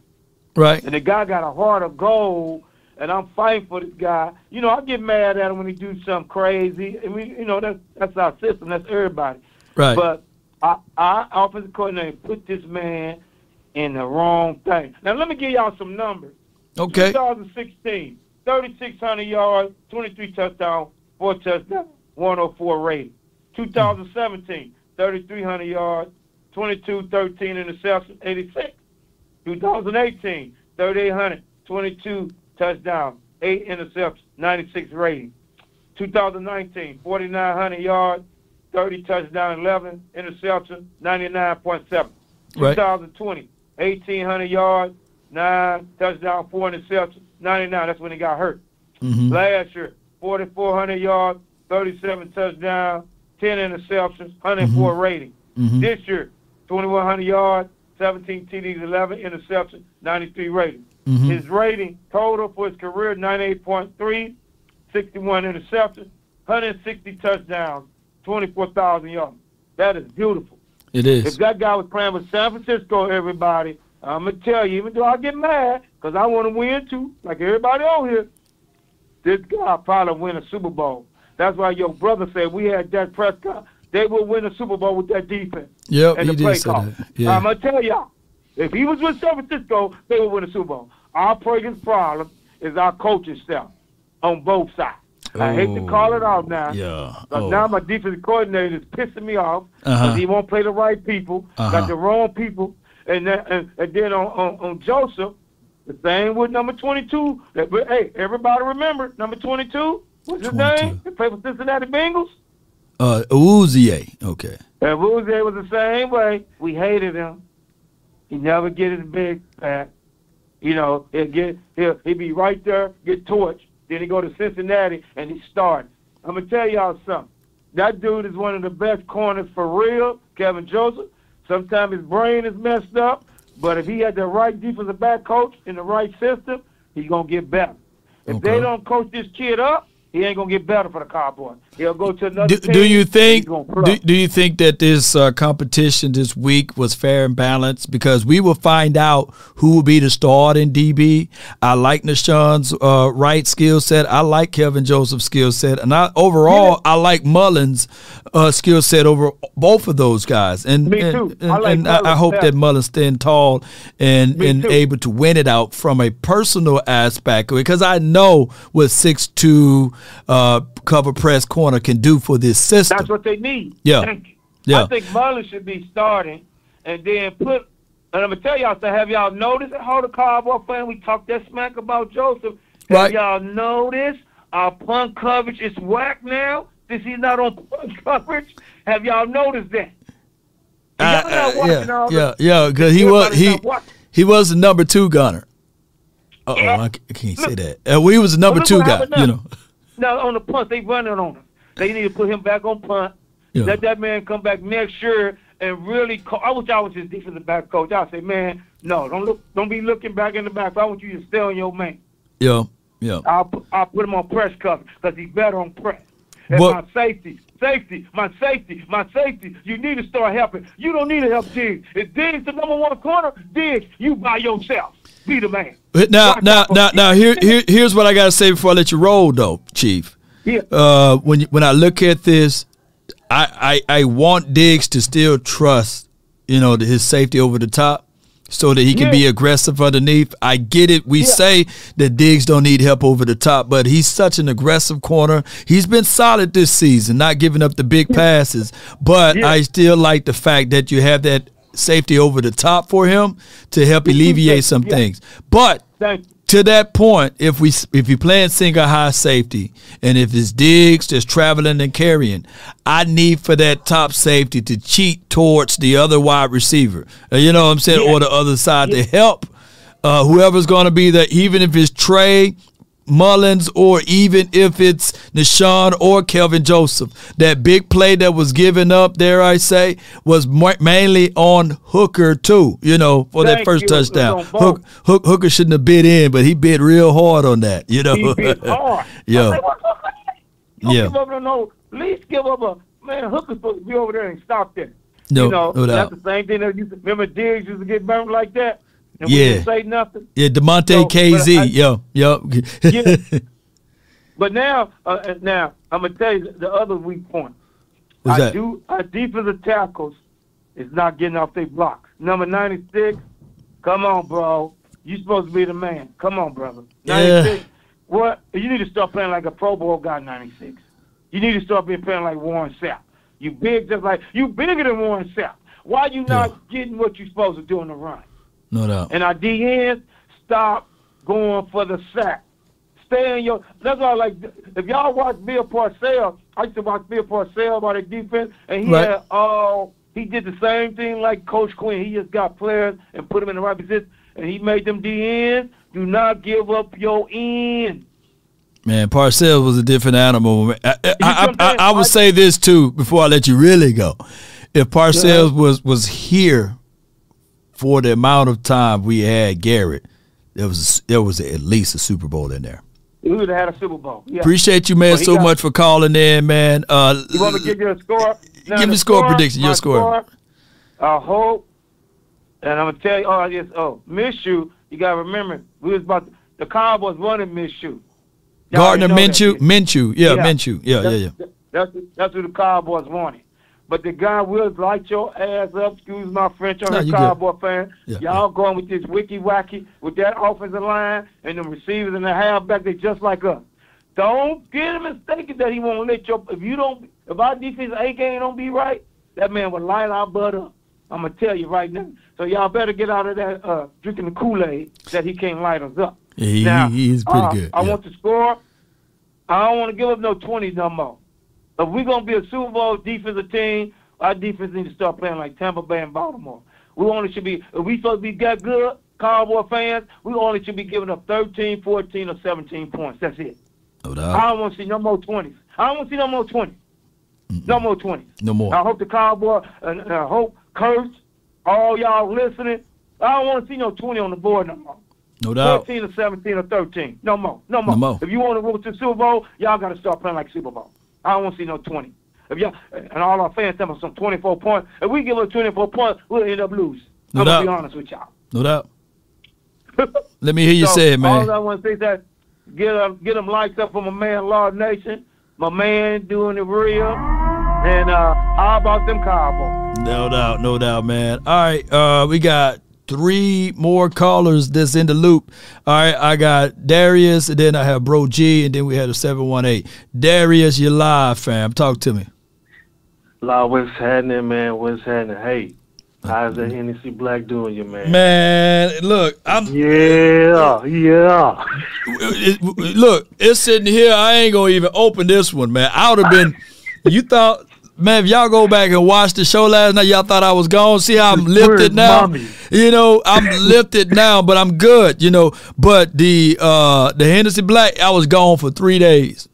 Right. And the guy got a heart of gold, and I'm fighting for this guy. You know, I get mad at him when he do something crazy. I mean, you know, that's that's our system. That's everybody. Right. But I, I offensive coordinator put this man in the wrong thing. Now let me give y'all some numbers. Okay. 2016, 3,600 yards, 23 touchdowns, four touchdowns, 104 rating. 2017, 3,300 yards, 22, 13 interceptions, 86. 2018, 3,800, 22 touchdowns, 8 interceptions, 96 rating. 2019, 4,900 yards, 30 touchdowns, 11 interceptions, 99.7. Right. 2020, 1,800 yards, 9 touchdowns, 4 interceptions, 99. That's when he got hurt. Mhm. Last year, 4,400 yards, 37 touchdowns, 10 interceptions, 104 Mm-hmm. rating. Mhm. This year, 2,100 yards, 17 TDs, 11 interceptions, 93 rating. Mhm. His rating total for his career, 98.3, 61 interceptions, 160 touchdowns, 24,000 yards. That is beautiful. It is. If that guy was playing with San Francisco, everybody, I'm gonna tell you, even though I get mad, because I want to win too, like everybody on here, this guy probably win a Super Bowl. That's why your brother said we had Dak Prescott. They will win a Super Bowl with that defense. Yep, and he the play did say call. that. Yeah. I'm gonna tell y'all, if he was with San Francisco, they would win a Super Bowl. Our biggest problem is our coaching staff on both sides. I hate to call it off now. Yeah. But Oh. now my defensive coordinator is pissing me off because Uh-huh. he won't play the right people, Uh-huh. got the wrong people, and then, and, and then on, on on Joseph, the same with number twenty two. That but, hey, everybody remember number twenty two. What's his 22. name? He played for Cincinnati Bengals. Uh, Uzier. Okay. And Wuze was the same way. We hated him. He never get his big back. You know, he'll get he'll he be right there, get torched. Then he go to Cincinnati and he start. I'm gonna tell y'all something. That dude is one of the best corners for real, Kelvin Joseph. Sometimes his brain is messed up, but if he had the right defensive back coach in the right system, he's gonna get better. If Okay. they don't coach this kid up, he ain't gonna get better for the Cowboys. He'll go to another Do, do you think do, do you think that this uh, competition this week was fair and balanced? Because we will find out who will be the start in DB. I like Nashawn's uh, right skill set. I like Kelvin Joseph's skill set, and I overall I like Mullins' uh, skill set over both of those guys. And Me and, too. and, I like and I, I hope that Mullins stand tall and Me and too. able to win it out from a personal aspect because I know with six two uh, cover press corner can do for this system. That's what they need. Yeah. Yeah. I think Mullins should be starting and then put. And I'm gonna tell y'all, so have y'all noticed how the Cowboy fan we talked that smack about Joseph? Have Right. y'all noticed our punt coverage is whack now? Since he's not on punt coverage, have y'all noticed that? Uh, Y'all uh, yeah, yeah, this? yeah. Because he was he he was the number two gunner. Uh oh, I I can't say that. Uh, we was the number two guy. You know. Now on the punt, they running on him. They need to put him back on punt. Yeah. Let that man come back next year and really. Co- I wish I was his defensive back coach. I say, man, no, don't look, don't be looking back in the back. I want you to stay on your man. Yeah, Yeah. I'll put, I'll put him on press cover because he's better on press. And But- my safety, safety, my safety, my safety. You need to start helping. You don't need to help Diggs. If Diggs the number one corner, Diggs, you by yourself. Be the man. Now, now, now, now, here, here, here's what I gotta say before I let you roll, though, Chief. Yeah. Uh, when when I look at this, I, I I want Diggs to still trust, you know, his safety over the top, so that he can be aggressive underneath. I get it. We Yeah. say that Diggs don't need help over the top, but he's such an aggressive corner. He's been solid this season, not giving up the big passes. But Yeah. I still like the fact that you have that safety over the top for him to help alleviate some Yeah. things. But. To that point, if we if you playing single high safety, and if it's Diggs that's traveling and carrying, I need for that top safety to cheat towards the other wide receiver. Uh, You know what I'm saying, Yeah. or the other side to help uh, whoever's going to be there, even if it's Trey. Mullins, or even if it's Deshaun or Kelvin Joseph, that big play that was given up there, I say, was mainly on Hooker too. You know, for that first you. Touchdown. Hook, Hook, Hooker shouldn't have bit in, but he bit real hard on that. You know, He bit hard. yeah, Like, what- what- Don't Yeah. give up no, no. At least give up a man. Hooker's supposed to be over there and stop there. No, you know, no that's the same thing that you remember. Diggs used to get burnt like that, and Yeah. we didn't say nothing. yeah. Demonte So, KZ, I- yo, yo. Yeah. But now, uh, uh, now I'm gonna tell you the other weak point. What's I that? do our defensive tackles is not getting off their blocks. Number 96, come on, bro. You supposed to be the man. Come on, brother. 96. What? You need to start playing like a Pro Bowl guy. 96. You need to start being playing like Warren Sapp. You big just like you bigger than Warren Sapp. Why you not getting what you supposed to do in the run? No doubt. And our DNs, stop going for the sack. Stay in your. That's why, like, if y'all watch Bill Parcells, I used to watch Bill Parcells about the defense, and he Right. had all. He did the same thing like Coach Quinn. He just got players and put them in the right position, and he made them DNs. Do not give up your end. Man, Parcells was a different animal. I, I, I, I'm I, saying? I would say this too before I let you really go. If Parcells was was here for the amount of time we had Garrett, there was there was at least a Super Bowl in there. We would have had a Super Bowl. Yeah. Appreciate you, man, Well, so much for calling in, man. Uh, You want me to give you a score? Now, Give me the score prediction, your score. I hope, and I'm gonna tell you. Oh, yes. Oh, Minshew. You You gotta remember, we was about the Cowboys wanted miss Y'all Gardner Minshew. Minshew, yeah, Minshew, yeah, yeah, yeah. That's, that's that's who the Cowboys wanted. But the guy will light your ass up. Excuse my French on No, the you good. Cowboy fan. Yeah, Y'all going with this wicky wacky with that offensive line and the receivers and the halfback. They just like us. Don't get him mistaken that he won't let your. If you don't, if our defense A game don't be right, that man will light our butt up. I'm gonna tell you right now. So y'all better get out of that uh, drinking the Kool Aid that he can't light us up. Yeah, he, Now, he- he's pretty uh, good. I yeah. want to score. I don't want to give up no 20 no more. If we're going to be a Super Bowl defensive team, our defense needs to start playing like Tampa Bay and Baltimore. We only should be, if we supposed to be that good, Cowboy fans, we only should be giving up 13, 14, or 17 points. That's it. no doubt. I don't want to see no more 20s. I don't want to see no more 20s. No more 20s. No more. I hope the Cowboy, and I hope Kurtz, all y'all listening, I don't want to see no 20 on the board no more. No doubt. 14 or 17 or 13. No more. No more. No more. If you want to go to the Super Bowl, y'all got to start playing like Super Bowl. I don't want to see no 20. If y'all and all our fans tell me some 24 points, if we give up 24 points, we'll end up losing. No I'm doubt. gonna be honest with y'all. No doubt. Let me hear you So, say it, man. All I want to say is that get them, get them lights up for my man, Lord Nation. My man doing it real. And uh, how about them Cowboys? No doubt, no doubt, man. All right, uh, we got three more callers that's in the loop. All right, I got Darius, and then I have Bro G, and then we had a seven one eight. Darius, you're live, fam. Talk to me. La, what's happening, man? What's happening? Hey, how's that mm-hmm. Hennessy Black doing you, man? Man, look, I'm Yeah, yeah. look, it's sitting here. I ain't gonna even open this one, man. I would have been. You thought, man, if y'all go back and watch the show last night, y'all thought I was gone. See how I'm lifted now. mommy? You know, I'm lifted now, but I'm good. You know, but the uh the Hennessy Black, I was gone for three days.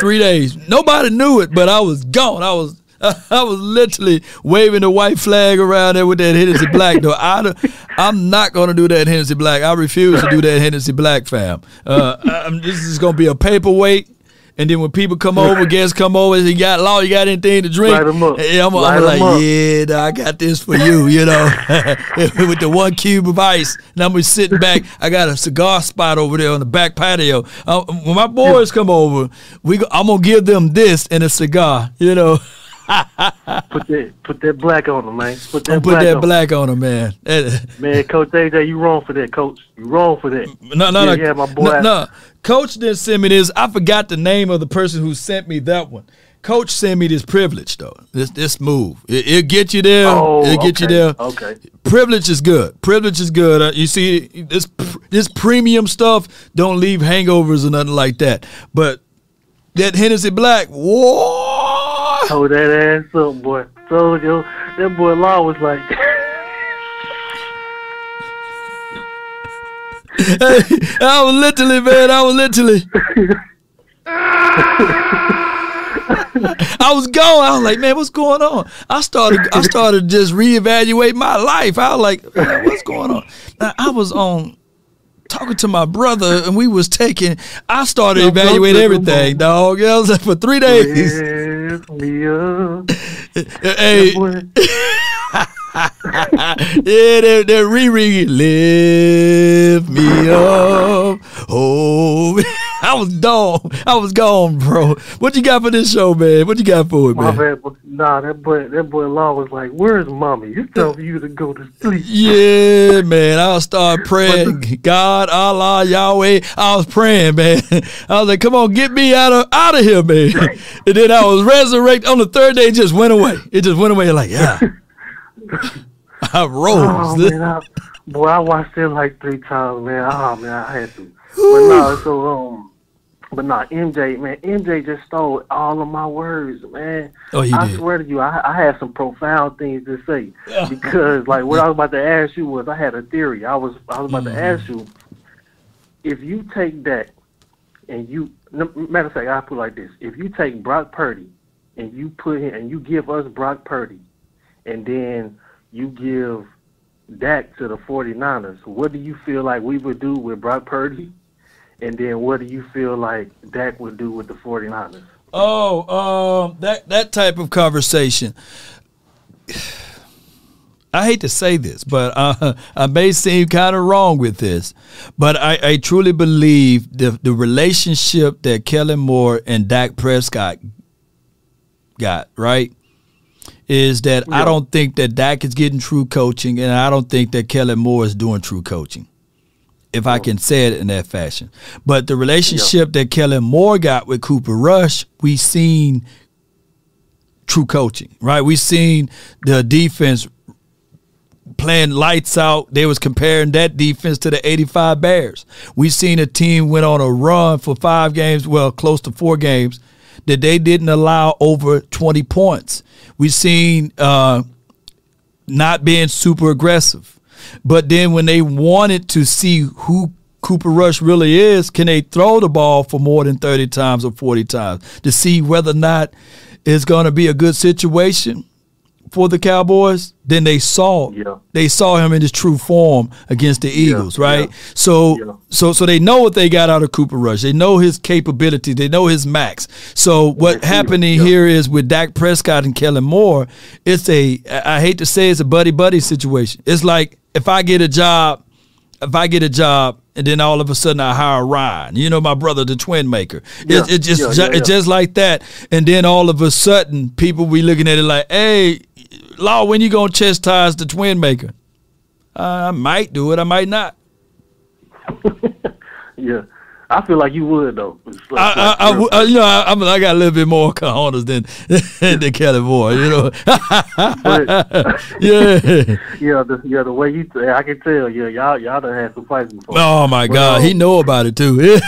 Three days. Nobody knew it, but I was gone. I was I was literally waving the white flag around there with that Hennessy Black. Though I, I'm not gonna do that Hennessy Black. I refuse to do that Hennessy Black, fam. Uh, I'm, this is gonna be a paperweight. And then when people come over, guests come over, you got law, you got anything to drink? Light 'em up. Yeah, I'm, I'm like, up. yeah, I got this for you, you know, with the one cube of ice. And I'm just sitting back. I got a cigar spot over there on the back patio. Uh, when my boys come over, we go, I'm gonna give them this and a cigar, you know. Put that put that black on them, man. Put that put black that on black on them, man. Man, Coach AJ, you wrong for that, Coach. You wrong for that. No, no, yeah, no. Yeah, my boy. No, no. Coach didn't send me this. I forgot the name of the person who sent me that one. Coach sent me this privilege though. This this move. It, it'll get you there. Oh, it'll get you there. okay. Privilege is good. Privilege is good. Uh, you see this this premium stuff don't leave hangovers or nothing like that. But that Hennessy Black, whoa! Hold that ass up, boy. Told you that boy Law was like I was literally, man. I was literally. I was going. I was like, man, what's going on? I started. I started to just reevaluate my life. I was like, man, what's going on? Now, I was on talking to my brother, and we was taking. I started to evaluate no, no, everything, dog. I was like, for three days. Hey. yeah, that that Riri lift me up. Oh, I was gone. I was gone, bro. What you got for this show, man? What you got for it, My man? bad, nah, that boy that boy Law was like, Where's mommy? It's time for you to go to sleep. Yeah, man. I'll start praying. God, Allah, Yahweh. I was praying, man. I was like, come on, get me out of out of here, man. And then I was resurrected on the third day. It just went away. It just went away. Like, yeah. I rose. Oh man, I, boy, I watched it like three times, man. Oh man, I had to. But no, so um, but nah, MJ, man, MJ just stole all of my words, man. Oh, he I did. swear to you, I, I had some profound things to say because, like, what I was about to ask you was, I had a theory. I was, I was about Mm-hmm. to ask you if you take that and you, matter of fact, I put it like this: if you take Brock Purdy and you put him and you give us Brock Purdy, and then you give Dak to the 49ers, what do you feel like we would do with Brock Purdy? And then what do you feel like Dak would do with the 49ers? Oh, um, that that type of conversation. I hate to say this, but uh, I may seem kind of wrong with this, but I, I truly believe the the relationship that Kellen Moore and Dak Prescott got right is that I don't think that Dak is getting true coaching, and I don't think that Kellen Moore is doing true coaching if I can say it in that fashion. But the relationship that Kellen Moore got with Cooper Rush, we seen true coaching, right? We seen the defense playing lights out. They was comparing that defense to the 85 Bears. We seen a team went on a run for five games, well, close to four games, that they didn't allow over 20 points. We seen uh, not being super aggressive. But then when they wanted to see who Cooper Rush really is, can they throw the ball for more than 30 times or 40 times to see whether or not it's going to be a good situation for the Cowboys? Then they saw they saw him in his true form against the Eagles, right? So so so they know what they got out of Cooper Rush. They know his capability. They know his max. So what happening here is with Dak Prescott and Kellen Moore, it's a I I hate to say it's a buddy buddy situation. It's like if I get a job, if I get a job and then all of a sudden I hire Ryan, you know my brother, the twin maker. Yeah, It, it just yeah, ju- yeah, it's just like that. And then all of a sudden people be looking at it like, hey, Law, when you gonna chastise the twin maker? Uh, I might do it. I might not. Yeah. I feel like you would, though. Like- I, I, I, w- uh, you know, I, I got a little bit more cojones than than Kellen Moore. You know. yeah. yeah, the, yeah, the way you, I can tell, yeah, y'all, y'all done had some fights before. Oh my But, God, um, he know about it too.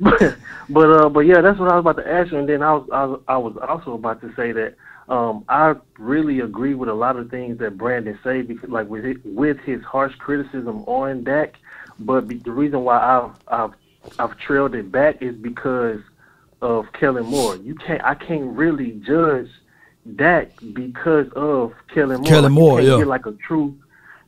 but but uh, but yeah, that's what I was about to ask you, and then I was I was, I was also about to say that um, I really agree with a lot of things that Brandon say because like with it, with his harsh criticism on Dak, but be, the reason why I've I've I've trailed it back is because of Kellen Moore. You can't. I can't really judge Dak because of Kellen Moore. Kellen Like, Moore, you can't yeah. Get like a true.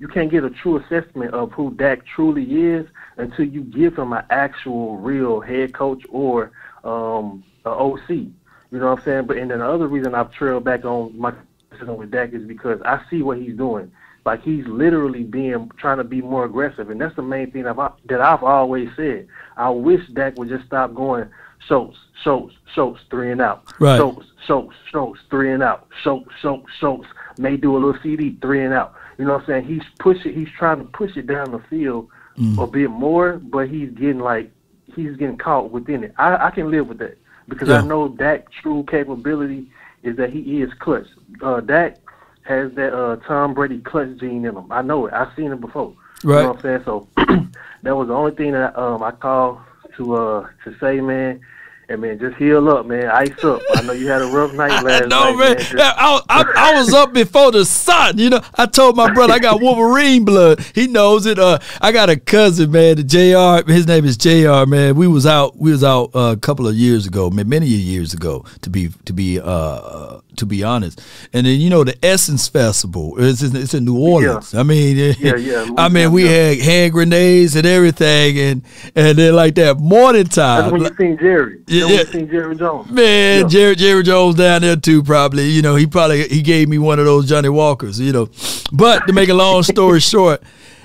You can't get a true assessment of who Dak truly is until you give him an actual, real head coach or um, a OC. You know what I'm saying? But and then the other reason I've trailed back on my decision with Dak is because I see what he's doing. Like he's literally being trying to be more aggressive, and that's the main thing I've, that I've always said. I wish Dak would just stop going Schultz, Schultz, Schultz, three and out. Right. Schultz, Schultz, Schultz, three and out. Schultz, Schultz, Schultz. May do a little CeeDee, three and out. You know what I'm saying? He's pushing. He's trying to push it down the field Mm. a bit more, but he's getting like he's getting caught within it. I, I can live with that because Yeah. I know Dak true capability is that he is clutch. Uh, Dak has that uh, Tom Brady clutch gene in him. I know it. I've seen it before. Right. You know what I'm saying? So that was the only thing that um, I called to uh, to say, man. And man, just heal up, man. Ice up. I know you had a rough night last No night, man, Just- I, I, I was up before the sun. You know, I told my brother I got Wolverine blood. He knows it. Uh, I got a cousin, man, the Jr. His name is Jr. Man, we was out. We was out uh, a couple of years ago, ma- many years ago, to be to be uh, to be honest. And then you know the Essence Festival. It's in, it's in New Orleans. I mean, Yeah, yeah, I mean, we had hand grenades and everything, and and then like that morning time. That's when you seen Jerry. Yeah, yeah. seen Jerry Jones. Man, Yeah. Jerry Jerry Jones down there too, probably. You know, he probably he gave me one of those Johnnie Walkers, you know. But to make a long story short,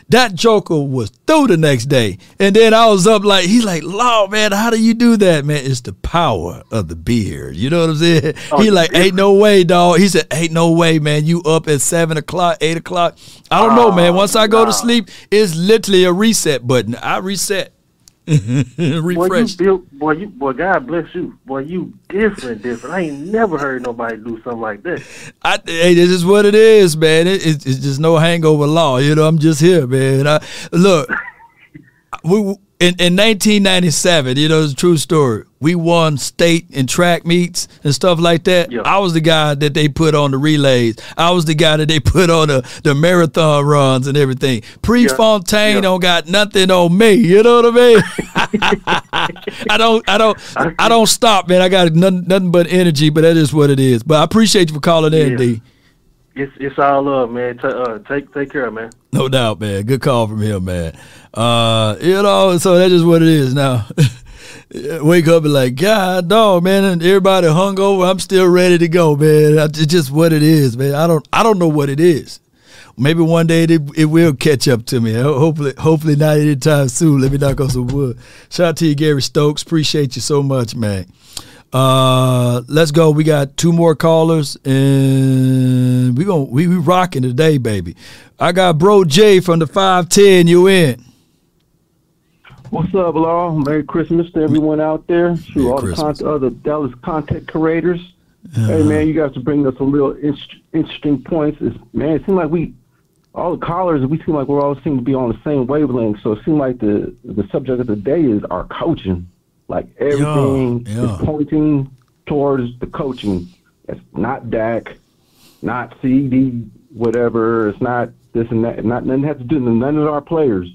that Joker was through the next day. And then I was up like he's like, "Law, man, how do you do that, man? It's the power of the beard. You know what I'm saying? Oh, he like, ain't no way, dog. He said, Ain't no way, man. You up at seven o'clock, eight o'clock. I don't know, man. Oh, Once I go to sleep, it's literally a reset button. I reset. Boy, you built, boy, you, boy, God bless you. Boy, you different, different. I ain't never heard nobody do something like that. I, hey, this is what it is, man. It, it, it's just no hangover law. You know, I'm just here, man. I, look, we in, in 1997. You know, it's a true story. We won state and track meets and stuff like that. I was the guy that they put on the relays. I was the guy that they put on the, the marathon runs and everything. Prefontaine don't got nothing on me. You know what I mean? I don't, I don't, I don't stop, man. I got nothing, nothing but energy. But that is what it is. But I appreciate you for calling in, Yeah. D. It's it's all love, man. Ta uh, take take care, man. No doubt, man. Good call from him, man. Uh, you know, so that's just what it is now. Wake up and like, God, dog, man, and everybody hung over. I'm still ready to go, man. It's just what it is, man. I don't, I don't know what it is. Maybe one day it, it will catch up to me. Hopefully, hopefully not anytime soon. Let me knock on some wood. Shout out to you, Gary Stokes. Appreciate you so much, man. Uh, let's go. We got two more callers, and we going we we rocking today, baby. I got Bro J from the five ten. You in? What's up, Law? Merry Christmas to everyone out there. To all the con- other Dallas content creators. Hey, man, you guys are bringing us some real in- interesting points. It's, man, it seems like we, all the callers, we seem like we're all seem to be on the same wavelength. So it seems like the the subject of the day is our coaching. Like everything yeah. is pointing towards the coaching. It's not Dak, not CeeDee, whatever. It's not this and that. Not nothing has to do. None of our players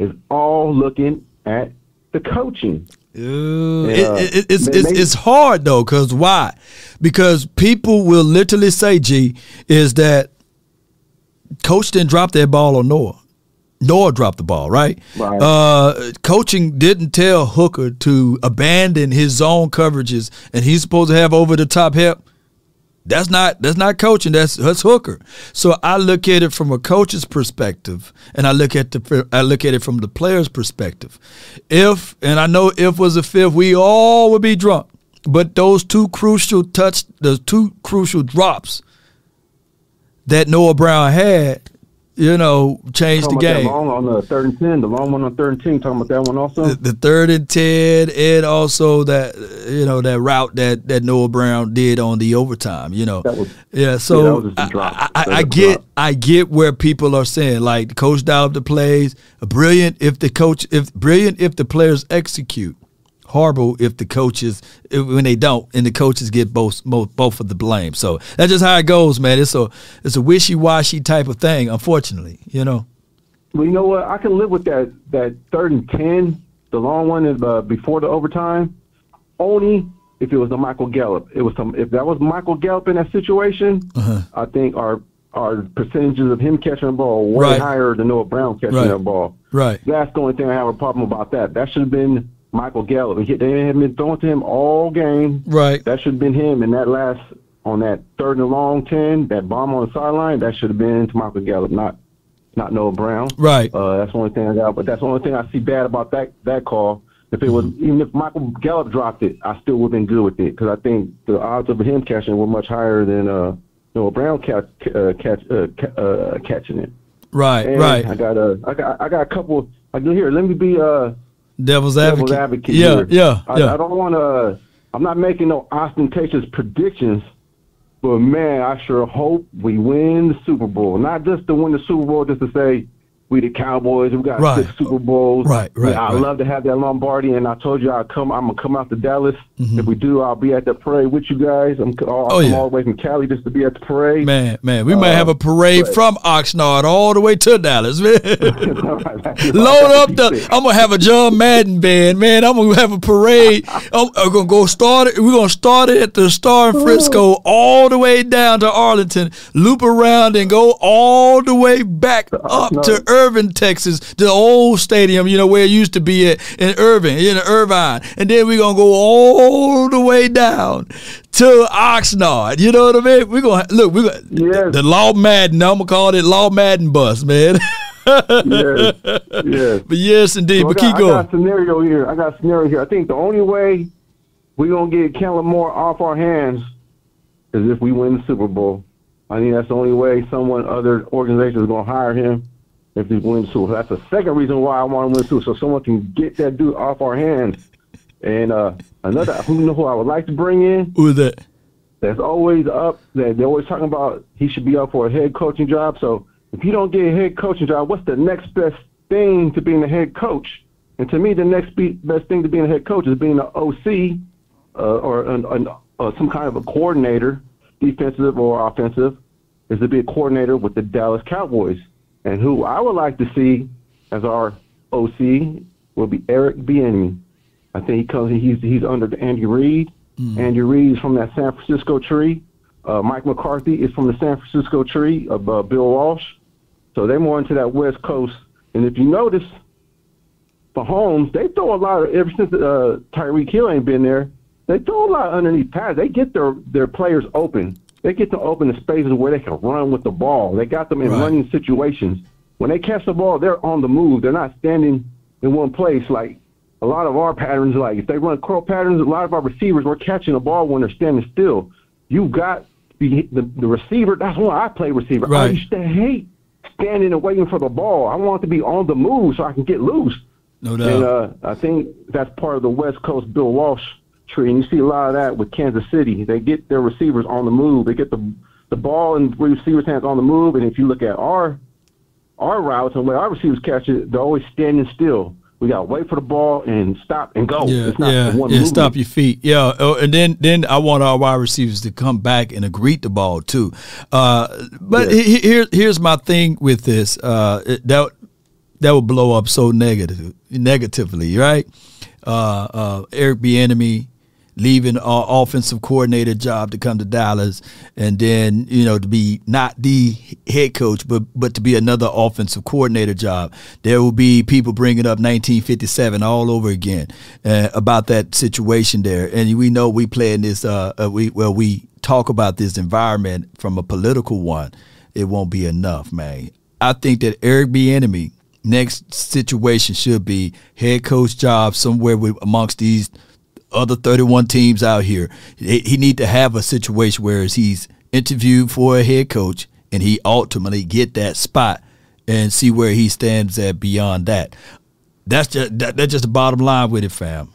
is all looking at the coaching. Ooh, Yeah. it, uh, it, it's, it's, it's hard though, cause why? Because people will literally say, "G," is that coach didn't drop that ball on Noah. Noah dropped the ball, right? Right. Uh, coaching didn't tell Hooker to abandon his zone coverages, and he's supposed to have over the top help. That's not that's not coaching. That's that's Hooker. So I look at it from a coach's perspective, and I look at the I look at it from the player's perspective. If and I know if was a fifth, we all would be drunk. But those two crucial touch, those two crucial drops that Noah Brown had, you know, changed the game. Long on the third and ten, the long one on third and ten. Talking about that one also. the, the third and ten, and also that you know that route that that Noah Brown did on the overtime. You know, yeah. So was a I- drop. I, I, I get. I get where people are saying like the coach dialed the plays. Brilliant if the coach if brilliant if the players execute. Horrible if the coaches if, when they don't and the coaches get both both both of the blame. So that's just how it goes, man. It's a it's a wishy washy type of thing. Unfortunately, you know. Well, you know what? I can live with that. That third and ten, the long one is uh, before the overtime, only if it was the Michael Gallup. It was some. If that was Michael Gallup in that situation, Uh-huh. I think our our percentages of him catching the ball way Right. higher than Noah Brown catching Right. that ball. Right. That's the only thing I have a problem about that. That should have been Michael Gallup. He- They haven't been throwing to him all game. Right. That should have been him. And that last on that third and long ten, that bomb on the sideline, that should have been to Michael Gallup, not not Noah Brown. Right. Uh, that's the only thing I got. But that's the only thing I see bad about that that call. If it was even if Michael Gallup dropped it, I still would have been good with it because I think the odds of him catching were much higher than uh, Noah Brown catch, uh, catch uh, ca- uh, catching it. Right, And right. I got a, I got, I got a couple. I do here. Let me be uh, Devil's advocate. devil's advocate. Yeah, here. yeah, I, yeah. I don't want to. I'm not making no ostentatious predictions, but man, I sure hope we win the Super Bowl. Not just to win the Super Bowl, just to say we the Cowboys. We got Right. six Super Bowls. Right, right, I right. love to have that Lombardi, and I told you I'd come. I'm gonna come out to Dallas. If we do, I'll be at the parade with you guys. I'm. Mm-hmm. Oh, yeah. all the way from Cali just to be at the parade. Man, man, we might Uh, have a parade but- from Oxnard all the way to Dallas, man. Load up the. I'm gonna have a John Madden band, man. I'm gonna have a parade. I'm, I'm gonna go start it. We're gonna start it at the Star in Frisco, all the way down to Arlington, loop around and go all the way back up to Irving, Texas, the old stadium, you know where it used to be at in Irving, in Irvine, and then we're gonna go all the way down to Oxnard. You know what I mean? We're gonna look. we're gonna, got the Law Madden. I'm gonna call it Law Madden bus, man. yes, yes. But yes, indeed. So but I keep got, I going. got a scenario here. I got a scenario here. I think the only way we're gonna get Kellen Moore off our hands is if we win the Super Bowl. I think that's the only way someone other organization is gonna hire him if we win the Super Bowl. That's the second reason why I want to win Bowl, so someone can get that dude off our hands. And uh, another, who know who I would like to bring in? Who is that? That's always up. That they're always talking about he should be up for a head coaching job. So if you don't get a head coaching job, what's the next best thing to being a head coach? And to me, the next be- best thing to being a head coach is being an OC uh, or an, an, uh, some kind of a coordinator, defensive or offensive, is to be a coordinator with the Dallas Cowboys. And who I would like to see as our OC will be Eric Bieniemy. I think he comes. He's he's under Andy Reid. Andy Reid is from that San Francisco tree. Uh, Mike McCarthy is from the San Francisco tree of uh, Bill Walsh. So they're more into that West Coast. And if you notice, for Holmes, they throw a lot of ever since uh, Tyreek Hill ain't been there. They throw a lot underneath pads. They get their their players open. They get to open the spaces where they can run with the ball. They got them in Right. running situations. When they catch the ball, they're on the move. They're not standing in one place like a lot of our patterns. Like if they run curl patterns, a lot of our receivers were catching the ball when they're standing still. You've got the the, the receiver. That's why I play receiver. I used to hate standing and waiting for the ball. I want to be on the move so I can get loose. No doubt. And uh, I think that's part of the West Coast Bill Walsh tree, and you see a lot of that with Kansas City. They get their receivers on the move. They get the the ball in receivers' hands on the move. And if you look at our our routes and where our receivers catch it, they're always standing still. We got to wait for the ball and stop and go. Yeah, it's not yeah, yeah. Stop your feet. Yeah, oh, and then then I want our wide receivers to come back and greet the ball too. Uh, but he- he- here here's my thing with this. Uh, it- that that would blow up so negative negatively, right? Uh, uh, Eric Bieniemy leaving our offensive coordinator job to come to Dallas, and then you know to be not the head coach, but but to be another offensive coordinator job. There will be people bringing up 1957 all over again uh, about that situation there, and we know we play in this. Uh, uh, we well we talk about this environment from a political one. It won't be enough, man. I think that Eric Bieniemy next situation should be head coach job somewhere with amongst these other 31 teams out here. He, need to have a situation where he's interviewed for a head coach and he ultimately get that spot and see where he stands at beyond that. That's just that, that's just the bottom line with it, fam.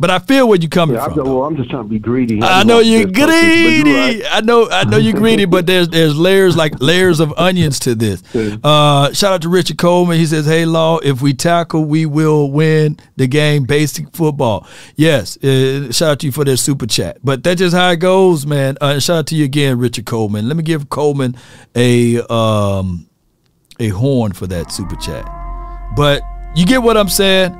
But I feel where you're coming Yeah, from. well, I'm just trying to be greedy. I know you're greedy. I know I know you're greedy, but there's there's layers like layers of onions to this. Uh, shout out to Richard Coleman. He says, "Hey, Law, if we tackle, we will win the game. Basic football." Yes. Uh, shout out to you for that super chat. But that's just how it goes, man. Uh, shout out to you again, Richard Coleman. Let me give Coleman a um a horn for that super chat. But you get what I'm saying.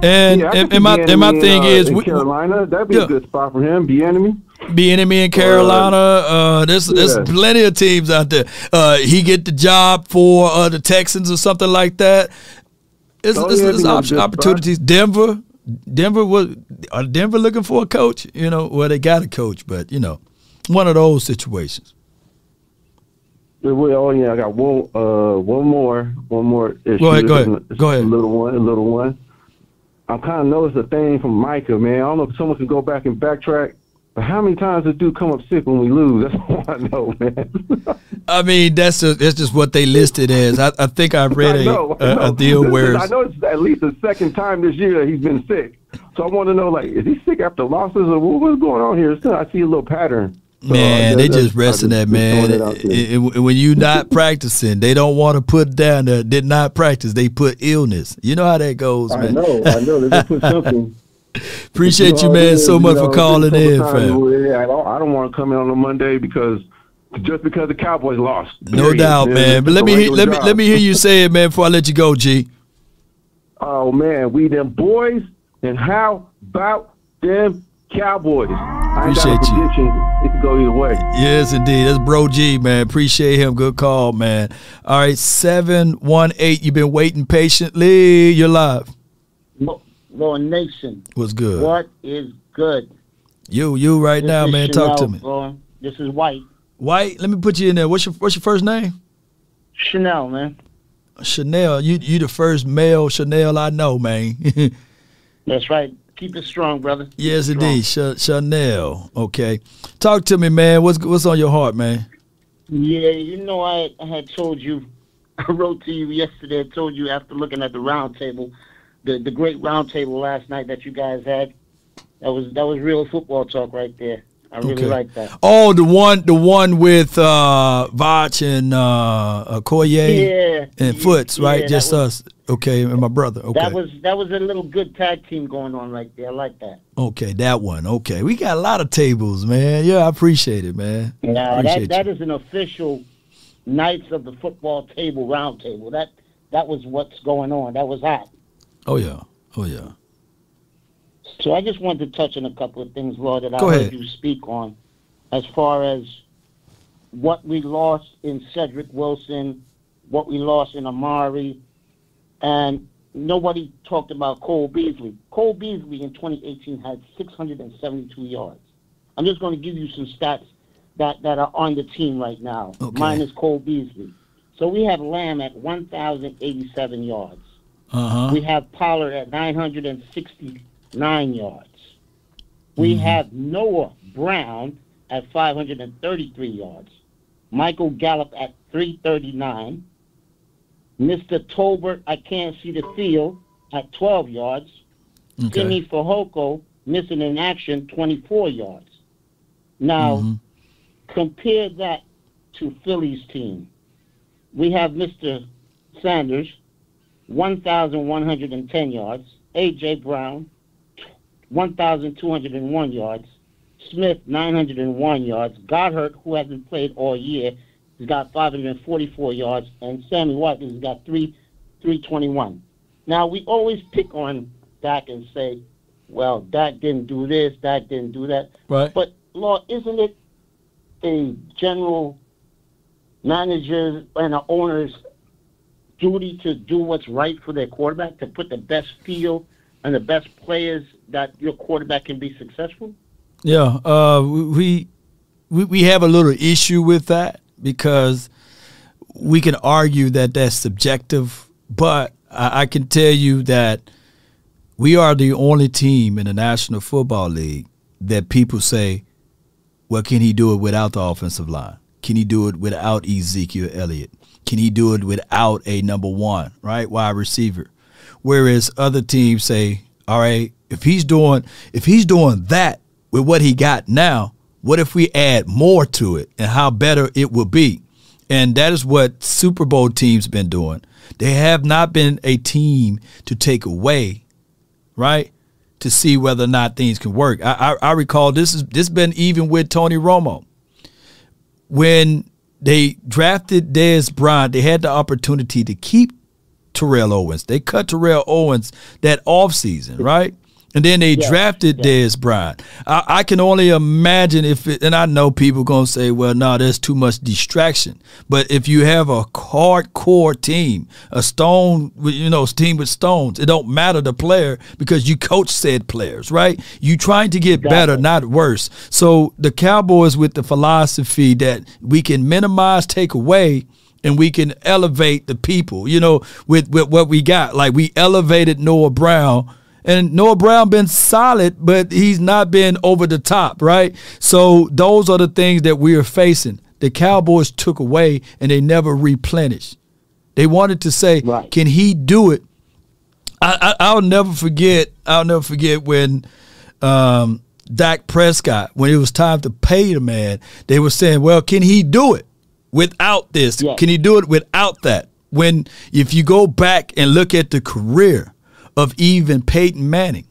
And yeah, and, and my and my thing in, uh, is, we, Carolina. That'd be Yeah. a good spot for him. Bieniemy. be enemy in Carolina. Uh, there's there's plenty of teams out there. Uh, he get the job for uh, the Texans or something like that. It's, Oh, it's, yeah, it's be a op- good spot. opportunities. Denver, Denver was are Denver looking for a coach? You know, well they got a coach, but you know, one of those situations. Well, oh yeah, I got one. Uh, one more. One more issue. Go ahead, go ahead, go ahead. A little one. A little one. I'm kind of noticed a thing from Micah, man. I don't know if someone can go back and backtrack. But how many times does dude come up sick when we lose? That's all I know, man. I mean, that's just, that's just what they listed as. I, I think I read I a, know, I a, a know. deal where I know it's at least the second time this year that he's been sick. So I want to know, like, is he sick after losses or what- what's going on here? Still, I see a little pattern. So, Man, uh, they just resting I that man. throwing it out. And- and when you not practicing, they don't want to put down the did not practice. They put illness. You know how that goes, I man. know, I know. They just put something. Appreciate you, man, is, so you much know, for calling in, fam. I don't, I don't want to come in on a Monday because just because the Cowboys lost. No period. doubt, Yeah, man. But let me hear, let me let me hear you say it, man, before I let you go, G. Oh man, we them boys, and how about them Cowboys? I ain't Appreciate got a you. It could go either way. Yes, indeed. That's Bro G, man. Appreciate him. Good call, man. All right, seven one eight. You've been waiting patiently. You're live. Lo- Lord Nation. What's good? What is good? You you right This now, is man. Talk to me. bro. This is White. White. Let me put you in there. What's your what's your first name? Chanel, man. Chanel. You you the first male Chanel I know, man. That's right. Keep it strong, brother. Yes, it strong. indeed. Ch- Chanel. Okay. Talk to me, man. What's what's on your heart, man? Yeah, you know, I, I had told you, I wrote to you yesterday. I told you after looking at the round table, the the great round table last night that you guys had. That was that was real football talk right there. I really Okay. like that. Oh, the one the one with uh Vach and uh, uh Collier Yeah, and yeah, Foots, right? yeah, Just was- us. Okay, and my brother. Okay. That was that was a little good tag team going on right there. I like that. okay, that one. Okay. We got a lot of tables, man. Yeah, I appreciate it, man. Now that that is an official Knights of the Football Table round table. That that was what's going on. That was hot. Oh yeah. Oh yeah. So I just wanted to touch on a couple of things, Lord, that I Go heard ahead. you speak on, as far as what we lost in Cedric Wilson, what we lost in Amari, and nobody talked about Cole Beasley. Cole Beasley in 2018 had 672 yards. I'm just going to give you some stats that, that are on the team right now, Okay. minus Cole Beasley. So we have Lamb at 1,087 yards. Uh-huh. We have Pollard at 969 yards. We Mm-hmm. have Noah Brown at 533 yards. Michael Gallup at 339. Mr. Tolbert, I can't see the field, at 12 yards. Okay. Simi Fehoko, missing in action, 24 yards. Now, Mm-hmm. compare that to Philly's team. We have Mr. Sanders, 1,110 yards. A.J. Brown, 1,201 yards. Smith, 901 yards. Goedert, who hasn't played all year, has got 544 yards. And Sammy Watkins has got three, 321. Now, we always pick on Dak and say, well, Dak didn't do this, Dak didn't do that. Right. But, Law, isn't it a general manager and an owner's duty to do what's right for their quarterback, to put the best field and the best players that your quarterback can be successful? Yeah, uh, we, we we have a little issue with that because we can argue that that's subjective, but I, I can tell you that we are the only team in the National Football League that people say, "Well, can he do it without the offensive line? Can he do it without Ezekiel Elliott? Can he do it without a number one, right, wide receiver?" Whereas other teams say, "All right, if he's doing if he's doing that with what he got now, what if we add more to it and how better it will be?" And that is what Super Bowl teams been doing. They have not been a team to take away, right? To see whether or not things can work. I, I, I recall this is this been even with Tony Romo. When they drafted Dez Bryant, they had the opportunity to keep Terrell Owens. They cut Terrell Owens that offseason, right? And then they Yeah, drafted Dez Bryant. I, I can only imagine if, it, and I know people gonna say, "Well, no, there's too much distraction." But if you have a hardcore team, a stone, you know, team with stones, it don't matter the player because you coach said players, right? You trying to get better, not worse. So the Cowboys with the philosophy that we can minimize, take away, and we can elevate the people. You know, with with what we got, like we elevated Noah Brown. And Noah Brown been solid, but he's not been over the top, right? So those are the things that we are facing. The Cowboys took away and they never replenished. They wanted to say, can he do it? I, I I'll never forget. I'll never forget when um, Dak Prescott, when it was time to pay the man, they were saying, "Well, can he do it without this? Can he do it without that?" When if you go back and look at the career of even Peyton Manning,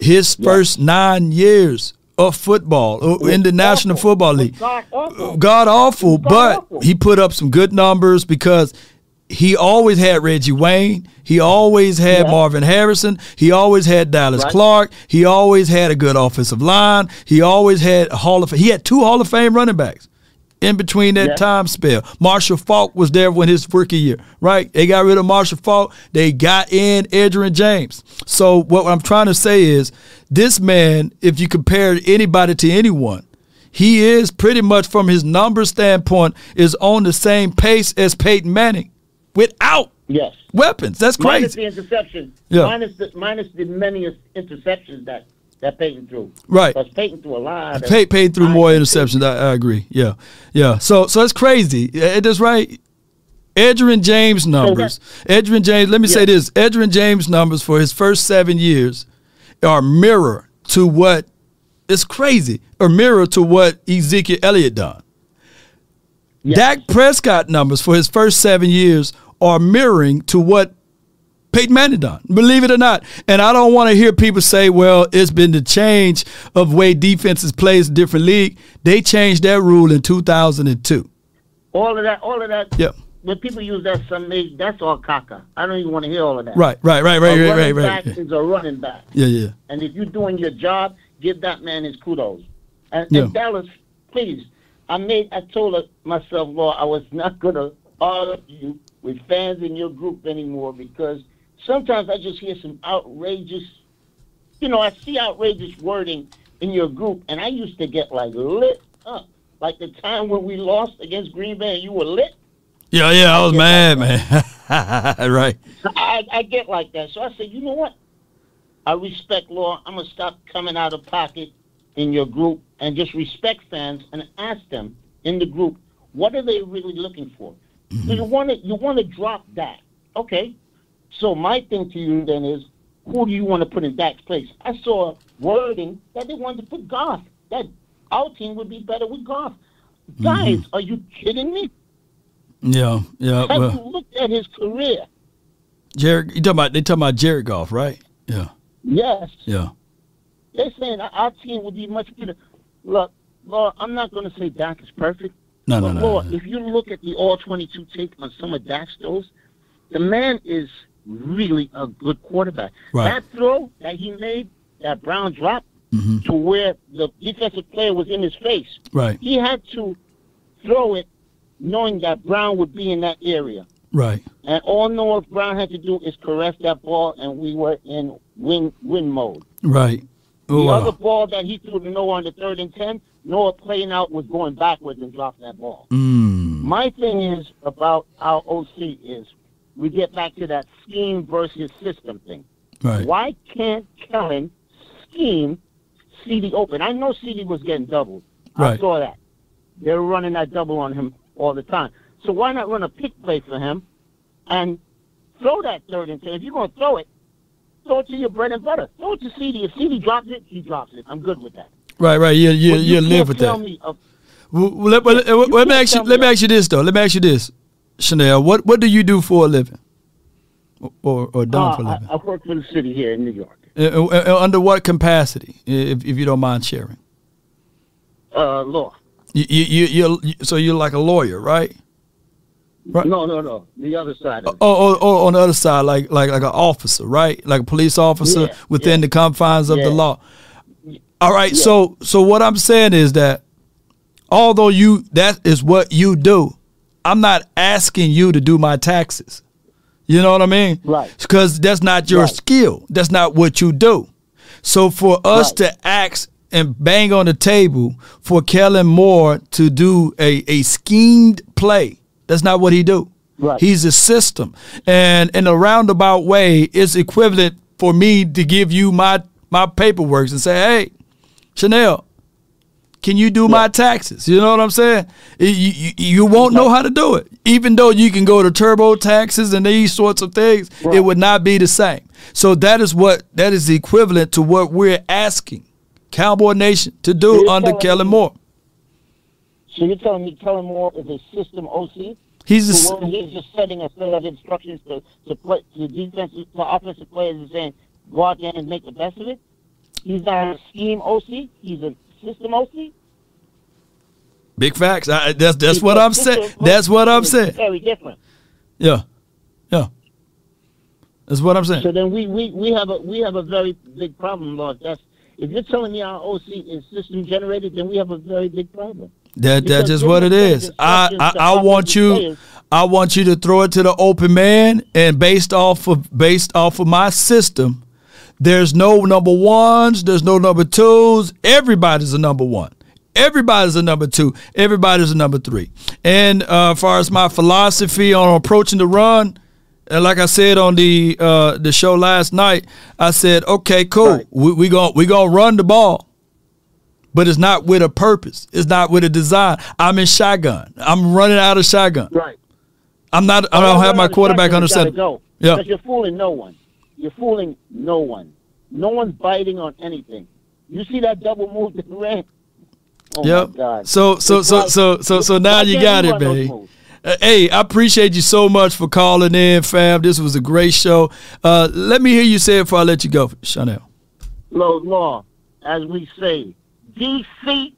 his first nine years of football uh, in the National Football League, God awful. god awful, but he put up some good numbers because he always had Reggie Wayne. He always had Marvin Harrison. He always had Dallas Right. Clark. He always had a good offensive line. He always had a Hall of He had two Hall of Fame running backs in between that Yeah. time spell. Marshall Faulk was there when his rookie year, right? They got rid of Marshall Faulk. They got in Edgerrin James. So what I'm trying to say is this man, if you compare anybody to anyone, he is pretty much from his number standpoint is on the same pace as Peyton Manning without Yes. weapons. That's Minus crazy. the interception. Yeah. Minus the minus the many interceptions that that Peyton threw. Right. Because Peyton threw a lot. Of, Pay, paid through more interceptions. I, I agree. Yeah, yeah. So so it's crazy. It is right. Edgerrin James numbers. Edgerrin James. Let me say this. Edgerrin James numbers for his first seven years are mirror to what. It's crazy. Or mirror to what Ezekiel Elliott done. Dak Prescott numbers for his first seven years are mirroring to what Peyton Manning done. Believe it or not. And I don't want to hear people say, well, it's been the change of way defenses plays a different league. They changed that rule in 2002. all of that. All of that. Yep. When people use that Sunday, that's all caca. I don't even want to hear all of that. Right, right, right, right, a right, right, right. back is a running back. Yeah, yeah. And if you're doing your job, give that man his kudos. And, Yeah. and Dallas, please, I made, I told myself, Lord, I was not gonna argue with fans in your group anymore because sometimes I just hear some outrageous, you know, I see outrageous wording in your group, and I used to get like lit up, like the time when we lost against Green Bay, and you were lit. Yeah, yeah, I was mad, man. right. I, I get like that. So I said, you know what? I respect law. I'm gonna stop coming out of pocket in your group and just respect fans and ask them in the group what are they really looking for. So you want to you want to drop that. okay? So my thing to you then is, who do you want to put in Dak's place? I saw wording that they wanted to put Goff. That our team would be better with Goff. Mm-hmm. Guys, are you kidding me? Yeah, yeah. Have you Well, looked at his career? Jared, you talking about they talking about Jared Goff, right? Yeah, Yes. yeah. They're saying our- team would be much better. Look, Lord, I'm not going to say Dak is perfect. No, no, no, Lord, no. if you look at the all 22 tape on some of Dak's throws, the man is really a good quarterback. Right. That throw that he made, that Brown drop, Mm-hmm. to where the defensive player was in his face, Right, he had to throw it knowing that Brown would be in that area. right. And all Noah Brown had to do is caress that ball, and we were in win win mode. Right. The other wow. ball that he threw to Noah on the third and ten, Noah playing out was going backwards and dropping that ball. Mm. My thing is about our OC is we get back to that scheme versus system thing. Right. Why can't Kellen scheme CeeDee open? I know CeeDee was getting doubled. I saw that. They were running that double on him all the time. So why not run a pick play for him and throw that third and ten? If you're going to throw it, throw it to your bread and butter. Throw it to CeeDee. If CeeDee drops it, he drops it. I'm good with that. Right, right. You you But you can't live with that. me Well, well, let, well, let- let me ask you. Let me ask you this though. Let me ask you this, Chanel. What what do you do for a living, or or done uh, for a living? I, I work for the city here in New York. Uh, uh, uh, under what capacity, if if you don't mind sharing? Uh, law. You you you you're, so you're like a lawyer, right? Right. No, no, no. The other side. Of. Oh, oh, oh, on the other side, like like like an officer, right? Like a police officer Yeah, within the confines of Yeah. the law. All right. So so what I'm saying is that although you that is what you do, I'm not asking you to do my taxes. You know what I mean? Right. Because that's not your skill. That's not what you do. So for us to ask and bang on the table for Kellen Moore to do a, a schemed play, that's not what he do. Right. He's a system. And in a roundabout way, it's equivalent for me to give you my my paperwork and say, hey, Chanel, can you do my taxes? You know what I'm saying? You, you, you won't know how to do it. Even though you can go to turbo taxes and these sorts of things, it would not be the same. So that is what that is the equivalent to what we're asking Cowboy Nation to do You're under Kellen Moore. So you're telling me Kellen Moore is a system OC? He's a So he's just setting a set of instructions to to play to defensive to offensive players and saying go out there and make the best of it. He's not a scheme OC. He's a system OC. Big facts. I, that's that's what I'm saying. That's what I'm saying. Very different. Yeah, yeah. That's what I'm saying. So then we, we, we have a we have a very big problem, Lord. That's if you're telling me our OC is system generated, then we have a very big problem. That that's just what it is. I, I, I want you players- I want you to throw it to the open man and based off of based off of my system, there's no number ones, there's no number twos. Everybody's a number one. Everybody's a number two. Everybody's a number three. And uh, as far as my philosophy on approaching the run, and like I said on the uh, the show last night, I said, okay, cool. We we going we gonna run the ball but it's not with a purpose. It's not with a design. I'm in shotgun. I'm running out of shotgun. Right. I'm not. I don't have my quarterback under center. Go. Yeah. Because you're fooling no one. You're fooling no one. No one's biting on anything. You see that double move that ran? Oh Yep. my God. So so so so so so now you got it, man. Uh, hey, I appreciate you so much for calling in, fam. This was a great show. Uh, let me hear you say it before I let you go, Chanel. Low law, as we say, DC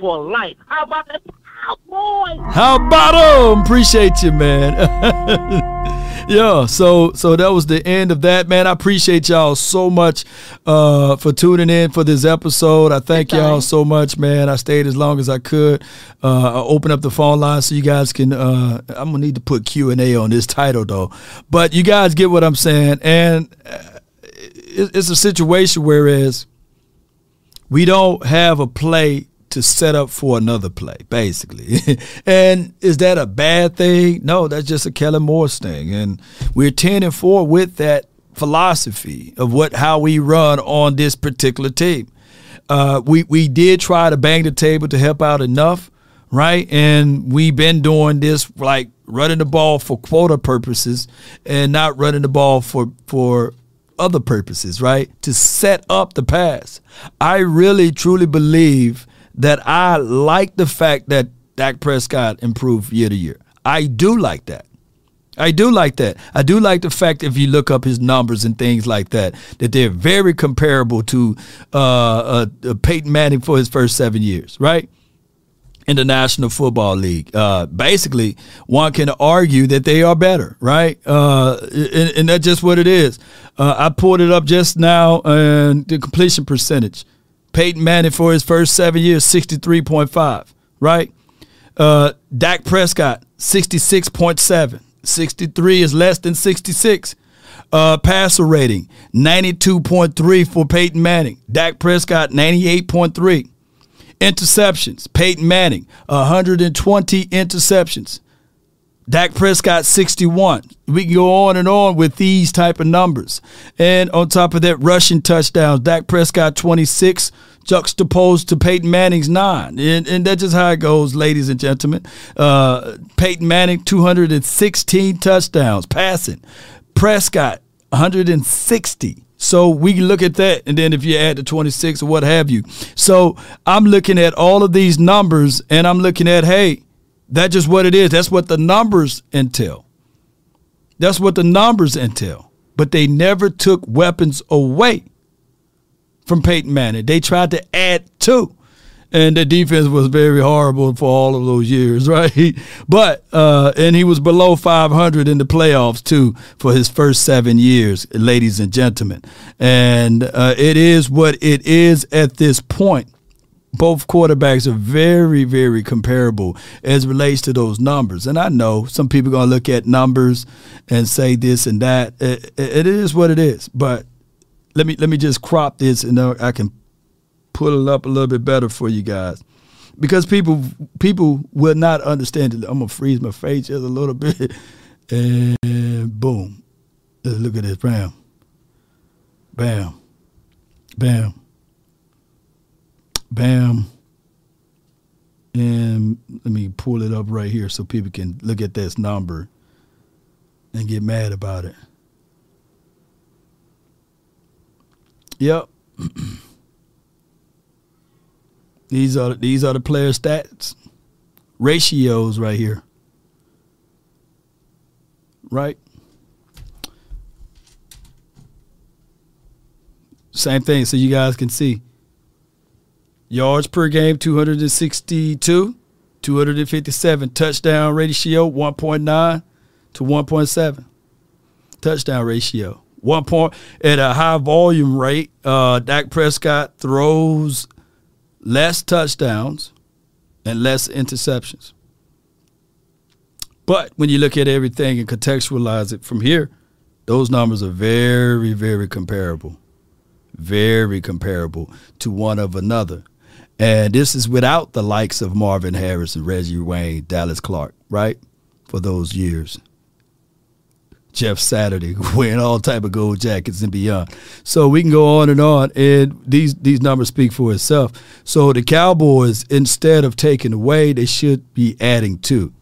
for life. How about that? Cowboys? How about 'em? Appreciate you, man. yeah. So so that was the end of that, man. I appreciate y'all so much uh, for tuning in for this episode. I thank y'all so much, man. I stayed as long as I could. Uh, I opened up the phone line so you guys can. Uh, I'm gonna need to put Q and A on this title though, but you guys get what I'm saying, and uh, it's a situation whereas we don't have a play to set up for another play, basically. and is that a bad thing? No, that's just a Kellen Moore's thing. And we're 10 and 4 with that philosophy of what how we run on this particular team. Uh, we we did try to bang the table to help out enough, right? And we've been doing this like running the ball for quota purposes and not running the ball for for other purposes, right? To set up the pass. I really truly believe that I like the fact that Dak Prescott improved year to year. I do like that. I do like that. I do like the fact if you look up his numbers and things like that, that they're very comparable to uh, uh, uh, Peyton Manning for his first seven years, right? in the National Football League. Uh, basically, one can argue that they are better, right? Uh, and, and that's just what it is. Uh, I pulled it up just now, and the completion percentage. Peyton Manning for his first seven years, 63.5, right? Uh, Dak Prescott, 66.7. 63 is less than 66. Uh, passer rating, 92.3 for Peyton Manning. Dak Prescott, 98.3. Interceptions, Peyton Manning, 120 interceptions. Dak Prescott 61. We can go on and on with these type of numbers. And on top of that, rushing touchdowns. Dak Prescott 26, juxtaposed to Peyton Manning's nine. And, and that's just how it goes, ladies and gentlemen. Uh, Peyton Manning 216 touchdowns passing. Prescott 160. So we can look at that, and then if you add the 26 or what have you. So I'm looking at all of these numbers, and I'm looking at, hey, that's just what it is. That's what the numbers entail. That's what the numbers entail. But they never took weapons away from Peyton Manning. They tried to add to. and the defense was very horrible for all of those years, right? But uh, and he was below 500 in the playoffs too for his first seven years, ladies and gentlemen. And uh, it is what it is at this point. Both quarterbacks are very, very comparable as relates to those numbers. And I know some people are going to look at numbers and say this and that. It, it is what it is. But let me let me just crop this and I can pull it up a little bit better for you guys because people people will not understand it. I'm gonna freeze my face just a little bit, and boom, look at this, bam, bam, bam, bam, and let me pull it up right here so people can look at this number and get mad about it. Yep. These are these are the player stats, ratios right here. Right. Same thing, so you guys can see. Yards per game, 262, 257. Touchdown ratio, 1.9 to 1.7. Touchdown ratio. One point at a high volume rate, uh, Dak Prescott throws less touchdowns and less interceptions. But when you look at everything and contextualize it from here, those numbers are very, very comparable. Very comparable to one of another. And this is without the likes of Marvin Harris and Reggie Wayne, Dallas Clark, right? For those years. Jeff Saturday, wearing all type of gold jackets and beyond. So we can go on and on, and these these numbers speak for itself. So the Cowboys, instead of taking away, they should be adding to.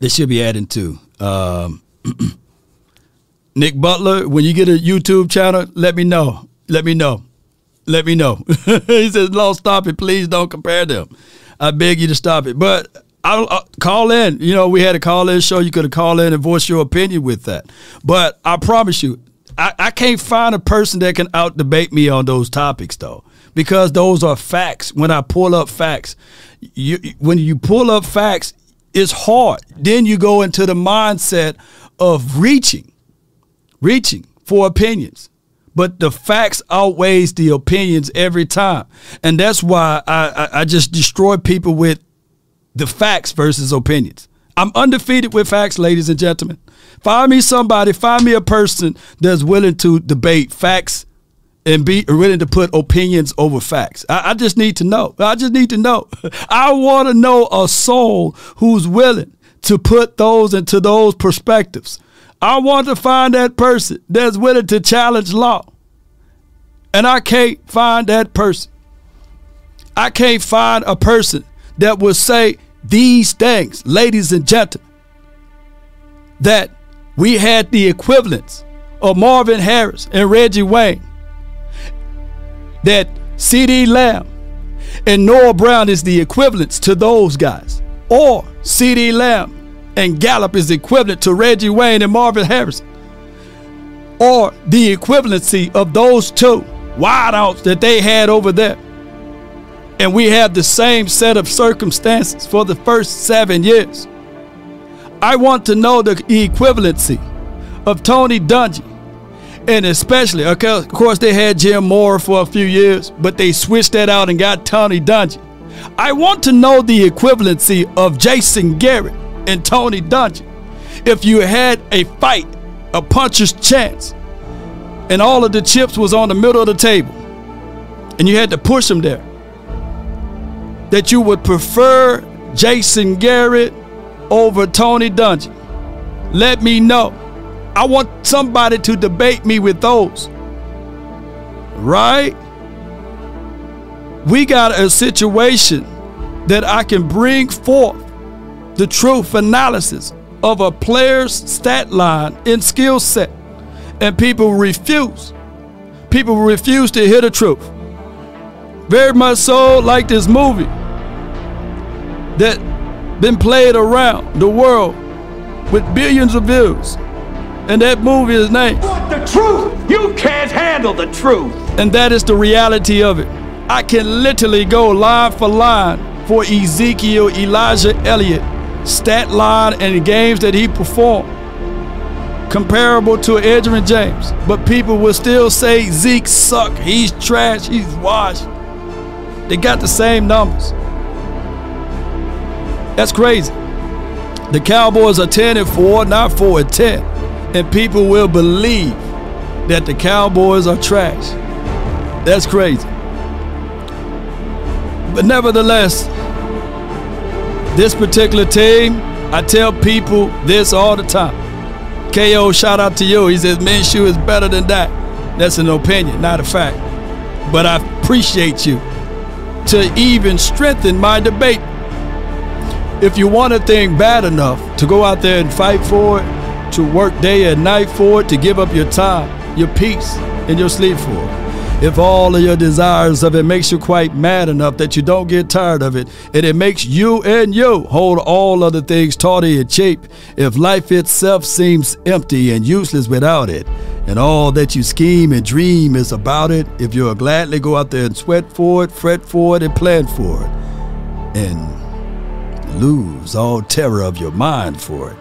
They should be adding to. Um, Nick Butler, when you get a YouTube channel, let me know. Let me know. Let me know. he says, "No, stop it, please. Don't compare them. I beg you to stop it." But I'll, I'll, uh, call in. You know, we had a call in show. You could have called in and voiced your opinion with that. But I promise you, I, I can't find a person that can out debate me on those topics, though, because those are facts. When I pull up facts, you, when you pull up facts, it's hard. Then you go into the mindset of reaching, reaching for opinions but the facts outweighs the opinions every time and that's why I, I, I, just destroy people with the facts versus opinions. I'm undefeated with facts, ladies and gentlemen. Find me somebody, find me a person that's willing to debate facts and be willing to put opinions over facts. I, I just need to know. I just need to know. I want to know a soul who's willing to put those into those perspectives. I want to find that person that's willing to challenge law. And I can't find that person. I can't find a person that will say these things, ladies and gentlemen, that we had the equivalents of Marvin Harris and Reggie Wayne, that CeeDee Lamb and Noah Brown is the equivalents to those guys, or CeeDee Lamb and Gallup is equivalent to Reggie Wayne and Marvin Harris, or the equivalency of those two wideouts that they had over there and we have the same set of circumstances for the first seven years. I want to know the equivalency of Tony Dungy. And especially, of course, they had Jim Mora for a few years, but they switched that out and got Tony Dungy. I want to know the equivalency of Jason Garrett and Tony Dungy. If you had a fight, a puncher's chance, and all of the chips was on the middle of the table, and you had to push them there, that you would prefer Jason Garrett over Tony Dungy. Let me know. I want somebody to debate me with those. Right? We got a situation that I can bring forth the truth analysis of a player's stat line and skill set. And people refuse. People refuse to hear the truth. Very much so like this movie that been played around the world with billions of views. And that movie is named What the truth? You can't handle the truth. And that is the reality of it. I can literally go line for line for Ezekiel Elijah Elliott, stat line and the games that he performed, comparable to Edgerrin James. But people will still say Zeke suck. He's trash. He's washed. They got the same numbers. That's crazy. The Cowboys are 10 and 4, not 4 and 10. And people will believe that the Cowboys are trash. That's crazy. But nevertheless, this particular team, I tell people this all the time. KO, shout out to you. He says Minshew is better than that. That's an opinion, not a fact. But I appreciate you to even strengthen my debate. If you want a thing bad enough to go out there and fight for it, to work day and night for it, to give up your time, your peace, and your sleep for it. If all of your desires of it makes you quite mad enough that you don't get tired of it, and it makes you and you hold all other things tawdy and cheap, if life itself seems empty and useless without it, and all that you scheme and dream is about it, if you'll gladly go out there and sweat for it, fret for it, and plan for it, and lose all terror of your mind for it.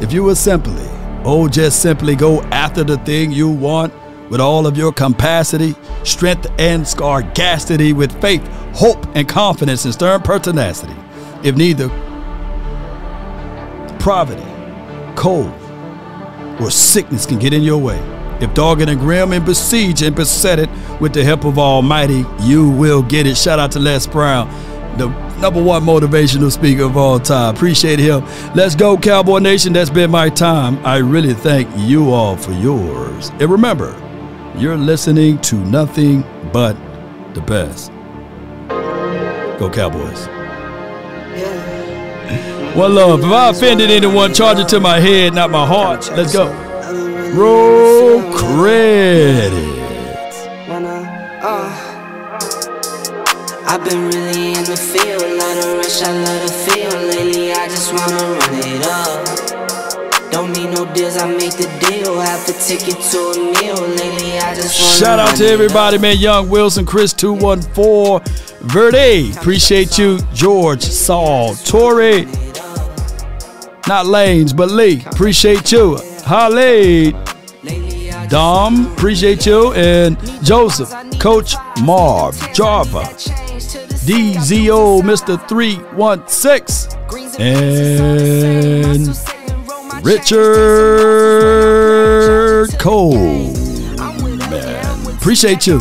If you will simply, oh, just simply go after the thing you want with all of your capacity, strength, and scarcity, with faith, hope, and confidence and stern pertinacity, if neither poverty, cold, or sickness can get in your way. If dogged and grim and besieged and beset it with the help of Almighty, you will get it. Shout out to Les Brown, the number one motivational speaker of all time. Appreciate him. Let's go, Cowboy Nation. That's been my time. I really thank you all for yours. And remember, you're listening to nothing but the best. Go, Cowboys. Yeah. One love. If I offended anyone, charge it to my head, not my heart. Let's go. Roll credit. Uh, I've been really in the field, lot of rush, I love the feel. Lately, I just wanna run it up. Don't need no deals, I make the deal. Have to take it to a meal. Lately, I just Shout out to everybody, man. Young Wilson, Chris 214, Verde. Appreciate you, George, Saul, Torrey. Not Lanes, but Lee. Appreciate you. Holly. Dom, appreciate you. And Joseph, Coach Marv, Jarva, DZO, Mr. 316, and Richard Cole. Man, appreciate you.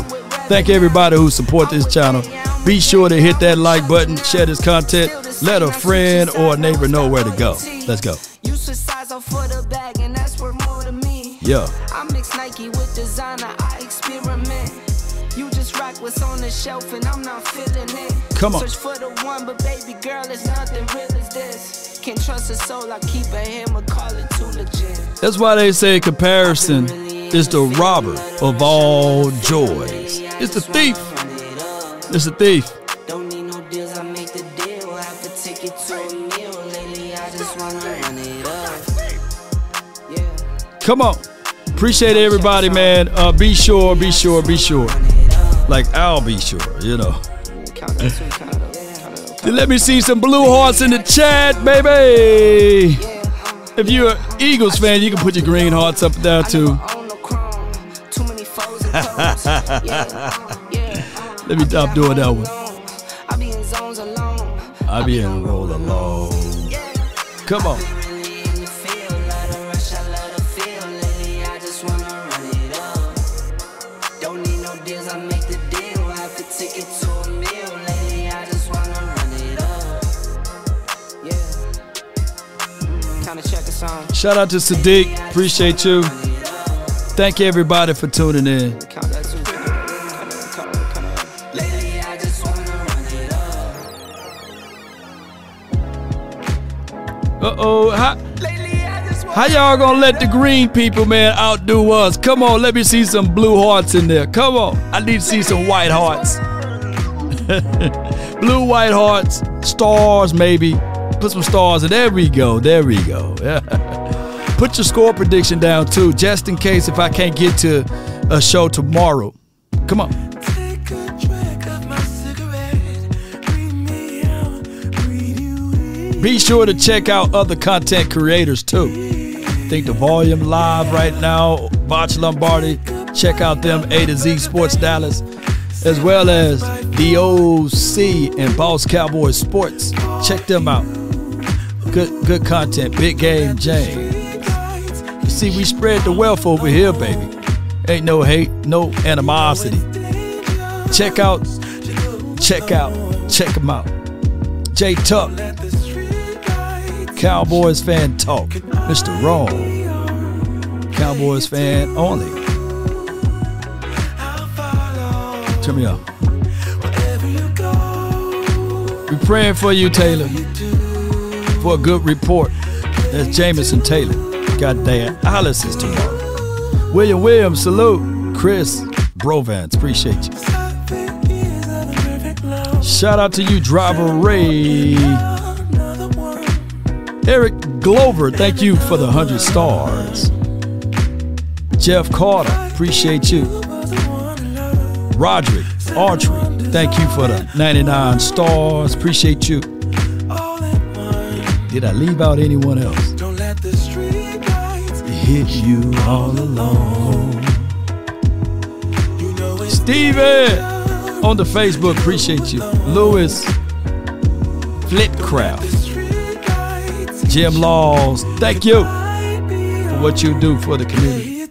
Thank everybody who support this channel. Be sure to hit that like button, share this content, let a friend or a neighbor know where to go. Let's go. You switch sides off for the bag, and that's worth more to me. Yeah. I mix Nike with designer, I experiment. You just rock what's on the shelf, and I'm not feeling it. Come on. Search for the one, but baby girl, it's nothing real as this. Can't trust a soul, I keep a hammer, call it too legit. That's why they say comparison is the robber of all joys. It's the thief. It's the thief. Don't need no deals, I make the deal. Have to take it to a meal. Lately, I just wanna run it up. Come on. Appreciate everybody, man. Uh, be sure, be sure, be sure. Like I'll be sure, you know. Then let me see some blue hearts in the chat, baby. If you're an Eagles fan, you can put your green hearts up there too. Let me stop doing that one. I be in roll alone. Come on. Shout out to Sadiq. Appreciate you. Thank you, everybody for tuning in. Uh oh. How, how y'all gonna let the green people, man, outdo us? Come on, let me see some blue hearts in there. Come on. I need to see some white hearts. blue, white hearts, stars, maybe. Put some stars in. There we go. There we go. Put your score prediction down too, just in case if I can't get to a show tomorrow. Come on. Be sure to check out other content creators too. I think the volume live right now, Botch Lombardi. Check out them A to Z Sports Dallas, as well as DOC and Boss Cowboy Sports. Check them out. Good good content. Big Game James. See, we spread the wealth over here, baby. Ain't no hate, no animosity. Check out, check out, check them out. J Tuck, Cowboys fan talk, Mr. Wrong, Cowboys fan only. Turn me up. We're praying for you, Taylor, for a good report. That's Jameson Taylor. Got dialysis tomorrow. William Williams, salute. Chris Brovance, appreciate you. Shout out to you, Driver Ray. Eric Glover, thank you for the 100 stars. Jeff Carter, appreciate you. Roderick Archery, thank you for the 99 stars. Appreciate you. Did I leave out anyone else? Hit you all alone. Steven on the Facebook, appreciate you. Lewis Flitcraft. Jim Laws, thank you for what you do for the community.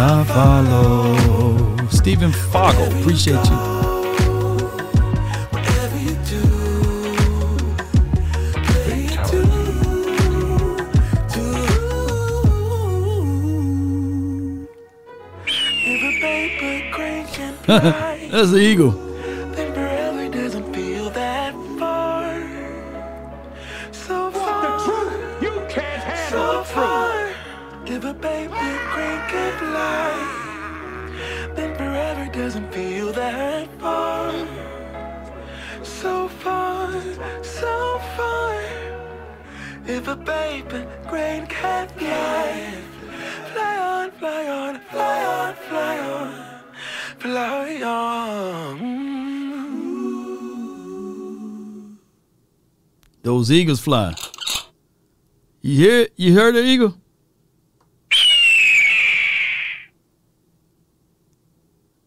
I follow. Stephen Foggle, appreciate you. That's the eagle. Those eagles fly. You hear it? You heard the eagle?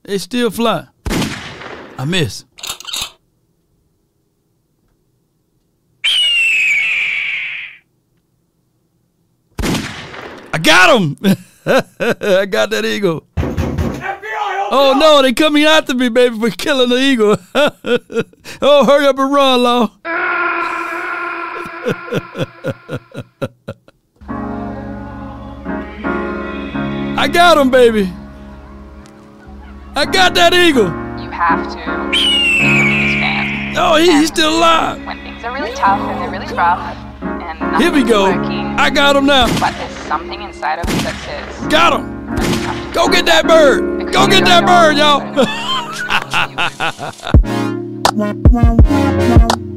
They still fly. I miss. I got him. I got that eagle. Oh no, they coming after me, baby, for killing the eagle. oh, hurry up and run, Law. I got him, baby. I got that eagle. You have to be a Bees fan. Oh, he, he's still alive. When things are really tough and they're really rough, and Here we go. working, I got him now. but there's something inside of you that says, Got him. Go get that bird. Go get that bird, y'all.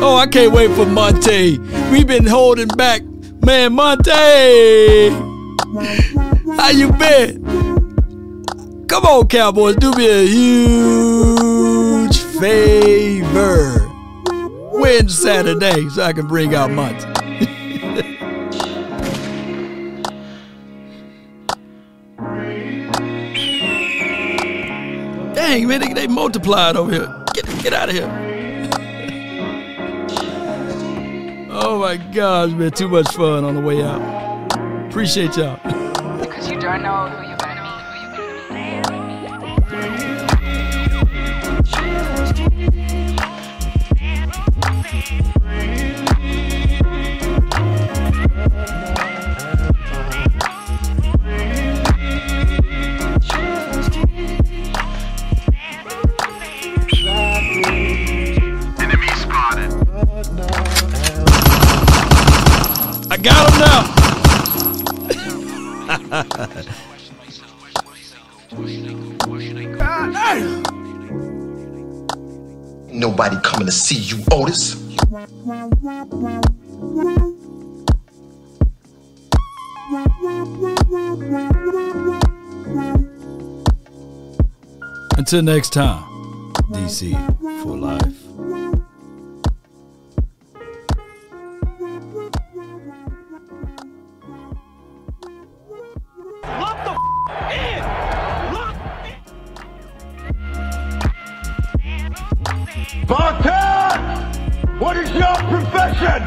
oh, I can't wait for Monte. We've been holding back. Man, Monte. How you been? Come on, Cowboys. Do me a huge favor. Win Saturday so I can bring out Monte. Dang, man, they, they multiplied over here. Get, get out of here. Oh my gosh, man, too much fun on the way out. Appreciate y'all. because you don't know who you're going to meet. Got him now. Nobody coming to see you, Otis. Until next time, DC for life. Bartek! What is your profession?